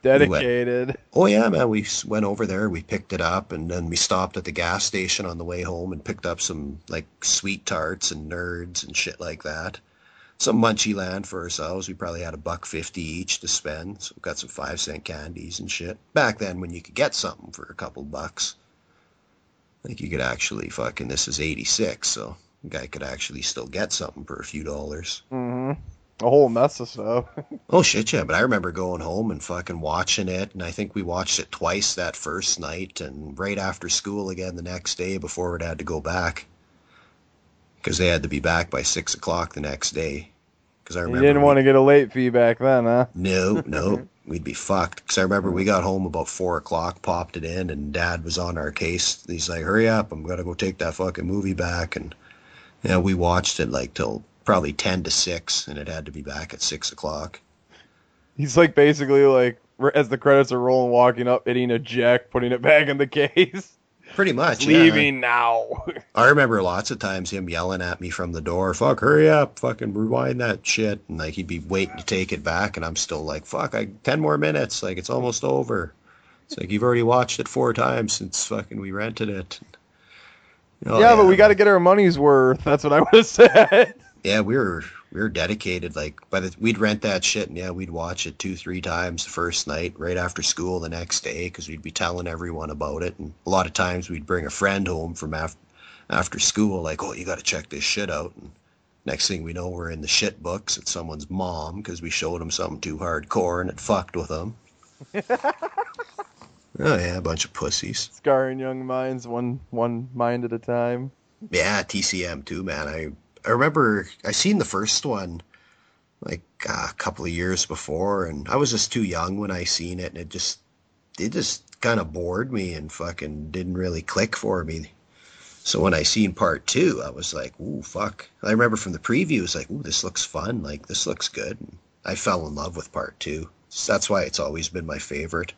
Dedicated. Oh, yeah, man. We went over there, we picked it up, and then we stopped at the gas station on the way home and picked up some, like, sweet tarts and nerds and shit like that some munchy land for ourselves. We probably had a buck fifty each to spend. So we got some five cent candies and shit. Back then when you could get something for a couple bucks. I think you could actually fucking this is eighty six, so a guy could actually still get something for a few dollars. Mm-hmm. A whole mess of stuff. Oh shit, yeah. But I remember going home and fucking watching it, and I think we watched it twice that first night, and right after school again the next day before it had to go back, because they had to be back by six o'clock the next day. Because I you remember didn't we- want to get a late fee back then, huh? No, no, we'd be fucked. Because I remember we got home about four o'clock, popped it in, and Dad was on our case. He's like, "Hurry up! I'm gonna go take that fucking movie back." And yeah, we watched it like till probably ten to six, and it had to be back at six o'clock. He's like basically like as the credits are rolling, walking up, hitting a jack, putting it back in the case, Pretty much, yeah. leaving now. I remember lots of times him yelling at me from the door, "Fuck, hurry up! Fucking rewind that shit!" And like he'd be waiting to take it back, and I'm still like, "Fuck, I ten more minutes. Like it's almost over." It's like you've already watched it four times since fucking we rented it. Oh, yeah, but we got to get our money's worth. That's what I would have said. Yeah, we were we were dedicated. Like by the we'd rent that shit, and yeah, we'd watch it two three times the first night, right after school the next day, because we'd be telling everyone about it. And a lot of times we'd bring a friend home from after after school, like, oh, you got to check this shit out. And next thing we know, we're in the shit books at someone's mom because we showed them something too hardcore and it fucked with them. Oh yeah, a bunch of pussies. Scarring young minds, one one mind at a time. Yeah, TCM too, man. I I remember I seen the first one like uh, a couple of years before, and I was just too young when I seen it, and it just it just kind of bored me and fucking didn't really click for me. So when I seen part two, I was like, "Ooh, fuck!" I remember from the previews, like, "Ooh, this looks fun. Like, this looks good." And I fell in love with part two. So that's why it's always been my favorite.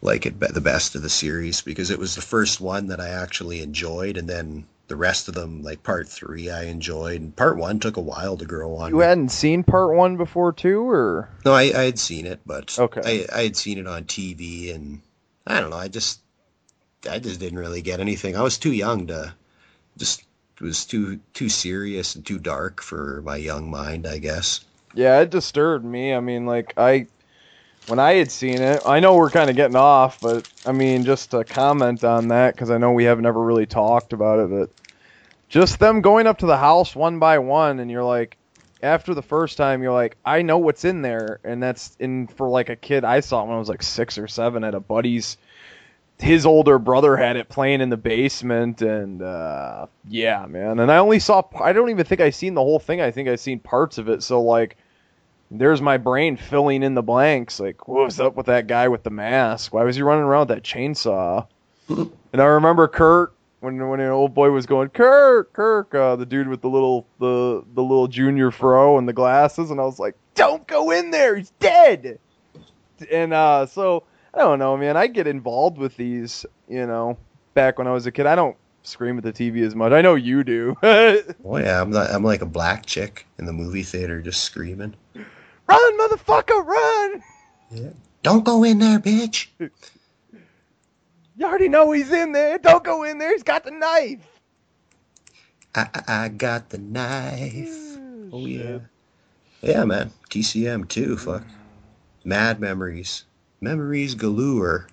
Like it the best of the series because it was the first one that I actually enjoyed, and then the rest of them, like part three, I enjoyed, and part one took a while to grow on. You me. hadn't seen part one before, too, or No, I, I had seen it, but Okay. I, I had seen it on TV, and I don't know. I just, I just didn't really get anything. I was too young to, just it was too too serious and too dark for my young mind, I guess. Yeah, it disturbed me. I mean, like I when I had seen it, I know we're kind of getting off, but I mean, just to comment on that because I know we have never really talked about it, but just them going up to the house one by one, and you're like, after the first time, you're like, I know what's in there, and that's in for like a kid. I saw it when I was like six or seven at a buddy's. His older brother had it playing in the basement, and uh, yeah, man. And I only saw. I don't even think I seen the whole thing. I think I seen parts of it. So like, there's my brain filling in the blanks. Like, what was up with that guy with the mask? Why was he running around with that chainsaw? and I remember Kurt when when an old boy was going Kirk, Kirk, uh, the dude with the little the the little junior fro and the glasses, and I was like, don't go in there, he's dead. And uh, so I don't know, man. I get involved with these, you know. Back when I was a kid, I don't scream at the TV as much. I know you do. Oh yeah, I'm not, I'm like a black chick in the movie theater just screaming. run, motherfucker, run! Yeah. Don't go in there, bitch. You already know he's in there. Don't go in there. He's got the knife. I, I, I got the knife. Oh yeah. Yeah, man. TCM too. Fuck. Mad memories. Memories galore.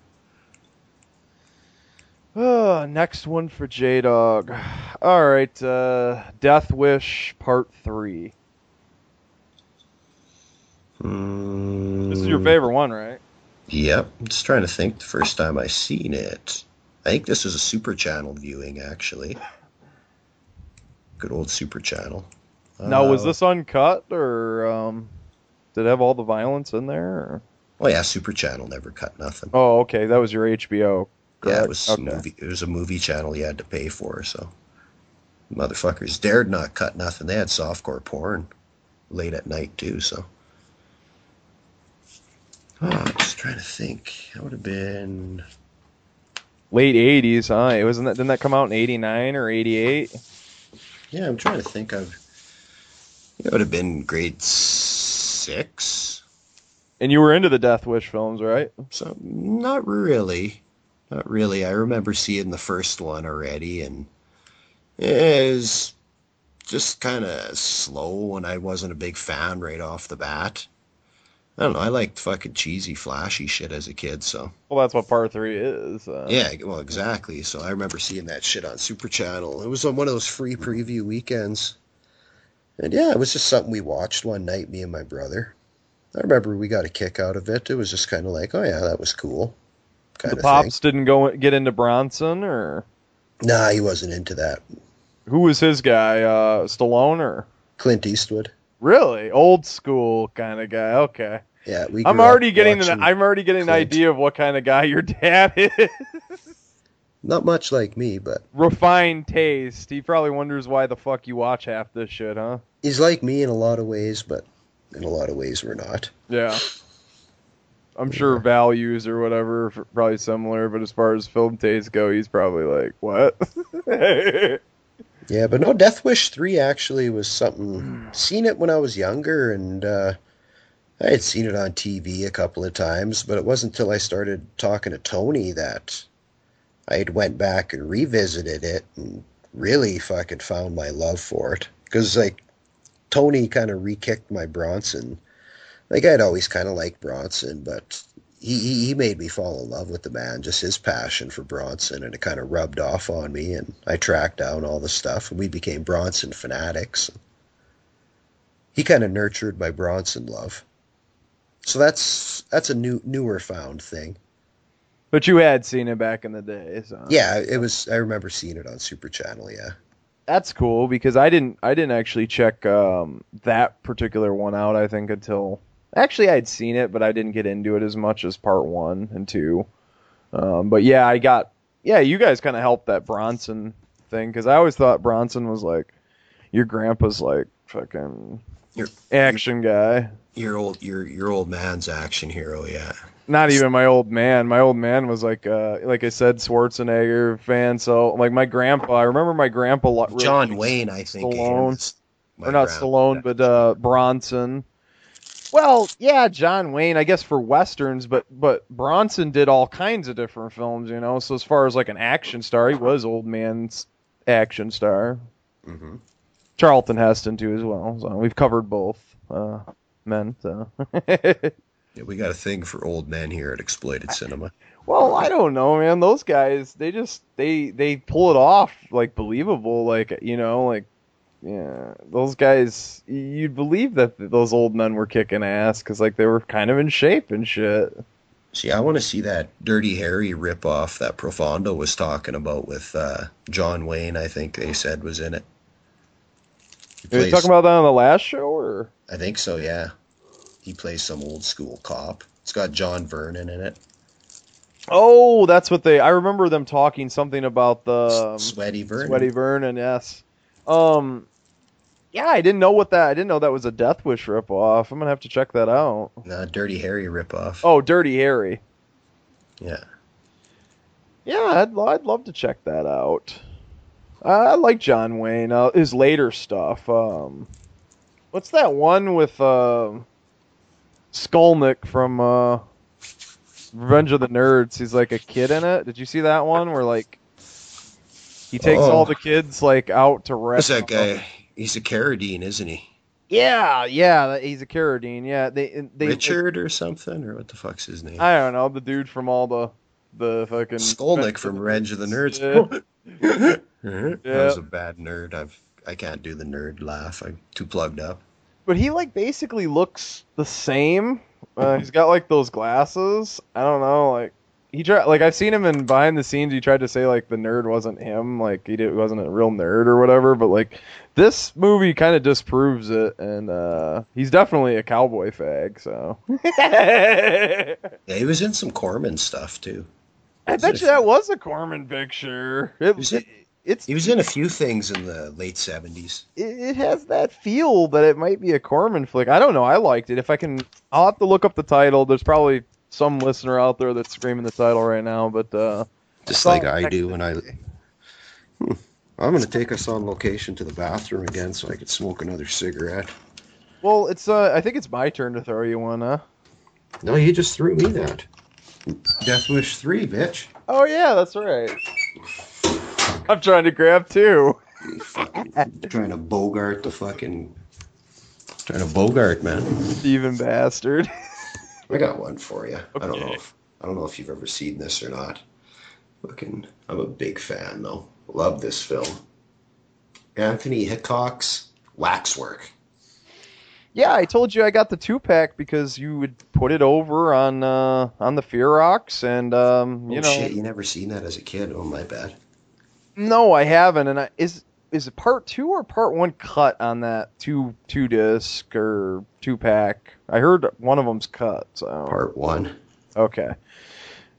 Oh, next one for J Dog. All right, uh, Death Wish Part Three. This is your favorite one, right? Yep. I'm just trying to think the first time I seen it. I think this was a Super Channel viewing, actually. Good old Super Channel. now, was Uh, this uncut or um, did it have all the violence in there? Or? Oh yeah, Super Channel never cut nothing. Oh, okay, that was your HBO. Yeah, it was okay. movie. It was a movie channel you had to pay for. So, motherfuckers dared not cut nothing. They had softcore porn late at night too. So, oh, I'm just trying to think. That would have been. Late '80s, huh? It wasn't that. Didn't that come out in '89 or '88? Yeah, I'm trying to think of. It would have been grade six. And you were into the Death Wish films, right? So not really, not really. I remember seeing the first one already, and it was just kind of slow, and I wasn't a big fan right off the bat. I don't know. I liked fucking cheesy, flashy shit as a kid, so Well, that's what Part Three is. Uh, yeah. Well, exactly. So I remember seeing that shit on Super Channel. It was on one of those free preview weekends, and yeah, it was just something we watched one night, me and my brother. I remember we got a kick out of it. It was just kind of like, oh yeah, that was cool. Kind the of pops didn't go get into Bronson, or. Nah, he wasn't into that. who was his guy? Uh, Stallone or Clint Eastwood. really old school kind of guy? Okay. Yeah, we. I'm already getting an I'm already getting an idea of what kind of guy your dad is. Not much like me, but Refined taste. He probably wonders why the fuck you watch half this shit, huh? he's like me in a lot of ways, but in a lot of ways we're not. Yeah. I'm sure values or whatever probably similar, but as far as film taste go, he's probably like, what? Yeah, but no, Death Wish 3 actually was something. Seen it when I was younger, and uh, I had seen it on TV a couple of times, but it wasn't until I started talking to Tony that I had went back and revisited it and really fucking found my love for it. Because, like, Tony kind of re-kicked my Bronson. Like, I'd always kind of liked Bronson, but he, he he made me fall in love with the man, just his passion for Bronson, and it kind of rubbed off on me. And I tracked down all the stuff, and we became Bronson fanatics. He kind of nurtured my Bronson love, so that's that's a new newer found thing. but you had seen it back in the day, so Yeah, it was. I remember seeing it on Super Channel. Yeah, that's cool because I didn't I didn't actually check um, that particular one out. I think until actually I'd seen it, but I didn't get into it as much as part one and two. Um, but yeah, I got yeah. You guys kind of helped that Bronson thing because I always thought Bronson was like your grandpa's like fucking Your- action guy. your old your your old man's action hero. Yeah, Not even my old man. My old man was like, uh, like I said, Schwarzenegger fan. So like my grandpa, I remember my grandpa. really John Wayne, I think. Stallone. or not grand- Stallone, but uh, Bronson. Well, yeah, John Wayne, I guess for westerns, but but Bronson did all kinds of different films, you know. So as far as like an action star, he was old man's action star. Mhm. Charlton Heston too as well. So we've covered both uh, men. So. Yeah, we got a thing for old men here at Exploited Cinema. Well, I don't know, man. Those guys, they just they they pull it off like believable, like you know, like yeah, those guys. You'd believe that those old men were kicking ass because like they were kind of in shape and shit. See, I want to see that Dirty Harry ripoff that Profondo was talking about with uh, John Wayne. I think they said was in it. He you plays- talking about that on the last show, or I think so. Yeah, he plays some old school cop. It's got John Vernon in it. Oh, that's what they. I remember them talking something about the um, Sweaty Vernon. Sweaty Vernon. Yes. Um. Yeah, I didn't know what that. I didn't know that was a Death Wish ripoff. I'm gonna have to check that out. Uh, Dirty Harry ripoff. Oh, Dirty Harry. Yeah. Yeah, I'd, I'd love to check that out. I, I like John Wayne. Uh, his later stuff. Um, what's that one with uh, Skolnick from uh, Revenge of the Nerds? He's like a kid in it. Did you see that one where like he takes Oh. all the kids like out to What's rest? that guy? He's a Carradine, isn't he? Yeah, yeah, he's a Carradine. Yeah, they they Richard or something, or what the fuck's his name? I don't know the dude from all the the fucking Skolnick from Revenge of the Nerds. Yeah. that Yeah. was a bad nerd. I've I can't do the nerd laugh. I'm too plugged up. But he like basically looks the same. Uh, he's got like those glasses. I don't know, like he tried. Like I've seen him in behind the scenes. He tried to say like the nerd wasn't him. Like he did, wasn't a real nerd or whatever. But like this movie kind of disproves it, and uh, he's definitely a cowboy fag. So Yeah, he was in some Corman stuff too. I bet you that was a Corman picture. It, Was it? It's He was in a few things in the late seventies. it, it has that feel but it might be a Corman flick. I don't know. I liked it. If I can, I'll have to look up the title. There's probably some listener out there that's screaming the title right now, but uh, Just saw like I do when I. Hmm. I'm gonna take us on location to the bathroom again so I could smoke another cigarette. Well, it's uh, I think it's my turn to throw you one, huh? No, you just threw me that. Death Wish three, bitch. Oh yeah, that's right. I'm trying to grab two. Trying to bogart the fucking. Trying to bogart, man. Even bastard. I got one for you. I don't know Okay. if I don't know if you've ever seen this or not. Fucking, I'm a big fan though. Love this film. Anthony Hickox Waxwork. Yeah, I told you I got the two pack because you would put it over on uh, on the Fearox, and um, you oh know. shit, you never seen that as a kid? Oh my bad. No, I haven't. And I, is is it part two or part one cut on that two two disc or two pack? I heard one of them's cut. So Part one. okay.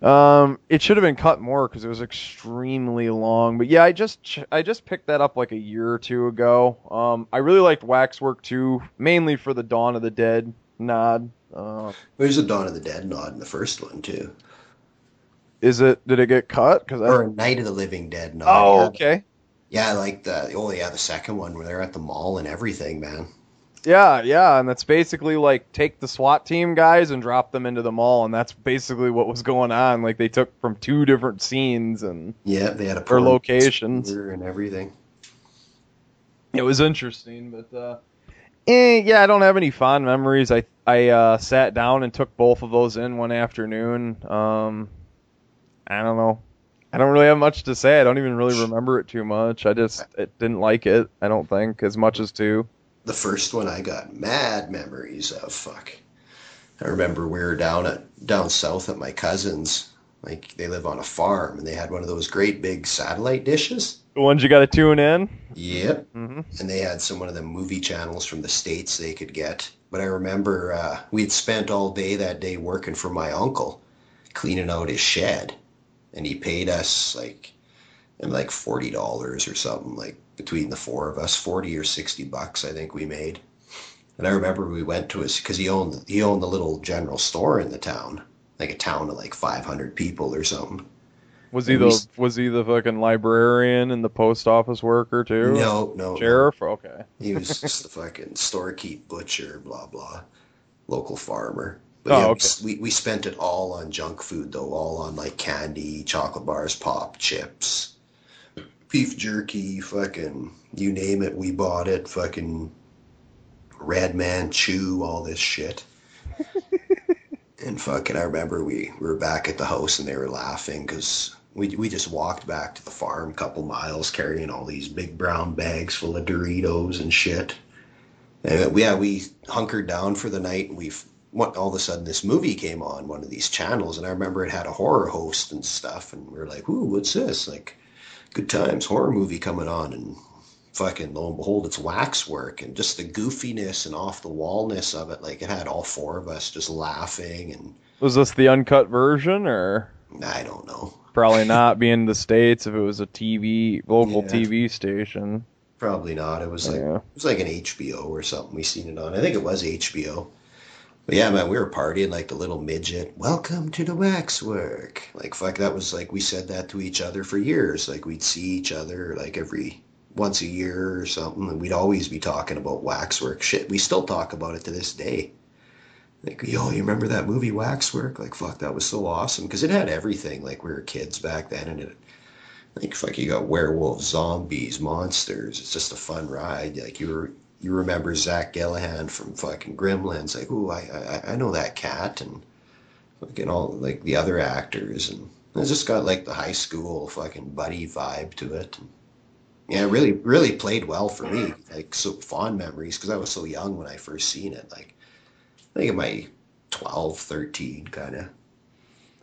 Um, it should have been cut more because it was extremely long. But yeah, I just ch- I just picked that up like a year or two ago. Um, I really liked Waxwork too, mainly for the Dawn of the Dead nod. Uh, There's a Dawn of the Dead nod in the first one too, is it? Did it get cut? Because or I. Night of the Living Dead nod. Oh, yeah. okay. Yeah, like the oh yeah, the second one where they're at the mall and everything, man. Yeah, yeah, and that's basically like take the SWAT team guys and drop them into the mall, and that's basically what was going on. Like they took from two different scenes and Yeah, they had a per locations. and everything. It was interesting, but uh, eh, yeah, I don't have any fond memories. I I uh, sat down and took both of those in one afternoon. Um, I don't know. I don't really have much to say. I don't even really remember it too much. I just it didn't like it. I don't think as much as two. The first one I got mad memories of. Fuck. I remember we were down at down south at my cousin's. Like they live on a farm and they had one of those great big satellite dishes. The ones you got to tune in. Yep. hmm and they had some one of the movie channels from the states they could get. But I remember uh, we had spent all day that day working for my uncle, cleaning out his shed, and he paid us like, and like forty dollars or something like between the four of us, forty or sixty bucks I think we made. And I remember we went to his because he owned he owned the little general store in the town, like a town of like five hundred people or something. Was he And the s- was he the fucking librarian and the post office worker too? No, no, no. Sheriff? Okay. He was just the fucking storekeep butcher, blah blah, local farmer. But Oh, yeah, okay. we, we spent it all on junk food though, all on like candy, chocolate bars, pop, chips, beef jerky, fucking you name it, we bought it. Fucking Red Man Chew, all this shit. and fucking, I remember we, we were back at the house and they were laughing because we we just walked back to the farm a couple miles carrying all these big brown bags full of Doritos and shit. And yeah, we hunkered down for the night and we what all of a sudden this movie came on one of these channels and I remember it had a horror host and stuff and we were like, "Ooh, what's this?" Like good times horror movie coming on and fucking lo and behold it's waxwork and just the goofiness and off the wallness of it like it had all four of us just laughing and Was this the uncut version or? I don't know. Probably not being in the states if it was a TV local Yeah. TV station. Probably not. It was like Yeah. it was like an HBO or something. We seen it on. I think it was HBO. But yeah, man, we were partying like the little midget. Welcome to the waxwork. Like fuck, that was like we said that to each other for years. Like we'd see each other like every once a year or something, and we'd always be talking about waxwork shit. We still talk about it to this day. Like, yo, you remember that movie Waxwork? Like, fuck, that was so awesome because it had everything. Like, we were kids back then, and it like fuck you got werewolves zombies monsters it's just a fun ride like you were you remember zach Galligan from fucking gremlins? Like ooh i i, I know that cat and fucking all like the other actors and it just got like the high school fucking buddy vibe to it. And, yeah it really really played well for me like so fond memories because i was so young when i first seen it like i think of my 12 13 kind of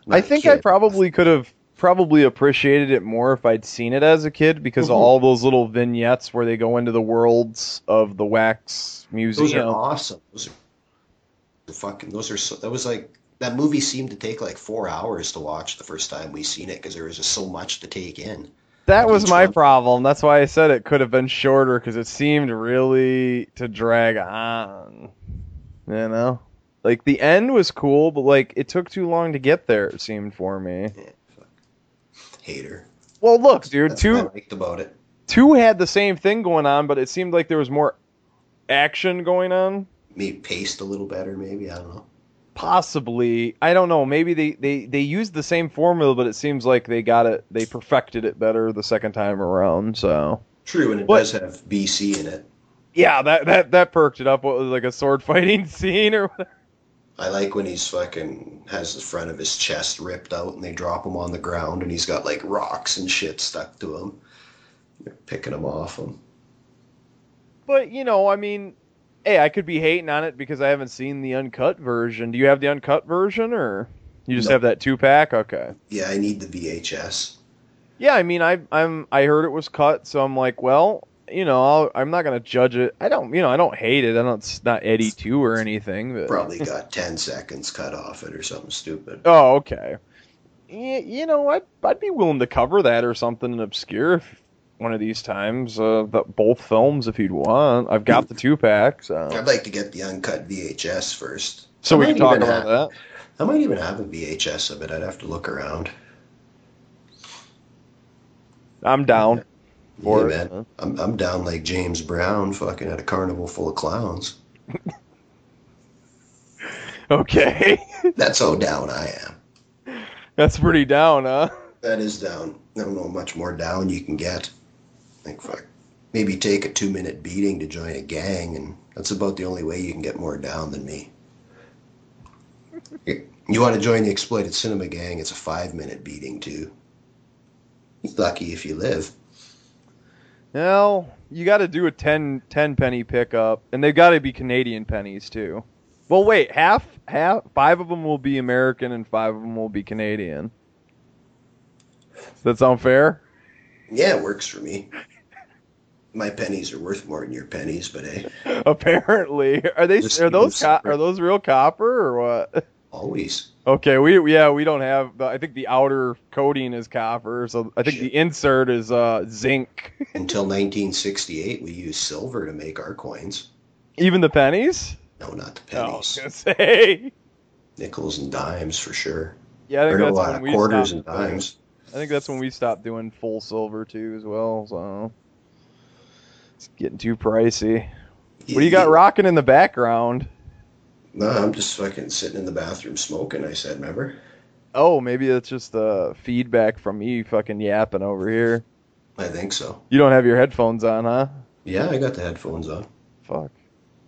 I think I probably could have probably appreciated it more if I'd seen it as a kid because of Mhm. all those little vignettes where they go into the worlds of the wax museum. Those are awesome. Those are fucking. Those are so. That was like that movie seemed to take like four hours to watch the first time we seen it because there was just so much to take in. That was my one- problem. That's why I said it could have been shorter because it seemed really to drag on. You know, like the end was cool, but like it took too long to get there. It seemed for me. Hater. Well, look, dude, That's what I two liked about it. two had the same thing going on, but it seemed like there was more action going on. Maybe paced a little better. Maybe I don't know. Possibly, I don't know. Maybe they, they, they used the same formula, but it seems like they got it. They perfected it better the second time around. So True, and it What? does have BC in it. yeah, that that that perked it up. What was like a sword fighting scene or whatever? I like when he's fucking has the front of his chest ripped out and they drop him on the ground and he's got like rocks and shit stuck to him. They're picking him off him. But you know, I mean, hey, I could be hating on it because I haven't seen the uncut version. Do you have the uncut version, or you just No. have that two pack? Okay. Yeah, I need the VHS. Yeah, I mean, I I'm I heard it was cut, so I'm like, well, you know, I'll, I'm not gonna judge it. I don't, you know, I don't hate it. I don't. It's not Eddie two or anything. But Probably got 10 seconds cut off it or something stupid. Oh, okay. Y- You know, I'd I'd be willing to cover that or something obscure if one of these times. Uh, the, both films, if you'd want. I've got the two packs. so I'd like to get the uncut VHS first. so I we can talk about have- that. I might even have a VHS of it. I'd have to look around. I'm down. For yeah, it. man. I'm, I'm down like James Brown fucking at a carnival full of clowns. Okay, That's how down I am. that's pretty down, huh? That is down. I don't know how much more down you can get. Like, fuck. Maybe take a two minute beating to join a gang, and that's about the only way you can get more down than me. You want to join the exploited cinema gang? It's a five minute beating, too. Lucky if you live. Well, you got to do a 10, 10 penny pickup, and they've got to be Canadian pennies too. Well, wait, half, half, five of them will be American, and five of them will be Canadian. Does that sound fair? Yeah, it works for me. My pennies are worth more than your pennies, but hey, Apparently, are they? Are those co- are those real copper or what? always. Okay, we yeah we don't have. The, I think the outer coating is copper, so I think the insert is uh zinc. Until 1968, we used silver to make our coins. Even the pennies? No, not the Oh, I pennies. was gonna say. Nickels and dimes for sure. Yeah, I think that's uh, when we quarters and dimes. I think that's when we stopped doing full silver too, as well. So it's getting too pricey. What do you got rocking in the background? No, I'm just fucking sitting in the bathroom smoking. I said, remember? Oh, maybe it's just uh, feedback from me fucking yapping over here. I think so. You don't have your headphones on, huh? Yeah, I got the headphones on. Fuck.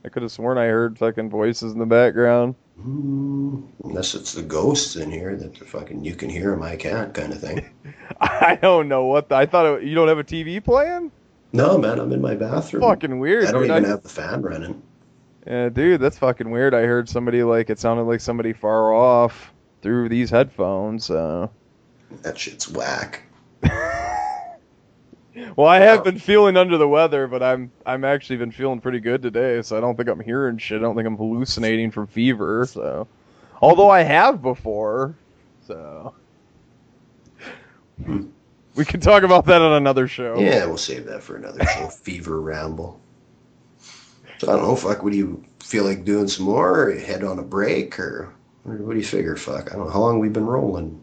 I could have sworn I heard fucking voices in the background. Mm, unless it's the ghosts in here that the fucking you can hear them, I can't kind of thing. I don't know what the, I thought. It, you don't have a TV playing? No, man, I'm in my bathroom. Fucking weird. I don't dude. even I- have the fan running. Yeah, dude, that's fucking weird. I heard somebody like it sounded like somebody far off through these headphones. So. That shit's whack. Well, I have oh. been feeling under the weather, but I'm I'm actually been feeling pretty good today, so I don't think I'm hearing shit. I don't think I'm hallucinating from fever. So, although I have before, so hmm. We can talk about that on another show. Yeah, we'll save that for another show. Fever ramble. So I don't know. Fuck. What do you feel like doing some more? Or head on a break, or what do you figure? Fuck. I don't know how long we've been rolling.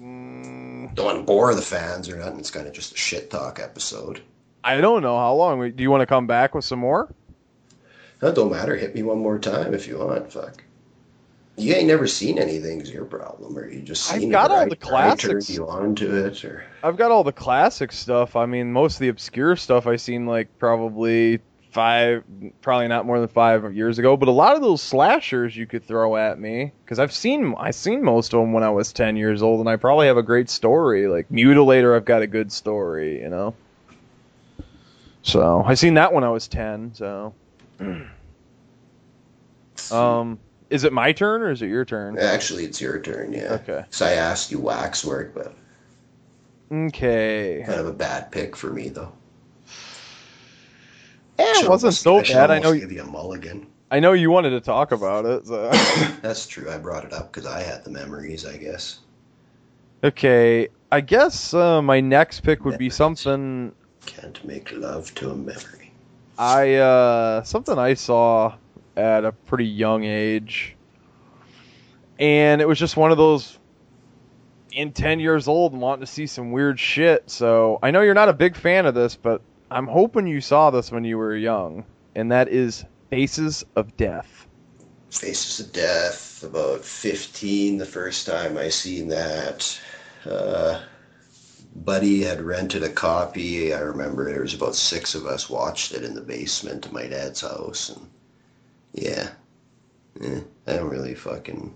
Mm. Don't want to bore the fans or nothing. It's kind of just a shit talk episode. I don't know how long. Do you want to come back with some more? That don't matter. Hit me one more time if you want. Fuck. You ain't never seen anything's your problem, or you just I've got all right, the right, classics. you on to it, or I've got all the classic stuff. I mean, most of the obscure stuff I seen like probably five, probably not more than five years ago. But a lot of those slashers you could throw at me because I've seen I seen most of them when I was ten years old, and I probably have a great story. Like Mutilator, I've got a good story, you know. So I seen that when I was ten. So, um, is it my turn or is it your turn? actually, it's your turn. Yeah. Okay. So I asked you waxwork, but Okay. kind of a bad pick for me though. Eh, it wasn't so should bad. I know. Give you a mulligan. I know you wanted to talk about it. So. That's true. I brought it up because I had the memories. I guess. okay, I guess uh, my next pick would be something Can't make love to a memory. I uh, something I saw at a pretty young age, and it was just one of those. In ten years old, and wanting to see some weird shit. So I know you're not a big fan of this, but I'm hoping you saw this when you were young, and that is Faces of Death. Faces of Death, about 15 the first time I seen that. Uh, Buddy had rented a copy. I remember there was about six of us watched it in the basement of my dad's house. And yeah, eh, I don't really fucking.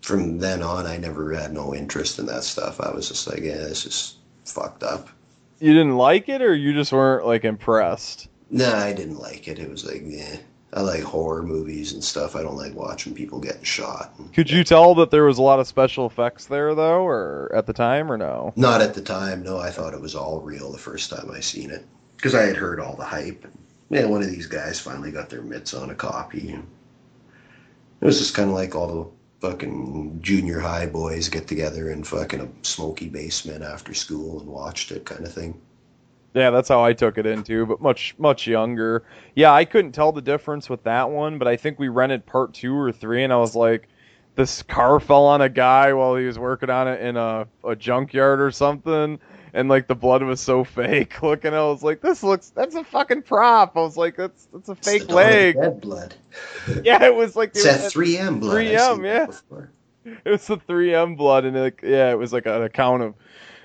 From then on, I never had no interest in that stuff. I was just like, yeah, this is fucked up. You didn't like it, or you just weren't like impressed? Nah, I didn't like it. It was like, yeah. I like horror movies and stuff. I don't like watching people getting shot. Could you tell that there was a lot of special effects there, though, or at the time, or no? Not at the time. No, I thought it was all real the first time I seen it because I had heard all the hype. And, yeah, one of these guys finally got their mitts on a copy. It was just kind of like all the fucking junior high boys get together in fucking a smoky basement after school and watched it, kind of thing. Yeah, that's how I took it into, but much much younger. Yeah, I couldn't tell the difference with that one, but I think we rented part two or three, and I was like, this car fell on a guy while he was working on it in a, a junkyard or something, and like the blood was so fake looking. I was like, this looks that's a fucking prop. I was like, that's that's a fake Dawn of the leg. Dead blood. Yeah, it was like It's that 3M blood. 3M, yeah. It was the 3M blood, and it, yeah, it was like an account of.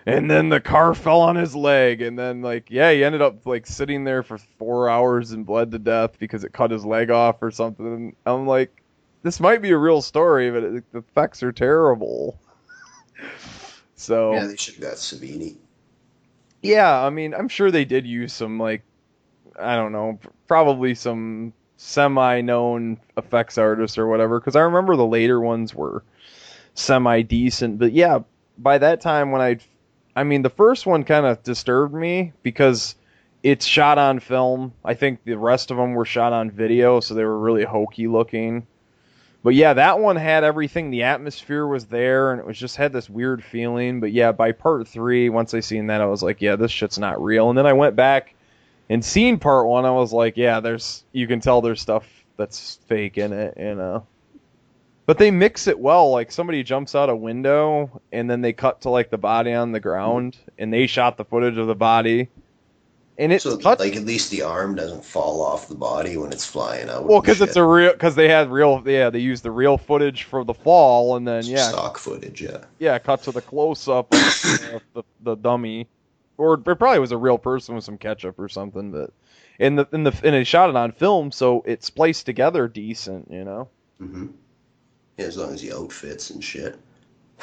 And then the car fell on his leg, and then like yeah, he ended up like sitting there for four hours and bled to death because it cut his leg off or something. And I'm like, this might be a real story, but it, the effects are terrible. so Yeah, they should have got Savini. Yeah, I mean, I'm sure they did use some like I don't know, probably some semi-known effects artists or whatever because I remember the later ones were semi decent, but yeah, by that time when I I mean, the first one kind of disturbed me because it's shot on film. I think the rest of them were shot on video, so they were really hokey looking. But yeah, that one had everything. The atmosphere was there, and it was just had this weird feeling. But yeah, by part three, once I seen that, I was like, yeah, this shit's not real. And then I went back and seen part one. I was like, yeah, there's you can tell there's stuff that's fake in it, you know. But they mix it well. Like somebody jumps out a window, and then they cut to like the body on the ground, and they shot the footage of the body. And it's So, cut like, at least the arm doesn't fall off the body when it's flying out. well because it's a real because they had real yeah they used the real footage for the fall, and then yeah stock footage. Yeah. yeah cut to the close up of the, the the dummy, or it probably was a real person with some ketchup or something. But in the in the and they shot it on film, so it's spliced together decent, you know. mm-hmm. Yeah, as long as the outfits and shit.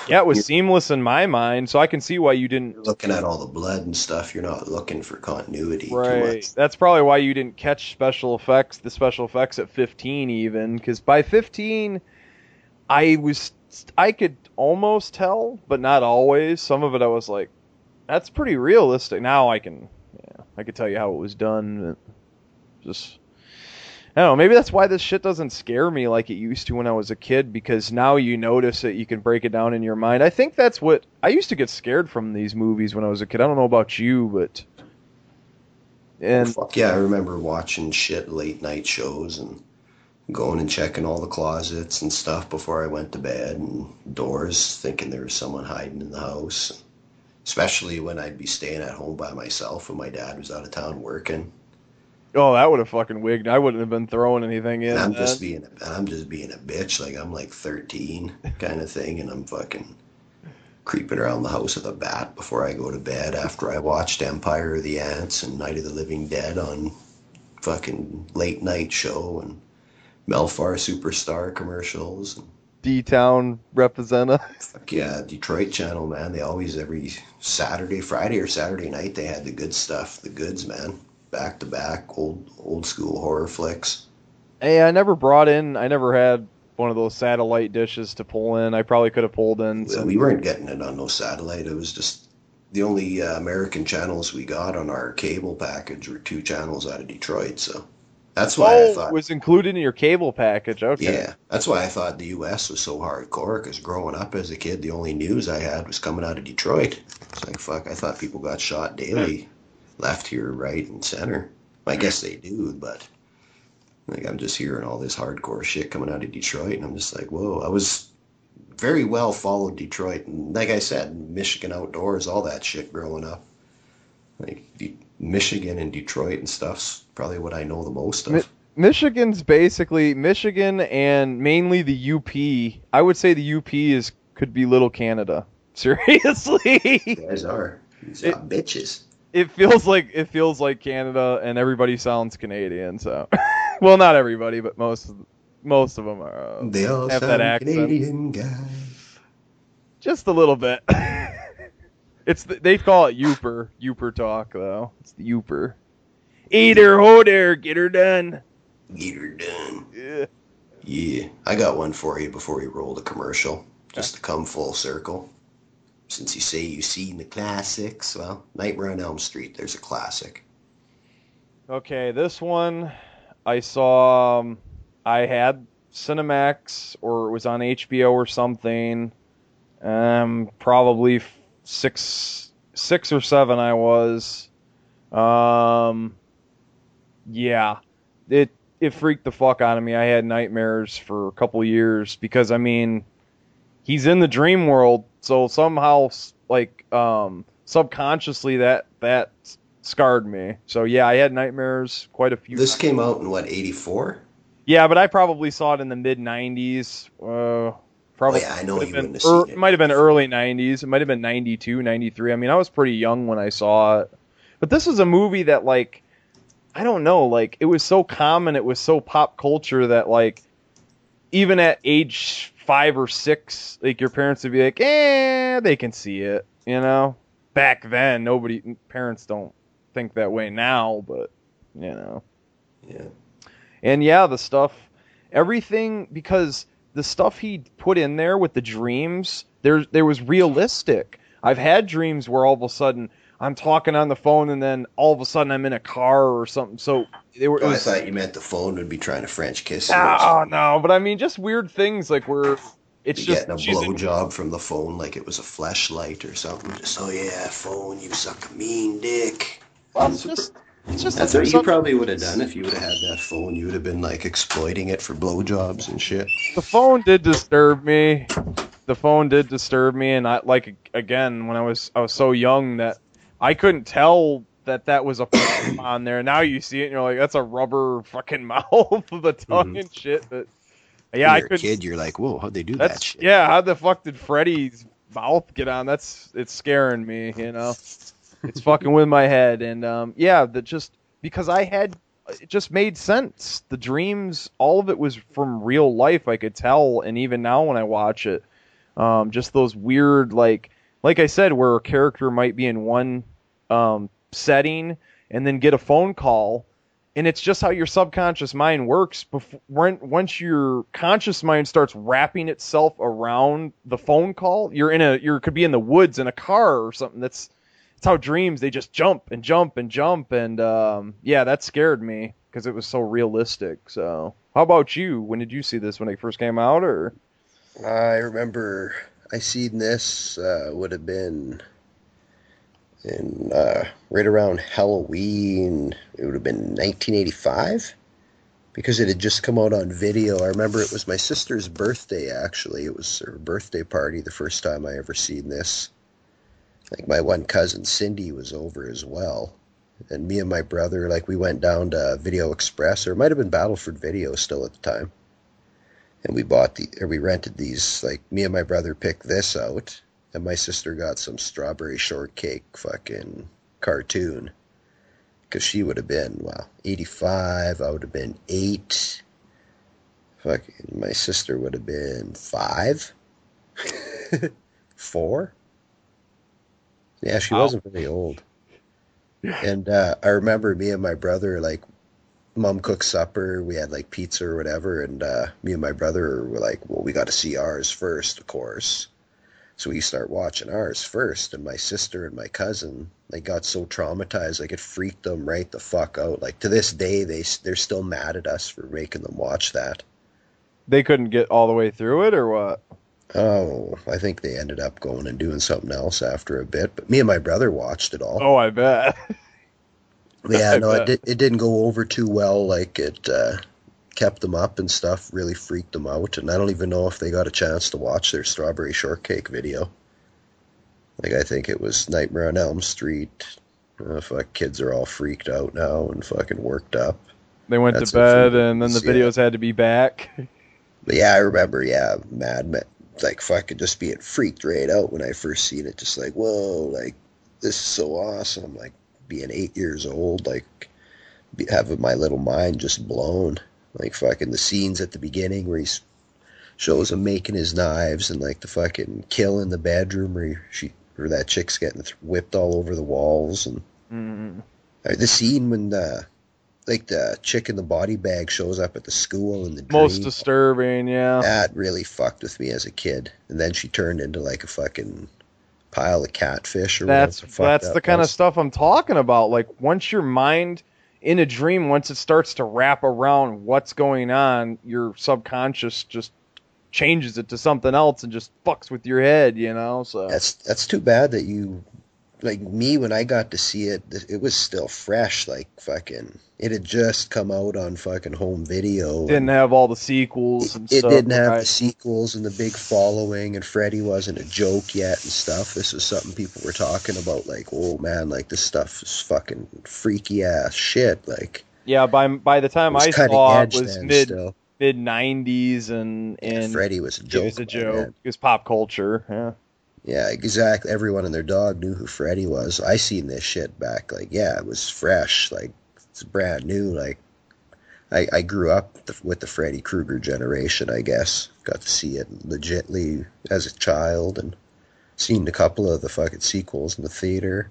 Yeah, it was seamless in my mind, so I can see why you didn't. Looking at all the blood and stuff, you're not looking for continuity too Right. much. That's probably why you didn't catch special effects, the special effects at 15 even, because by 15, I was, I could almost tell, but not always. Some of it I was like, that's pretty realistic. Now I can, yeah, I could tell you how it was done. Just, I don't know. Maybe that's why this shit doesn't scare me like it used to when I was a kid. Because now you notice it, you can break it down in your mind. I think that's what I used to get scared from these movies when I was a kid. I don't know about you, but and Fuck yeah, I remember watching shit late night shows and going and checking all the closets and stuff before I went to bed and doors, thinking there was someone hiding in the house. Especially when I'd be staying at home by myself and my dad was out of town working. Oh, that would have fucking wigged. I wouldn't have been throwing anything in. I'm just being a, I'm just being a bitch, like I'm like 13 kind of thing, and I'm fucking creeping around the house with a bat before I go to bed after I watched Empire of the Ants and Night of the Living Dead on fucking late night show and Mel Farr Superstar commercials. And D Town representa. fuck yeah, Detroit Channel, man. They always every Saturday, Friday or Saturday night they had the good stuff, the goods, man. Back to back, old old school horror flicks. Hey, I never brought in. I never had one of those satellite dishes to pull in. I probably could have pulled in. Well, Some, we weren't getting it on no satellite. It was just the only uh, American channels we got on our cable package were two channels out of Detroit. So that's why oh, I thought. was included in your cable package. Okay. Yeah, that's why I thought the U.S. was so hardcore. Because growing up as a kid, the only news I had was coming out of Detroit. It's like fuck. I thought people got shot daily, left here, right, and center. I guess hmm. they do, but like I'm just hearing all this hardcore shit coming out of Detroit, and I'm just like, whoa. I was very well followed Detroit, and like I said, Michigan outdoors, all that shit growing up. Like De- Michigan and Detroit and stuff's probably what I know the most of. Mi- Michigan's basically Michigan and mainly the UP. I would say the UP is could be little Canada. Seriously, You guys are. These are bitches. It feels like it feels like Canada, and everybody sounds Canadian. So, well, not everybody, but most of, most of them are. Uh, They all have sound that accent. Canadian guy. Just a little bit. it's the, they call it Yooper. Yooper talk though. It's the Yooper. Eat her, hold her, get her done. Get her done. Yeah. Yeah, I got one for you before we roll the commercial, just to come full circle. Since you say you've seen the classics, well, Nightmare on Elm Street, there's a classic. Okay, this one I saw. Um, I had Cinemax or it was on HBO or something. Um, probably six, six or seven. I was. Um, yeah, it it freaked the fuck out of me. I had nightmares for a couple years because I mean, he's in the dream world, so somehow like um subconsciously that that scarred me. So yeah, I had nightmares quite a few. This times. came out in what, 84? Yeah, but I probably saw it in the mid '90s. Uh, probably. Oh, yeah, I know you been wouldn't have seen it. might have been early '90s. It might have been '92, '93. I mean, I was pretty young when I saw it. But this was a movie that, like, I don't know, like it was so common, it was so pop culture that, like, even at age five or six, like your parents would be like, "Eh, they can see it," you know. Back then, nobody, parents don't think that way now, but you know. Yeah. And yeah, the stuff, everything because the stuff he put in there with the dreams, there there was realistic. I've had dreams where all of a sudden I'm talking on the phone and then all of a sudden I'm in a car or something. So they were. It Oh, I thought you meant the phone would be trying to French kiss you. Ah, oh no, but I mean just weird things like where it's You just getting a she's in- blowjob from the phone like it was a flashlight or something. Just, oh yeah, phone, you suck a mean dick. Well, it's just it's just That's what you probably would have done if you would have had that phone. You would have been like exploiting it for blowjobs and shit. the phone did disturb me. The phone did disturb me, and I like again when I was I was so young that I couldn't tell that that was a on there. Now you see it, and you're like, that's a rubber fucking mouth with a tongue and shit. But yeah, I you're could. a kid, you're like, whoa, how'd they do that shit? yeah. How the fuck did Freddy's mouth get on? That's it's scaring me. You know, it's fucking with my head. And um, yeah, that just because I had it just made sense. The dreams, all of it was from real life. I could tell, and even now when I watch it, um, just those weird like like I said, where a character might be in one um, setting and then get a phone call and it's just how your subconscious mind works before when, once your conscious mind starts wrapping itself around the phone call you're in a you could be in the woods in a car or something that's it's how dreams they just jump and jump and jump and um, yeah that scared me because it was so realistic. So, how about you? When did you see this? When it first came out, or? I remember I seen this uh, would have been in uh, right around Halloween. It would have been 1985 because it had just come out on video. I remember it was my sister's birthday. Actually, it was her birthday party. The first time I ever seen this. Like my one cousin Cindy was over as well, and me and my brother like we went down to Video Express or it might have been Battleford Video still at the time and we bought the or we rented these like me and my brother picked this out and my sister got some strawberry shortcake fucking cartoon because she would have been well 85 i would have been 8 fucking my sister would have been 5 4 yeah she Wow. wasn't really old and uh, i remember me and my brother like mom cooked supper. We had like pizza or whatever, and uh, me and my brother were like, "Well, we got to see ours first, of course." So we start watching ours first, and my sister and my cousin they got so traumatized, like it freaked them right the fuck out. Like to this day, they they're still mad at us for making them watch that. They couldn't get all the way through it, or what? Oh, I think they ended up going and doing something else after a bit. But me and my brother watched it all. Oh, I bet. Yeah, I no, it, bet. did, it didn't go over too well. Like it uh, kept them up and stuff. Really freaked them out, and I don't even know if they got a chance to watch their strawberry shortcake video. Like I think it was Nightmare on Elm Street. Uh, fuck, kids are all freaked out now and fucking worked up. They went That's to bed, and then the movies, yeah. videos had to be back. But yeah, I remember. Yeah, Mad Men, like fucking just being freaked right out when I first seen it. Just like, whoa, like this is so awesome. Like being eight years old, like be, having my little mind just blown. Like fucking the scenes at the beginning where he shows him making his knives and like the fucking kill in the bedroom where he, she or that chick's getting th- whipped all over the walls and Mm. the scene when the like the chick in the body bag shows up at the school and the Most dream. disturbing, yeah. That really fucked with me as a kid. And then she turned into like a fucking pile of catfish or That's whatever. that's the kind of stuff I'm talking about. Like once your mind in a dream, once it starts to wrap around what's going on, your subconscious just changes it to something else and just fucks with your head, you know. So That's that's too bad that you like me when I got to see it. It was still fresh, like fucking. It had just come out on fucking home video. didn't have all the sequels and it stuff. didn't have right? the sequels and the big following, and Freddy wasn't a joke yet and stuff. This was something people were talking about, like, oh man, like this stuff is fucking freaky ass shit. Like, Yeah, by by the time I saw it was mid still. mid '90s and and Freddy was a joke. it was a joke. then. It was pop culture. Yeah. Yeah, exactly. Everyone and their dog knew who Freddy was. I seen this shit back, like, yeah, it was fresh, like it's brand new. Like, I I grew up th- with the Freddy Krueger generation, I guess. Got to see it legitly as a child, and seen a couple of the fucking sequels in the theater.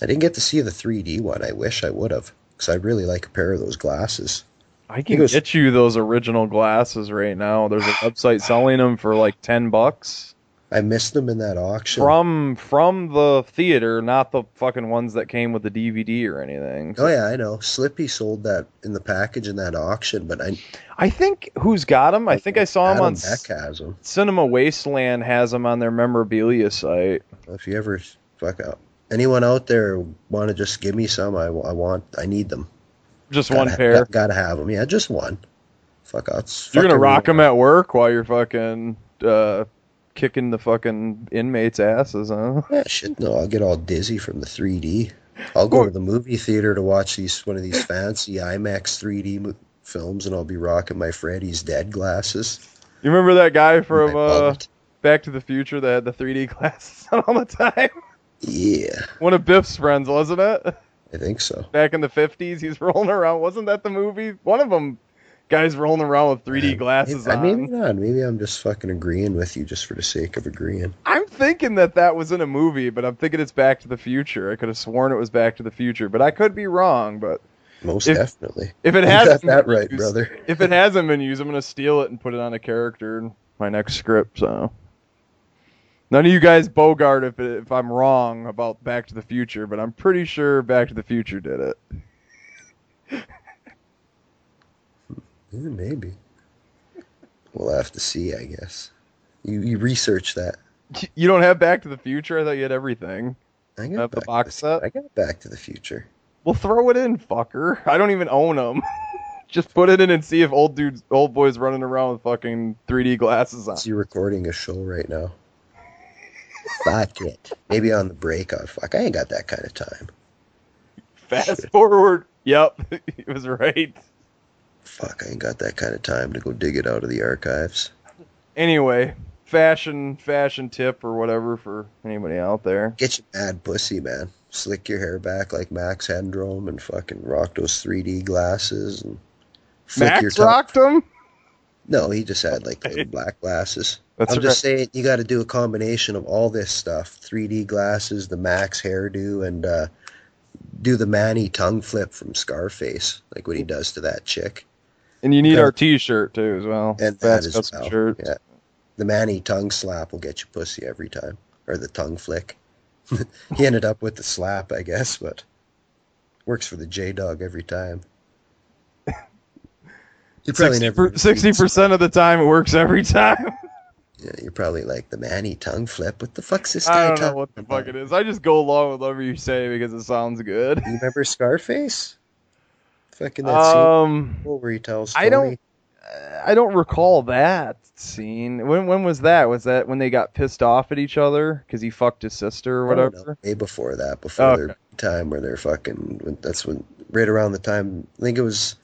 I didn't get to see the 3D one. I wish I would have, because I'd really like a pair of those glasses. I can was- get you those original glasses right now. There's a website selling them for like ten bucks I missed them in that auction. from from the theater, not the fucking ones that came with the DVD or anything. Oh yeah, I know. Slippy sold that in the package in that auction, but I I think who's got them? I think I saw them Adam on Beck has them. Cinema Wasteland has them on their memorabilia site. If you ever fuck up, anyone out there want to just give me some? I, I want, I need them. Just Gotta one pair. got- gotta have them. Yeah, just one. Fuck outs. You're gonna rock them at work while you're fucking uh, kicking the fucking inmates' asses, huh? Yeah, shit. No, I'll get all dizzy from the 3D. I'll go to the movie theater to watch these one of these fancy IMAX 3D mo- films, and I'll be rocking my Freddy's Dead glasses. You remember that guy from uh. Back to the Future that had the 3D glasses on all the time? Yeah, One of Biff's friends, wasn't it? I think so. Back in the 50s, he's rolling around. Wasn't that the movie? One of them, guys rolling around with 3D glasses Maybe, uh, on. maybe not. Maybe I'm just fucking agreeing with you just for the sake of agreeing. I'm thinking that that was in a movie, but I'm thinking it's Back to the Future. I could have sworn it was Back to the Future, but I could be wrong. But Most If- definitely. if it hasn't that been right, used- brother. if it hasn't been used, I'm gonna steal it and put it on a character in my next script. So none of you guys bogart if if I'm wrong about Back to the Future, but I'm pretty sure Back to the Future did it. Yeah, maybe. We'll have to see, I guess. You you research that. You don't have Back to the Future? I thought you had everything. I got the box set. I got Back to the Future. Well, throw it in, fucker. I don't even own them. Just put it in and see if old dudes, old boys running around with fucking 3D glasses on. So you're recording a show right now. Fuck it. Maybe on the break. Oh, fuck. I ain't got that kind of time. Fast forward. Yep, it was right. Fuck, I ain't got that kind of time to go dig it out of the archives. Anyway, fashion fashion tip or whatever for anybody out there. Get you mad pussy, man. Slick your hair back like Max Headroom and fucking rock those 3D glasses and flick your Max rocked them. No, he just had like black glasses. That's I'm just saying you got to do a combination of all this stuff: 3D glasses, the Max hairdo, and uh, do the Manny tongue flip from Scarface, like what he does to that chick. And you need our T-shirt too as well. And that Fast as well. shirt. Yeah, the Manny tongue slap will get you pussy every time, or the tongue flick. he ended up with the slap, I guess, but works for the J Dog every time. You probably never Sixty percent of the time, it works every time. Yeah, you're probably like the Manny tongue flip. What the fuck's this guy I don't know what the fuck it is. I just go along with whatever you say because it sounds good. You remember Scarface? Fucking that Um, scene where he tells Tony. I don't- I don't recall that scene. When when was that? Was that when they got pissed off at each other because he fucked his sister or whatever? way before that, before Oh, their time where they're fucking. That's when right around the time. I think it was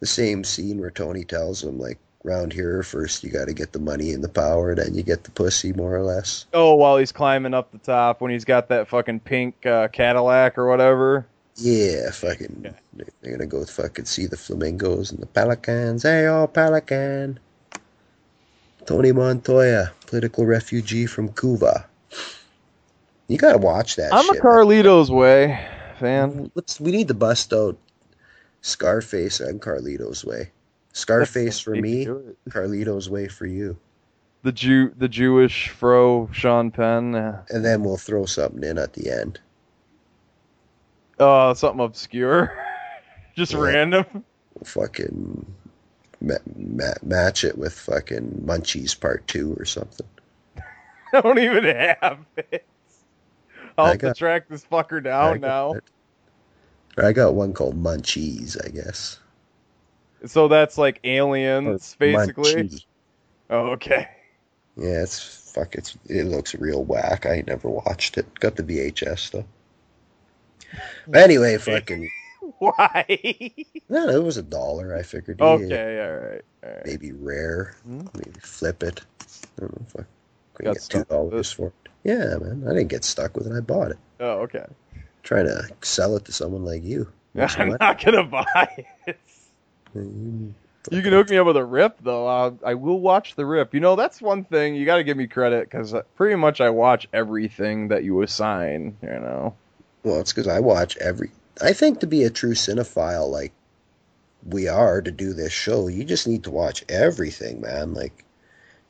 the same scene where Tony tells him like, "Round here, first you got to get the money and the power, then you get the pussy, more or less." Oh, while he's climbing up the top when he's got that fucking pink uh, Cadillac or whatever. Yeah, fucking. They're, they're gonna go fucking see the flamingos and the pelicans. Hey, all pelican. Tony Montoya, political refugee from Cuba. You gotta watch that. I'm shit, a Carlito's way fan. Let's. We need to bust out Scarface and Carlito's way. Scarface for me. Carlito's way for you, The Jew, the Jewish fro Sean Penn. uh, and then we'll throw something in at the end. Oh, something obscure. Just Yeah. random. Fucking ma- ma- match it with fucking Munchies Part Two or something. I don't even have it. I'll I have to track this fucker down got now. it. I got one called Munchies, I guess. So that's like aliens, basically. Munchie. Oh, okay. Yeah, it's fuck. It's it looks real whack. I never watched it. Got the VHS though. But anyway, fucking Why? no, it was a dollar. I figured. yeah, okay, all right, all right. Maybe rare. Hmm? Maybe flip it. I don't know if I could Got get two dollars for it. Yeah, man. I didn't get stuck with it. I bought it. Oh, okay. Trying to sell it to someone like you. I'm not gonna buy it. Mm, You can hook me up with a rip though. Uh, I will watch the rip. You know, that's one thing you got to give me credit because pretty much I watch everything that you assign. You know. Well, it's because I watch every. I think to be a true cinephile, like we are to do this show, you just need to watch everything, man. Like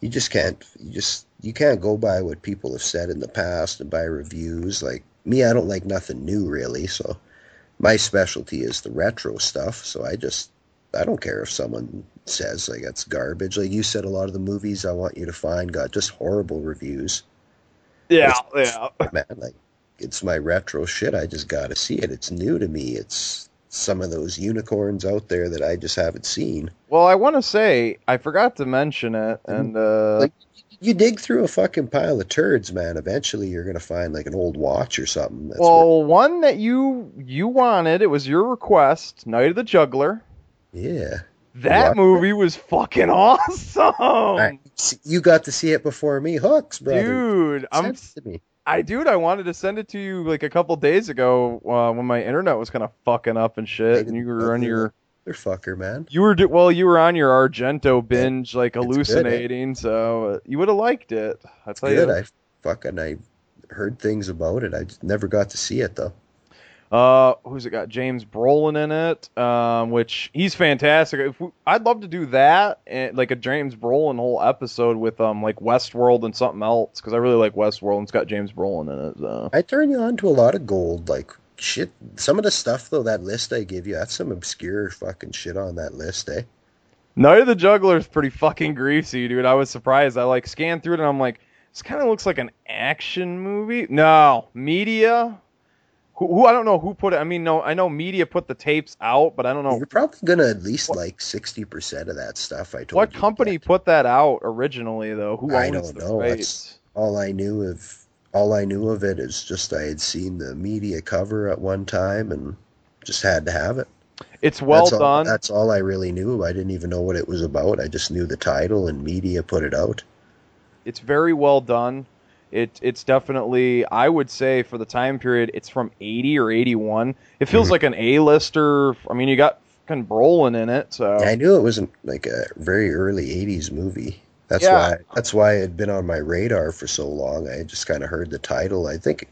you just can't. You just you can't go by what people have said in the past and by reviews. Like me, I don't like nothing new really. So my specialty is the retro stuff. So I just I don't care if someone says like that's garbage. Like you said, a lot of the movies I want you to find got just horrible reviews. Yeah, yeah. man, like it's my retro shit. I just got to see it. It's new to me. It's some of those unicorns out there that I just haven't seen. Well, I want to say I forgot to mention it, and uh, Like you dig through a fucking pile of turds, man. Eventually, you're gonna find like an old watch or something. That's well, one that you you wanted, it was your request, Night of the Juggler. yeah. That movie was fucking awesome, see- you got to see it before me, hooks, brother. dude. I'm Send it to me. I dude, I wanted to send it to you like a couple days ago uh, when my internet was kind of fucking up and shit, and you were on your Motherfucker, man. you were do- well, you were on your Argento binge, like good, eh? hallucinating, so uh, you would have liked it. I tell Good. you. I fucking I heard things about it. I never got to see it though. Uh, who's it got? James Brolin in it, um, which he's fantastic. If we, I'd love to do that, and like a James Brolin whole episode with um like Westworld and something else, because I really like Westworld and it's got James Brolin in it. So. I turn you on to a lot of gold, like shit. Some of the stuff though, that list I give you, that's some obscure fucking shit on that list, eh? Night of the Juggler is pretty fucking greasy, dude. I was surprised. I like scanned through it and I'm like, this kind of looks like an action movie. No, media. Who, who I don't know who put it. I mean, no, I know media put the tapes out, but I don't know You're probably gonna at least like sixty percent of that stuff. I told what you. company put that out originally, though. Who I don't know. That's all I knew of. All I knew of it is just I had seen the media cover at one time and just had to have it. It's well that's all, done. That's all I really knew. I didn't even know what it was about. I just knew the title and media put it out. It's very well done. It it's definitely I would say for the time period it's from 80 or 81. It feels Mhm. like an A-lister. I mean, you got fucking Brolin in it, so I knew it wasn't like a very early '80s movie. That's Yeah. why. That's why it had been on my radar for so long. I just kind of heard the title. I think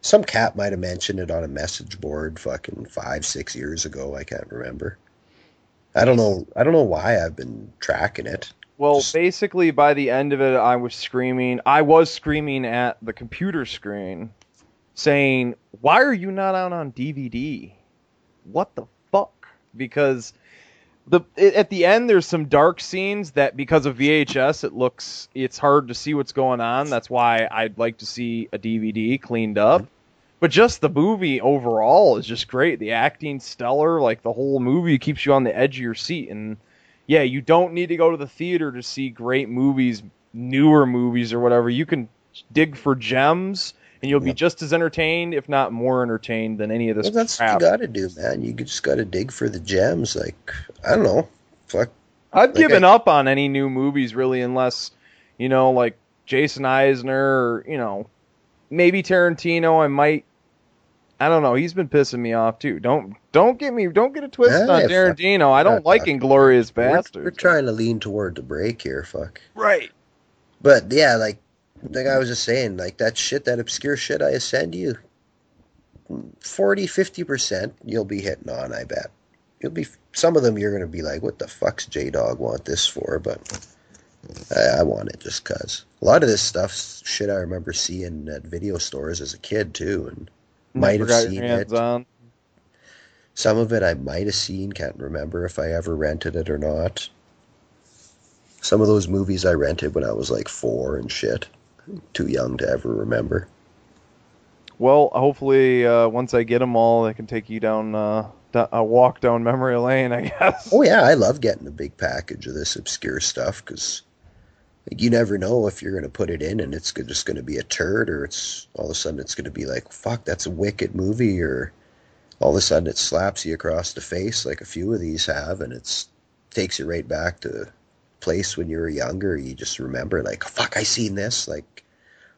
some cat might have mentioned it on a message board, fucking five, six years ago. I can't remember. I don't know. I don't know why I've been tracking it. Well, basically, by the end of it, I was screaming. I was screaming at the computer screen, saying, "Why are you not out on DVD? What the fuck?" Because the at the end, there's some dark scenes that because of VHS, it looks it's hard to see what's going on. That's why I'd like to see a DVD cleaned up. Mm-hmm. But just the movie overall is just great. The acting stellar. Like the whole movie keeps you on the edge of your seat. And yeah, you don't need to go to the theater to see great movies, newer movies or whatever. You can dig for gems, and you'll be just as entertained, if not more entertained, than any of this Well, that's what crap. you got to do, man. You just got to dig for the gems. Like I don't know. Fuck. I've Like given I- up on any new movies really, unless you know, like Jason Eisener, or you know, maybe Tarantino. I might. I don't know. He's been pissing me off too. Don't don't get me. Don't get it twisted Ah, on fuck. Tarantino. I don't Yeah, like fuck. Inglorious We're, Bastards. we're trying to lean toward the break here. Fuck. Right. But yeah, like like I was just saying, like that shit, that obscure shit I send you, 40, 50 percent you'll be hitting on. I bet you'll be some of them you're gonna be like, what the fuck's J Dog want this for? But I, I want it just cause. A lot of this stuff's shit I remember seeing at video stores as a kid too, and might Never have seen it. on. Some of it I might have seen, can't remember if I ever rented it or not. Some of those movies I rented when I was like four and shit. Too young to ever remember. Well, hopefully, uh, once I get them all, I can take you down uh, a walk down memory lane. I guess. Oh yeah, I love getting a big package of this obscure stuff because you never know if you're going to put it in and it's just going to be a turd or it's all of a sudden it's going to be like fuck that's a wicked movie or all of a sudden it slaps you across the face like a few of these have and it's takes you right back to place when you were younger you just remember like fuck I seen this like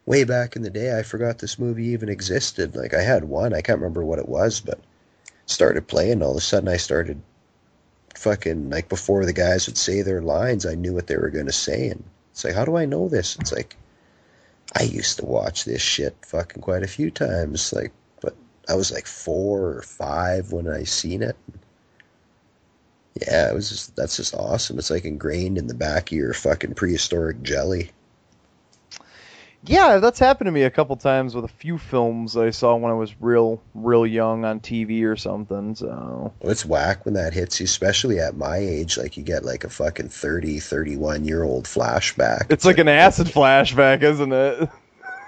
way back in the day I forgot this movie even existed. Like I had one I can't remember what it was but started playing all of a sudden I started fucking like before the guys would say their lines, I knew what they were going to say, and it's like, how do I know this? It's like I used to watch this shit fucking quite a few times, like, but I was like four or five when I seen it. Yeah, it was just that's just awesome. It's like ingrained in the back of your fucking prehistoric jelly. Yeah, that's happened to me a couple times with a few films I saw when I was real, real young on TV or something. So Well, it's whack when that hits you, especially at my age. Like you get like a fucking 30, 31 year old flashback. it's like an acid flashback, isn't it?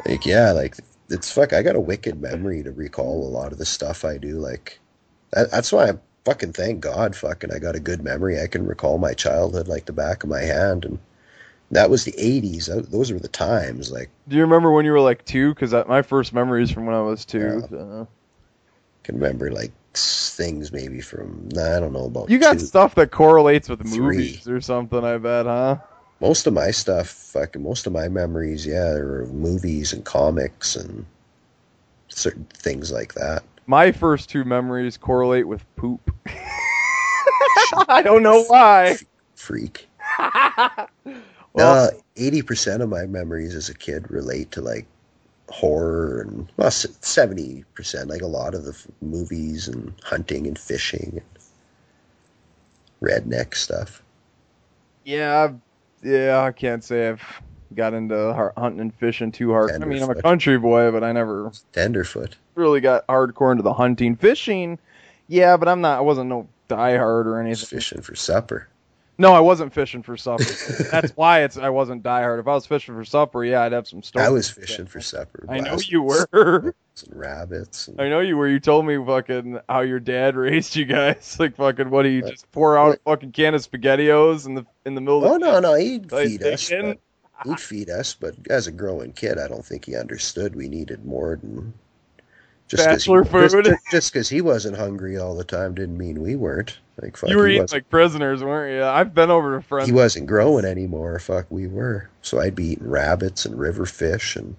Like yeah, like it's fuck. I got a wicked memory to recall a lot of the stuff I do. Like that, that's why I fucking thank God. Fucking, I got a good memory. I can recall my childhood like the back of my hand, and that was the '80s. Those were the times. Like Do you remember when you were like two? Because my first memory is from when I was two. so. Uh, can remember like things maybe from nah, I don't know about You got two. stuff that correlates with Three. movies or something. I bet, huh? most of my stuff. Fucking most of my memories. Yeah, are movies and comics and certain things like that. My first two memories correlate with poop. I don't know why. Freak. Well- eighty percent of my memories as a kid relate to like horror and well, seventy percent, like a lot of the f- movies and hunting and fishing and redneck stuff. Yeah, I've- yeah. I can't say I've got into har- hunting and fishing too hard. I mean, I'm a country boy, but I never Tenderfoot. really got hardcore into the hunting, fishing. Yeah, but I'm not. I wasn't no diehard or anything. Fishing for supper. No, I wasn't fishing for supper. That's why it's I wasn't diehard. If I was fishing for supper, yeah, I'd have some stories. I was fishing for supper. I know you were. some rabbits. And I know you were. You told me fucking how your dad raised you guys. Like fucking what do you just pour out a fucking can of spaghettios in the in the middle Oh of the oh, no, no, he'd feed us. But he'd feed us, but as a growing kid, I don't think he understood we needed more than just he, Bachelor just- food? Just because he wasn't hungry all the time didn't mean we weren't. Like fuck, You were eating wasn't, like prisoners, weren't you? I've been over to friends. he wasn't growing anymore. Fuck, we were. So I'd be eating rabbits and river fish, and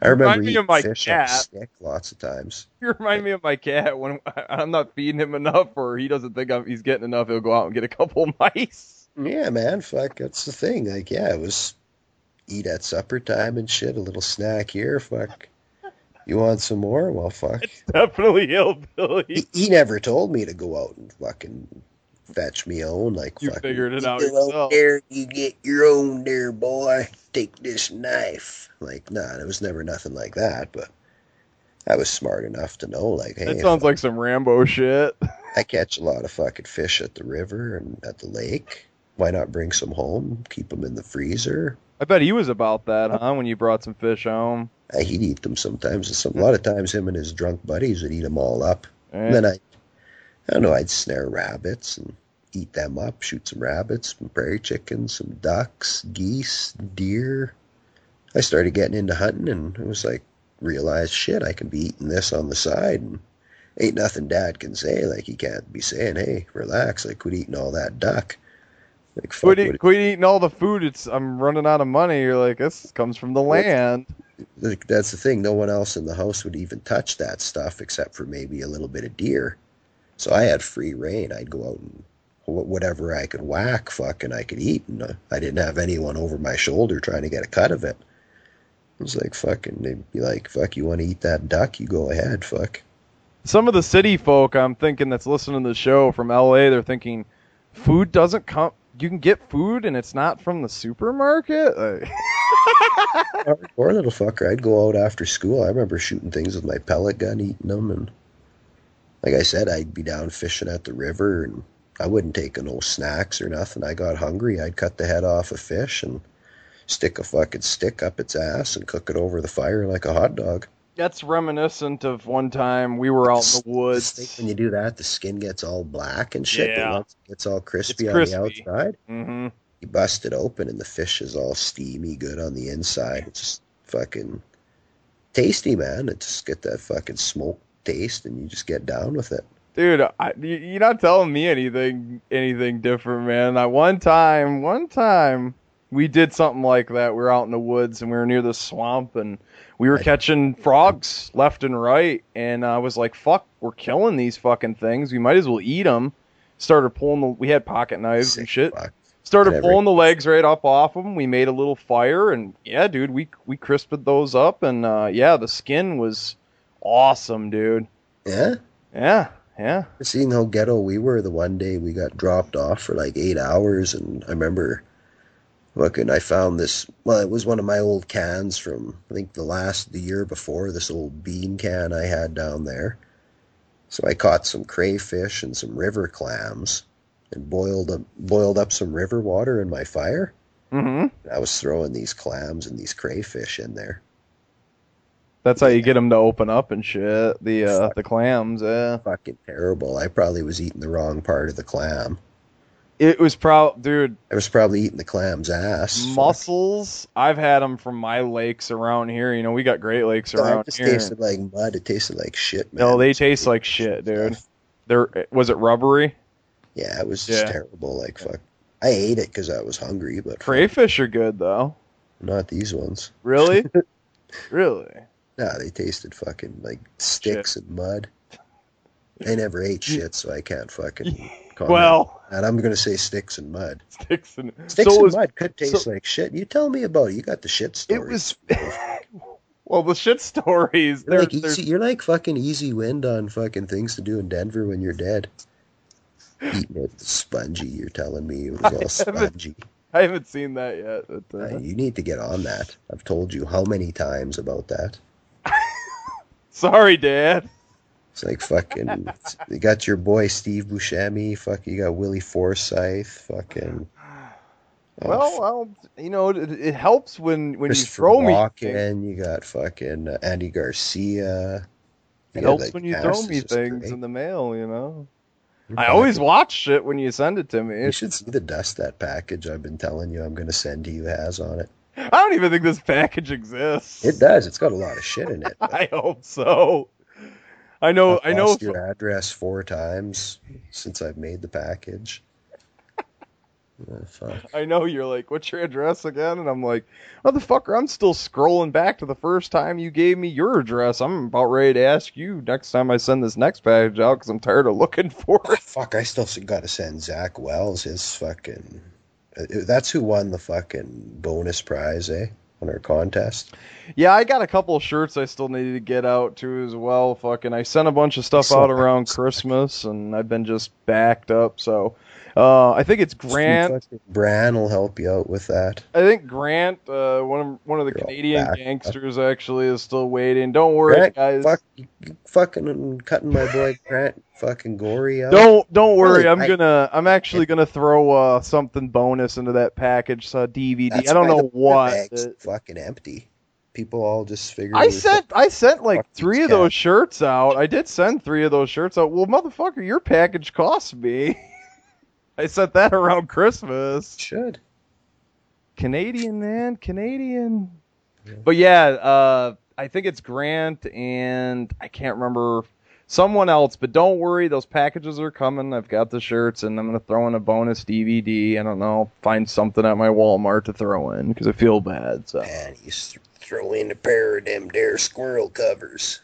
I remember eating of my fish on cat. stick lots of times. You remind me of my cat when I'm not feeding him enough, or he doesn't think I'm, he's getting enough. He'll go out and get a couple mice. Yeah, man, fuck, that's the thing. Like, yeah, it was eat at supper time and shit, a little snack here, fuck. You want some more? Well, fuck. Definitely hillbilly. He, he never told me to go out and fucking fetch me own. Like, You figured it out yourself." there, you get your own there, boy. Take this knife. Like, nah, it was never nothing like that. But I was smart enough to know, like, hey, That sounds like some Rambo shit. I catch a lot of fucking fish at the river and at the lake. Why not bring some home? Keep them in the freezer. I bet he was about that, huh? When you brought some fish home. Uh, he'd eat them sometimes. Some, a lot of times, him and his drunk buddies would eat them all up. And then I, I don't know, I'd snare rabbits and eat them up, shoot some rabbits, some prairie chickens, some ducks, geese, deer. I started getting into hunting, and it was like realized shit. I can be eating this on the side, and ain't nothing Dad can say. Like he can't be saying, "Hey, relax." Like quit eating all that duck. Like Quit, eat, quit eating all the food. It's I'm running out of money. You're like, this comes from the land. like that's the thing. No one else in the house would even touch that stuff except for maybe a little bit of deer. So I had free reign. I'd go out and whatever I could whack, fucking I could eat, and uh, I didn't have anyone over my shoulder trying to get a cut of it. It was like fucking. They'd be like, "Fuck, you want to eat that duck? You go ahead, fuck." Some of the city folk I'm thinking that's listening to the show from LA, they're thinking, food doesn't come. You can get food and it's not from the supermarket. Like, Poor little fucker. I'd go out after school. I remember shooting things with my pellet gun, eating them, and like I said, I'd be down fishing at the river, and I wouldn't take no snacks or nothing. I got hungry. I'd cut the head off a fish and stick a fucking stick up its ass and cook it over the fire like a hot dog. That's reminiscent of one time we were out in the woods. When you do that, the skin gets all black and shit. Yeah. But once it gets all crispy, It's on the outside, hmm you bust it open and the fish is all steamy good on the inside. It's just fucking tasty, man. It just get that fucking smoke taste and you just get down with it. Dude, I, you- you're not telling me anything anything different, man. I one time, one time, we did something like that. We were out in the woods and we were near the swamp and we were catching frogs left and right. And I was like, "Fuck, we're killing these fucking things. We might as well eat them." Started pulling the. We had pocket knives and shit. Started Whatever. pulling the legs right up off them. We made a little fire and yeah, dude, we we crisped those up and uh, yeah, the skin was awesome, dude. Yeah? Yeah, yeah. Seeing how ghetto we were the one day we got dropped off for like eight hours and I remember fucking I found this well, it was one of my old cans from I think the last the year before, this old bean can I had down there. So I caught some crayfish and some river clams and boiled up boiled up some river water in my fire. Mm-hmm. I was throwing these clams and these crayfish in there. That's how you get them to open up and shit. The uh, the clams, yeah. Fucking terrible. I probably was eating the wrong part of the clam. It was proud, dude. I was probably eating the clam's ass. Mussels. I've had them from my lakes around here. You know, we got Great Lakes No, around it just here. tasted like mud. It tasted like shit, man. no, they taste like shit, dude. They're was it rubbery? Yeah, it was just Yeah. terrible. Like fuck. I ate it because I was hungry, but Crayfish are good though. not these ones. Really? really? Nah, they tasted fucking like sticks and mud. I never ate shit, so I can't fucking. Comment. Well- and I'm gonna say sticks and mud. Sticks and Sticks so and was- mud could taste so- like shit. You tell me about it. You got the shit story. It was. well, the shit stories. You're They're, like easy, you're like fucking easy wind on fucking things to do in Denver when you're dead. Eating it spongy. You're telling me it was all spongy. I haven't seen that yet. But, uh, Uh, you need to get on that. I've told you how many times about that. sorry, Dad. It's like fucking. you got your boy Steve Buscemi. Fuck, you got Willie Forsythe. Fucking. oh, well, well, you know, it, it helps when when you throw me. Walken, You got fucking uh, Andy Garcia. You got, helps like, when you throw me things great. in the mail, you know. I always watch shit when you send it to me. You should see the dust that package I've been telling you I'm going to send to you has on it. I don't even think this package exists. It does. It's got a lot of shit in it. I hope so. I know. I've I know. your address four times since I've made the package. Oh, fuck. I know you're like, what's your address again? And I'm like, motherfucker, I'm still scrolling back to the first time you gave me your address. I'm about ready to ask you next time I send this next package out because I'm tired of looking for it. Fuck, I still got to send Zach Wells his fucking. uh, That's who won the fucking bonus prize, eh? On our contest. Yeah, I got a couple of shirts I still needed to get out too as well. Fucking, I sent a bunch of stuff out around Christmas, and I've been just backed up. So, uh, I think it's Grant. Bran will help you out with that. I think Grant, uh, one of one of the You're Canadian gangsters, actually is still waiting. Don't worry, Grant, guys. fuck, fucking cutting my boy Grant fucking gory out. Don't don't worry. Really, I'm I- gonna I'm actually gonna throw uh, something bonus into that package uh, DVD. I don't know what. fucking empty. People all just figure. I sent I sent like three of those shirts out. I did send three of those shirts out. Well, motherfucker, your package cost me. I said that around Christmas. Should. Canadian man, Canadian. But yeah, uh, I think it's Grant and I can't remember someone else. But don't worry, those packages are coming. I've got the shirts and I'm gonna throw in a bonus DVD. I don't know, find something at my Walmart to throw in because I feel bad. So Man, you s- throw in a pair of them dare squirrel covers.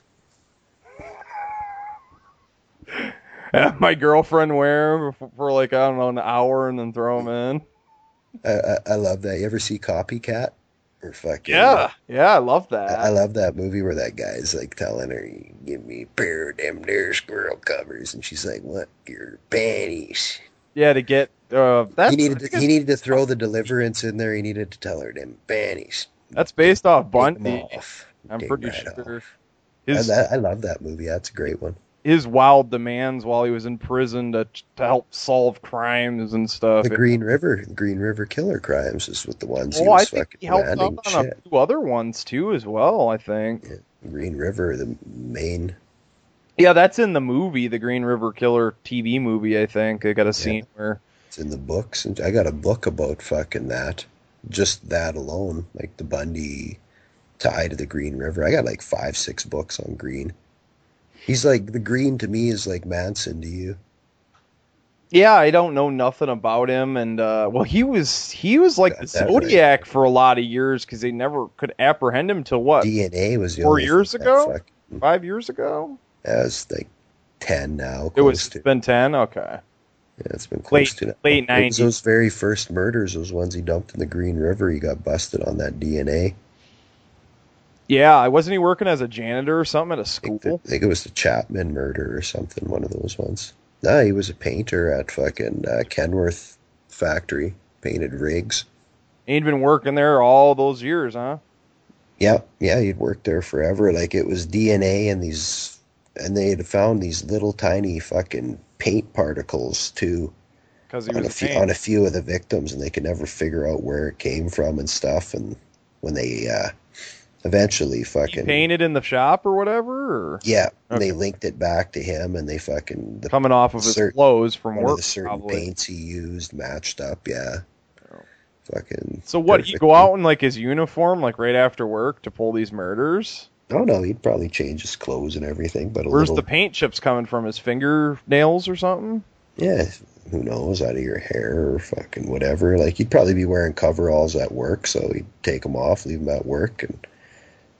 have my girlfriend wear them for like I don't know an hour and then throw them in. I, I, I love that. You ever see Copycat? Or fucking Yeah, yeah, I love that. I, I love that movie where that guy's like telling her, "Give me a pair of damn there squirrel covers," and she's like, "What? Your panties?" yeah, to get uh, that's he needed to, he needed to throw the deliverance in there. He needed to tell her them panties. that's based off Bundy. I'm pretty right sure. His, I, I love that movie. That's a great one. His wild demands while he was in prison to to help solve crimes and stuff. The Green River, the Green River Killer Crimes is what the ones he oh, I think fucking he helped out on shit. a few other ones too, as well. I think. Green River, the main. Yeah, that's in the movie, the Green River Killer TV movie. I think I got a scene where It's in the books, and I got a book about fucking that. Just that alone, like the Bundy tie to the Green River. I got like five, six books on Green. He's like the Green to me is like Manson to you. Yeah, I don't know nothing about him, and uh, well, he was he was like the that right. Zodiac for a lot of years because they never could apprehend him till what DNA was the four years ago, fuck- five years ago. that was like ten now. It was to. been ten. Okay, Yeah, it's been close late to that. late 90s. those very first murders, those ones he dumped in the Green River. He got busted on that DNA. Yeah, wasn't he working as a janitor or something at a school? think, I think it was the Chapman murder or something. One of those ones. No, he was a painter at fucking uh, Kenworth factory. Painted rigs. He'd been working there all those years, huh? Yeah, yeah, he'd worked there forever. Like it was DNA and these, and they had found these little tiny fucking paint particles too Because he on a few, on a few of the victims, and they could never figure out where it came from and stuff. And when they uh, eventually He fucking painted in the shop or whatever, or yeah, they linked it back to him, and they fucking the, coming off of his clothes from work, the certain probably. paints he used matched up. Yeah, fucking. So what? He'd go out in like his uniform, like right after work, to pull these murders. Oh no, he'd probably change his clothes and everything, but a Where's little, the paint chips coming from? His fingernails or something? yeah, who knows, out of your hair or fucking whatever. Like he'd probably be wearing coveralls at work, so he'd take them off, leave them at work, and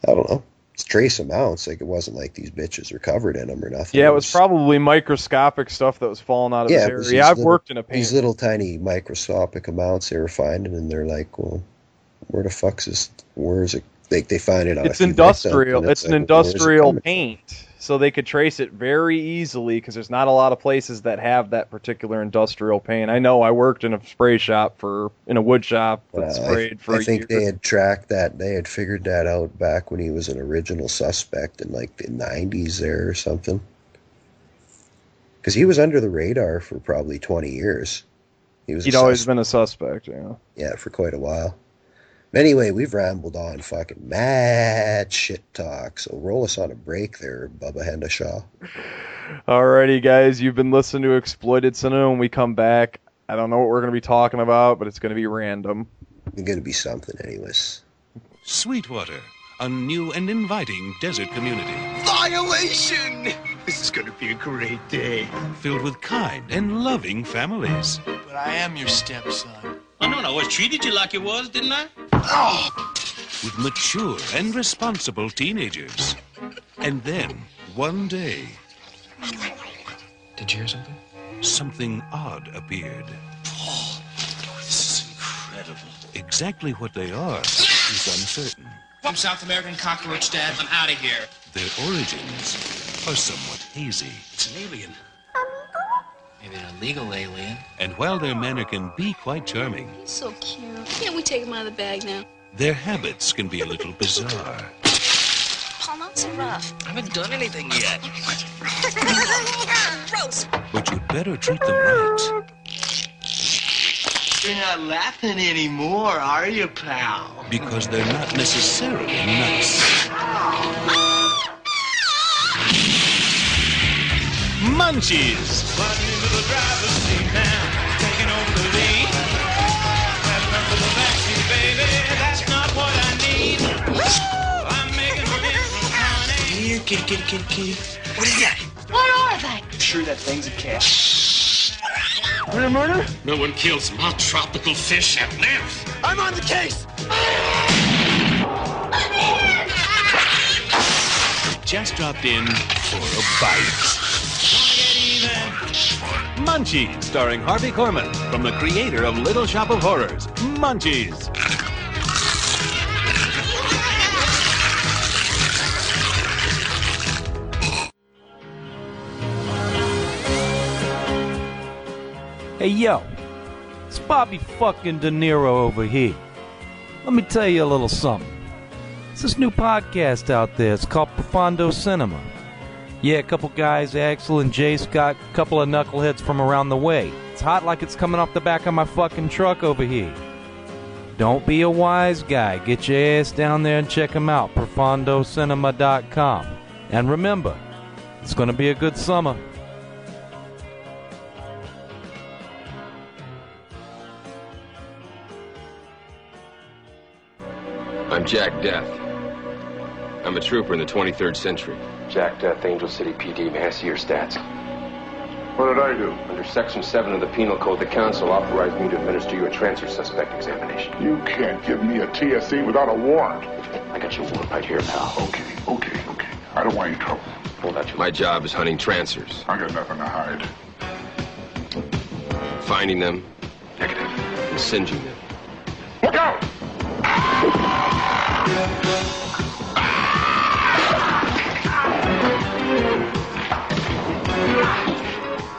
I don't know. It's trace amounts. Like it wasn't like these bitches are covered in them or nothing. Yeah, it was probably microscopic stuff that was falling out of yeah, his it hair. Yeah, I've little- worked in a paint. These little tiny microscopic amounts they were finding, and they're like, well, where the fuck's this? Where is it? Like they find it on. It's industrial. and It's an like, where's it industrial paint, so they could trace it very easily because there's not a lot of places that have that particular industrial paint. I know. I worked in a spray shop for in a wood shop that Well, sprayed I, for I think year. they had tracked that. They had figured that out back when he was an original suspect in like the '90s there or something. Because he was under the radar for probably 20 years. He was. He'd always been a suspect. Yeah. Yeah, for quite a while. Anyway, we've rambled on fucking mad shit talk. So roll us on a break there, Bubba Hendashaw. Alrighty, guys, you've been listening to Exploited Cinema. When we come back, I don't know what we're going to be talking about, but it's going to be random. It's going to be something, anyways. Sweetwater, a new and inviting desert community Violation! This is gonna be a great day. filled with kind and loving families. But I am your stepson. Oh, I know, I always treated you like you was, didn't I? with mature and responsible teenagers. And then, one day. Did you hear something? Something odd appeared. Oh, this is incredible. Exactly what they are is uncertain. From South American cockroach dad, I'm out of here. Their origins are somewhat hazy. It's an alien. Maybe an illegal alien. And while their manner can be quite charming, He's so cute. Can't we take him out of the bag now? their habits can be a little bizarre. Paul, not so rough. I haven't done anything yet. Gross. But you'd better treat them right. You're not laughing anymore, are you, pal? because they're not necessarily nice. Munchies! Here, kitty, kitty, kitty, kitty. What do you? What are they? Sure that thing's a cat. Murder, murder? No one kills my tropical fish and lives. I'm on the case! Just dropped in for a bite. Munchies, starring Harvey Korman, from the creator of Little Shop of Horrors. Munchies. Hey yo, it's Bobby fucking De Niro over here. Let me tell you a little something. It's this new podcast out there. It's called Profondo Cinema. Yeah, a couple guys, Axel and Jay Scott, a couple of knuckleheads from around the way. It's hot like it's coming off the back of my fucking truck over here. Don't be a wise guy. Get your ass down there and check them out. ProfondoCinema.com. And remember, it's going to be a good summer. I'm Jack Death. I'm a trooper in the 23rd century. Jack uh, Death, Angel City PD. May I see your stats? What did I do? Under Section 7 of the Penal Code, the Council authorized me to administer you a trancer suspect examination. You can't give me a TSC without a warrant. I got your warrant right here, pal. Okay, okay, okay. I don't want any trouble. Hold out your My job is hunting trancers, I got nothing to hide. finding them, Negative. negative, and singeing them. Look out!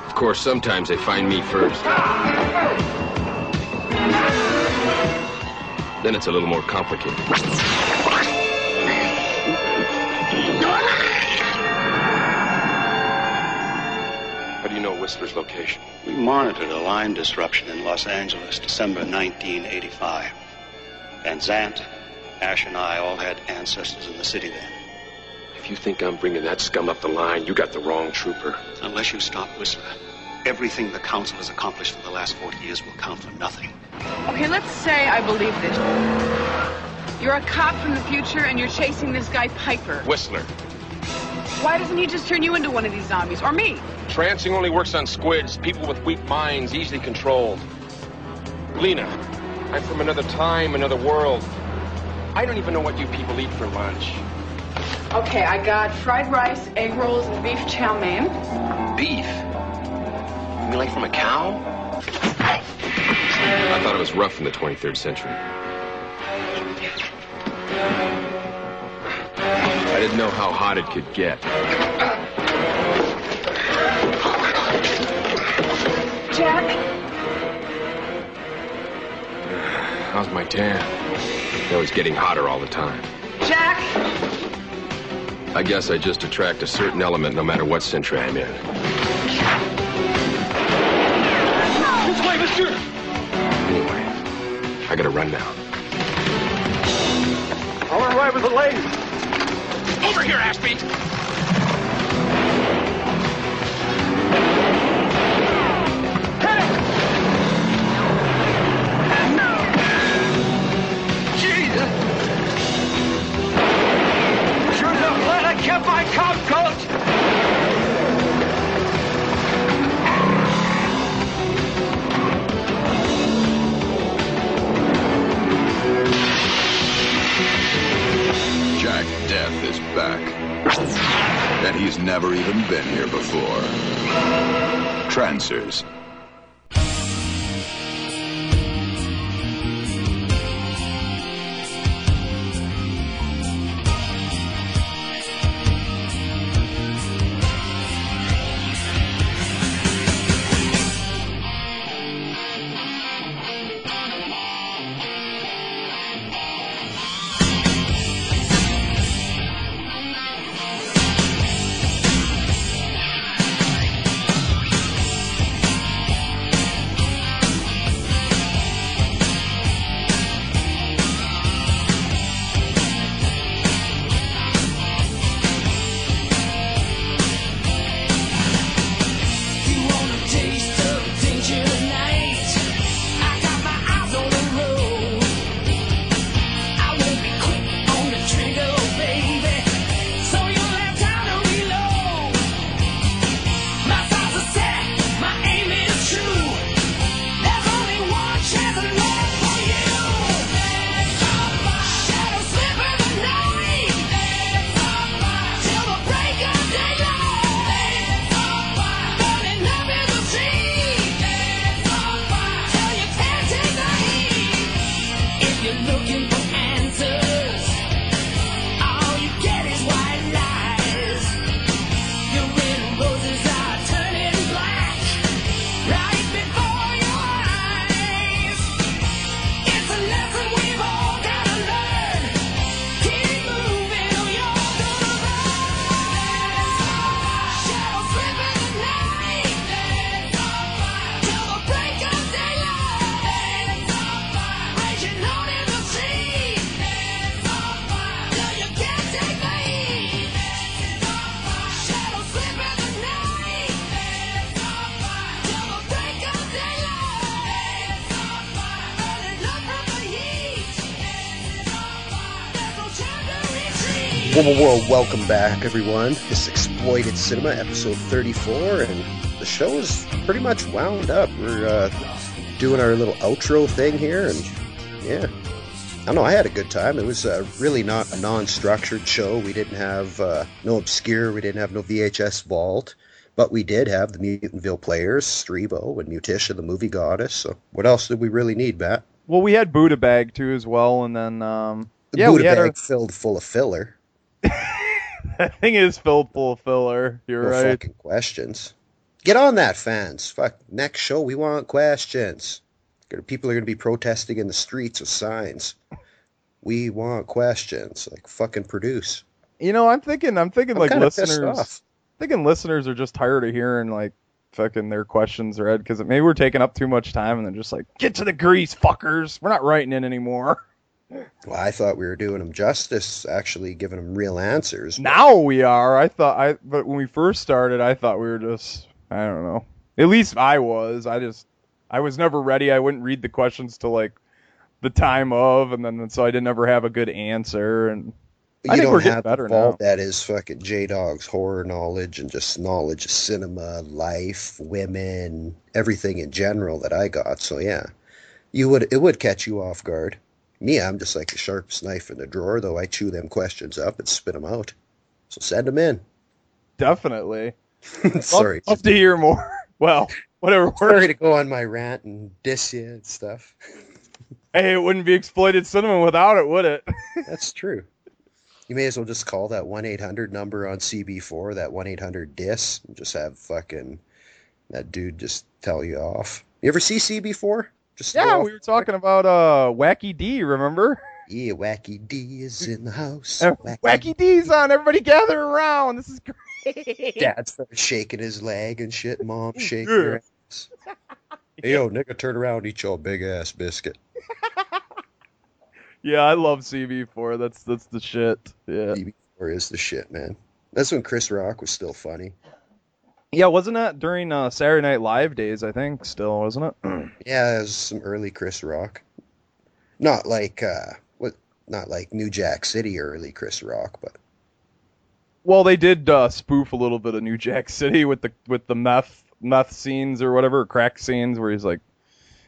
Of course, sometimes they find me first. Then it's a little more complicated. How do you know Whistler's location? We monitored a line disruption in Los Angeles, December 1985. Van Zant, Ash, and I all had ancestors in the city then. If you think I'm bringing that scum up the line, you got the wrong trooper. Unless you stop Whistler, everything the Council has accomplished for the last 40 years will count for nothing. Okay, let's say I believe this. You're a cop from the future and you're chasing this guy Piper. Whistler. Why doesn't he just turn you into one of these zombies? Or me? Trancing only works on squids, people with weak minds, easily controlled. Lena, I'm from another time, another world. I don't even know what you people eat for lunch. Okay, I got fried rice, egg rolls, and beef chow mein. Beef? You mean like from a cow? I thought it was rough in the 23rd century. I didn't know how hot it could get. Jack? How's my tan? It was getting hotter all the time. Jack? I guess I just attract a certain element no matter what century I'm in. This way, mister! Anyway, I gotta run now. I'll arrive with the ladies. Over here, Ashby! Jack Death is back. And he's never even been here before. Trancers. Welcome back, everyone. This Exploited Cinema, episode 34, and the show is pretty much wound up. We're uh, doing our little outro thing here, and yeah. I don't know, I had a good time. It was uh, really not a non structured show. We didn't have uh, no obscure, we didn't have no VHS vault, but we did have the Mutantville players, Streebo and Mutica, the movie goddess. So, what else did we really need, Matt? Well, we had Buddha Bag too as well, and then um, The yeah, Buddha we had bag our, filled full of filler. thing is filled full of filler. You're No right. fucking questions. Get on that, fans. Fuck. Next show, we want questions. People are going to be protesting in the streets with signs. We want questions. Like, fucking produce. You know, I'm thinking, I'm thinking I'm like listeners, thinking listeners are just tired of hearing like fucking their questions read because maybe we're taking up too much time and they're just like, get to the grease, fuckers. We're not writing in anymore. Well, I thought we were doing them justice, actually giving them real answers. Now we are. I thought I, but when we first started, I thought we were just, I don't know. At least I was. I just, I was never ready. I wouldn't read the questions till like the time of, and then so I didn't ever have a good answer. And But I you think don't we're getting have better now. that is fucking J Dog's horror knowledge and just knowledge of cinema, life, women, everything in general that I got. So yeah, you would it would catch you off guard. Me, I'm just like the sharpest knife in the drawer, though I chew them questions up and spit them out. So send them in. Definitely. Sorry, Love, love to hear more. Well, whatever. sorry to go on my rant and diss you and stuff. Hey, it wouldn't be exploited cinema without it, would it? That's true. You may as well just call that one eight hundred number on CB4, that one eight hundred dis, and just have fucking that dude just tell you off. You ever see CB4? Just yeah, throw we were talking about uh Wacky D, remember? Yeah, Wacky D is in the house. Uh, Wacky D's on, everybody gather around. This is great. Dad started shaking his leg and shit. Mom shaking Yeah. her ass. Hey, yo, nigga, turn around, eat your big ass biscuit. Yeah, I love CB4. That's that's the shit. Yeah. CB4 is the shit, man. That's when Chris Rock was still funny. Yeah, wasn't that during uh, Saturday Night Live days? I think still wasn't it? yeah, it was some early Chris Rock. Not like uh, what? Not like New Jack City early Chris Rock, but well, they did uh, spoof a little bit of New Jack City with the with the meth meth scenes or whatever, crack scenes where he's like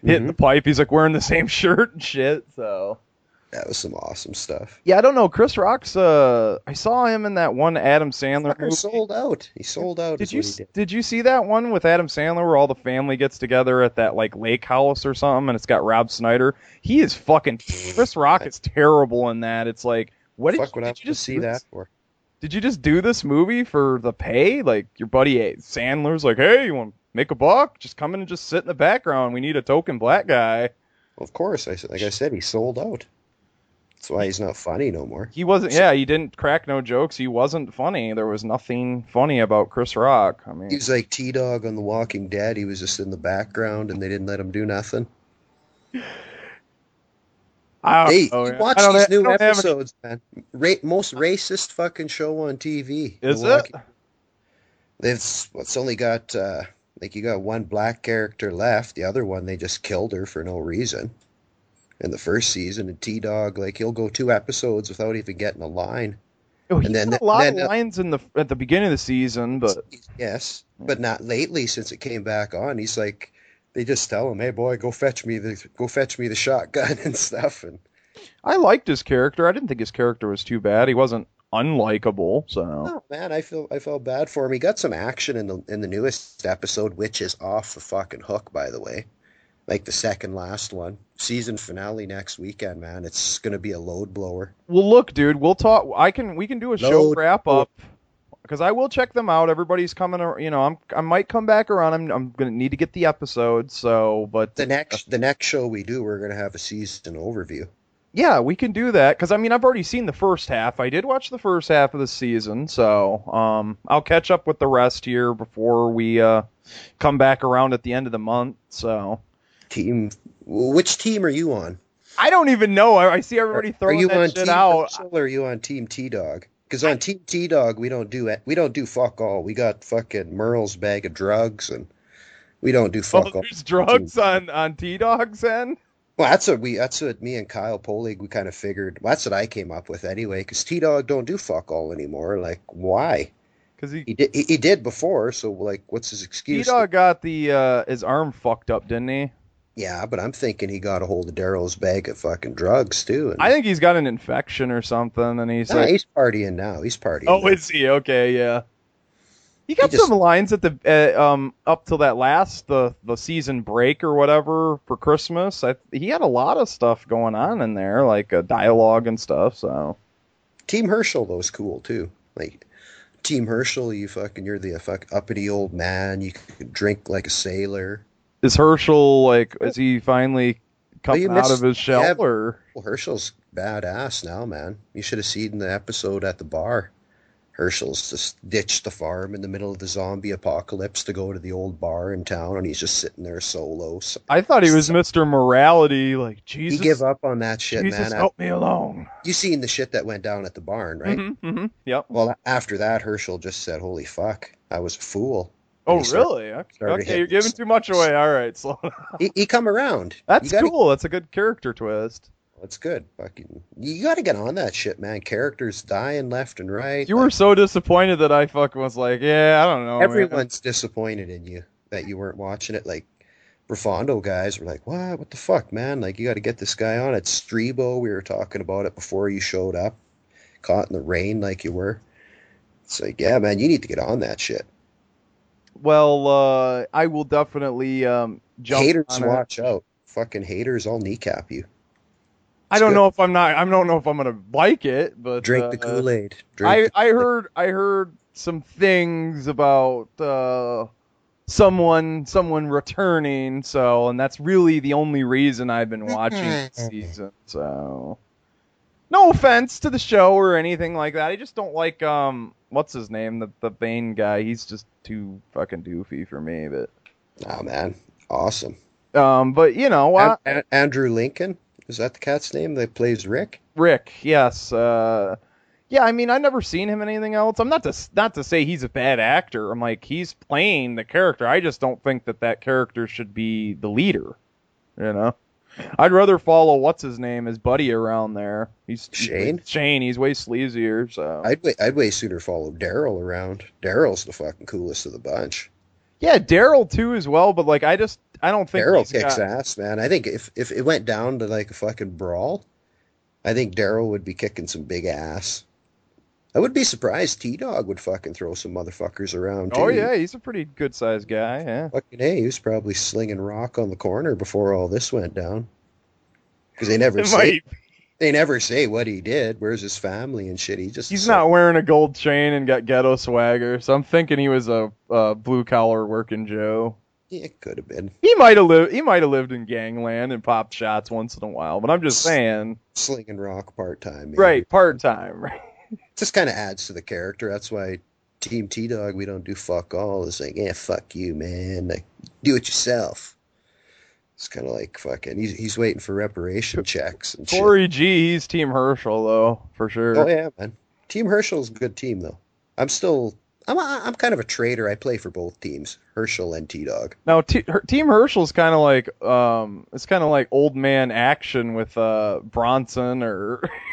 hitting Mm-hmm. the pipe. He's like wearing the same shirt and shit. So that was some awesome stuff. yeah, I don't know. Chris Rock's. Uh, I saw him in that one Adam Sandler movie. sold out. He sold out. Did you did. did you see that one with Adam Sandler where all the family gets together at that like lake house or something and it's got Rob Schneider? He is fucking Chris Rock is terrible in that. It's like what did, you, did you just see that for? Did you just do this movie for the pay? Like your buddy Sandler's like, hey, you want to make a buck? Just come in and just sit in the background. We need a token black guy. Of course, I like I said, he sold out. That's why he's not funny no more. He wasn't. Yeah, he didn't crack no jokes. He wasn't funny. There was nothing funny about Chris Rock. I mean, He was like T Dog on The Walking Dead. He was just in the background, and they didn't let him do nothing. I don't Hey, know. watch these new don't any- episodes, man. Ra- most racist fucking show on TV. The Is it? Walking- It's it's only got uh, like you got one black character left. The other one they just killed her for no reason. In the first season, and T Dog like he'll go two episodes without even getting a line. Oh, he and then a lot then, of lines in the at the beginning of the season, but Yes, but not lately since it came back on. He's like, they just tell him, "Hey boy, go fetch me the go fetch me the shotgun and stuff." And I liked his character. I didn't think his character was too bad. He wasn't unlikable. So oh man, I feel I felt bad for him. He got some action in the in the newest episode, which is off the fucking hook, by the way. Like the second last one, season finale next weekend, man. It's gonna be a load blower. well, look, dude, we'll talk. I can we can do a show Load- wrap up because I will check them out. Everybody's coming. You know, I'm I might come back around. I'm I'm gonna need to get the episode. So, but The next the next show we do, we're gonna have a season overview. Yeah, we can do that because I mean I've already seen the first half. I did watch the first half of the season, so um, I'll catch up with the rest here before we uh, come back around at the end of the month. So Team, which team are you on? I don't even know. I, I see everybody Are throwing you that on shit Team out. Hershel or are you on Team T Dog? Because on Team T Dog, we don't do. We don't do fuck all. We got fucking Merle's bag of drugs, and we don't do Oh, fuck all. there's drugs on on T Dogs then. Well, that's what we. That's what me and Kyle Polig we kind of figured. Well, that's what I came up with anyway. Because T Dog don't do fuck all anymore. Like, why? Because he He did. He, he did before. So like, what's his excuse? T? Dog got the uh, his arm fucked up, didn't he? Yeah, but I'm thinking he got a hold of Daryl's bag of fucking drugs too. I think he's got an infection or something, and he's Nah, like, he's partying now. He's partying. Oh, now. is he? Okay, yeah. He got He just- some lines at the uh, um up till that last the the season break or whatever for Christmas. I, he had a lot of stuff going on in there, like a dialogue and stuff. So Team Hershel though is cool too. Like Team Hershel, you fucking you're the fuck uppity old man. You drink like a sailor. Is Hershel like is he finally Well, coming out of his shell yeah, or Well, Hershel's badass now, man. You should have seen the episode at the bar. Hershel's just ditched the farm in the middle of the zombie apocalypse to go to the old bar in town, and he's just sitting there solo. So I thought he was Mr. Morality. Like Jesus, he give up on that shit, Jesus, man. help me alone. You seen the shit that went down at the barn, right? Mm-hmm, mm-hmm, yep. Well, after that, Hershel just said, "Holy fuck, I was a fool." Oh, started- really? Okay, started okay, you're giving too much away. All right, slow down. He, he come around. That's gotta- cool. That's a good character twist. That's good. Fucking, you got to get on that shit, man. Characters dying left and right. You were so disappointed that I fucking was like, yeah, I don't know. man. Everyone's disappointed in you that you weren't watching it. Like Profondo guys were like, "What? What the fuck, man? Like you got to get this guy on." It's Streebo. We were talking about it before you showed up, caught in the rain like you were. It's like, yeah, man, you need to get on that shit. Well, uh, I will definitely um, jump. haters, on it. watch out. Fucking haters, I'll kneecap you. I don't know if I'm not. I don't know if I'm gonna like it, but Drink uh, the Kool Aid. I Drink. I heard I heard some things about uh, someone someone returning. So, and that's really the only reason I've been watching the season. So, no offense to the show or anything like that. I just don't like um what's his name the the Bane guy. He's just too fucking doofy for me. But Oh man, awesome. Um, but you know, An- uh, An- Andrew Lincoln is that the cat's name that plays Rick? Rick, yes. Uh, yeah, I mean, I've never seen him in anything else. I'm not to not to say he's a bad actor. I'm like he's playing the character. I just don't think that that character should be the leader. You know, I'd rather follow what's his name, his buddy around there. He's Shane? Shane. He's way sleazier. So I'd way, I'd way sooner follow Daryl around. Daryl's the fucking coolest of the bunch. yeah, Daryl too as well. But like, I just I don't think Daryl kicks got- ass, man. I think if if it went down to like a fucking brawl, I think Daryl would be kicking some big ass. I would be surprised T Dog would fucking throw some motherfuckers around. Oh, too. Oh yeah, he's a pretty good sized guy. Yeah. Fucking hey, he was probably slinging rock on the corner before all this went down. Because they never say might- they never say what he did. Where's his family and shit? He just He's not wearing a gold chain and got ghetto swagger, so I'm thinking he was a, a blue collar working Joe. Yeah, it could have been He might have lived. He might have lived in gangland and popped shots once in a while. But I'm just saying, slinging rock part time. right? Part time, right? Just kind of adds to the character. That's why Team T Dog we don't do fuck all. It's like yeah, fuck you, man. Like do it yourself. It's kind of like fucking. He's he's waiting for reparation checks and shit. Corey G, he's Team Hershel though, for sure. Oh yeah, man. Team Hershel's a good team though. I'm still. I'm a, I'm kind of a traitor. I play for both teams, Hershel and T Dog. Now, T- her- Team Herschel's kind of like um, it's kind of like old man action with uh Bronson or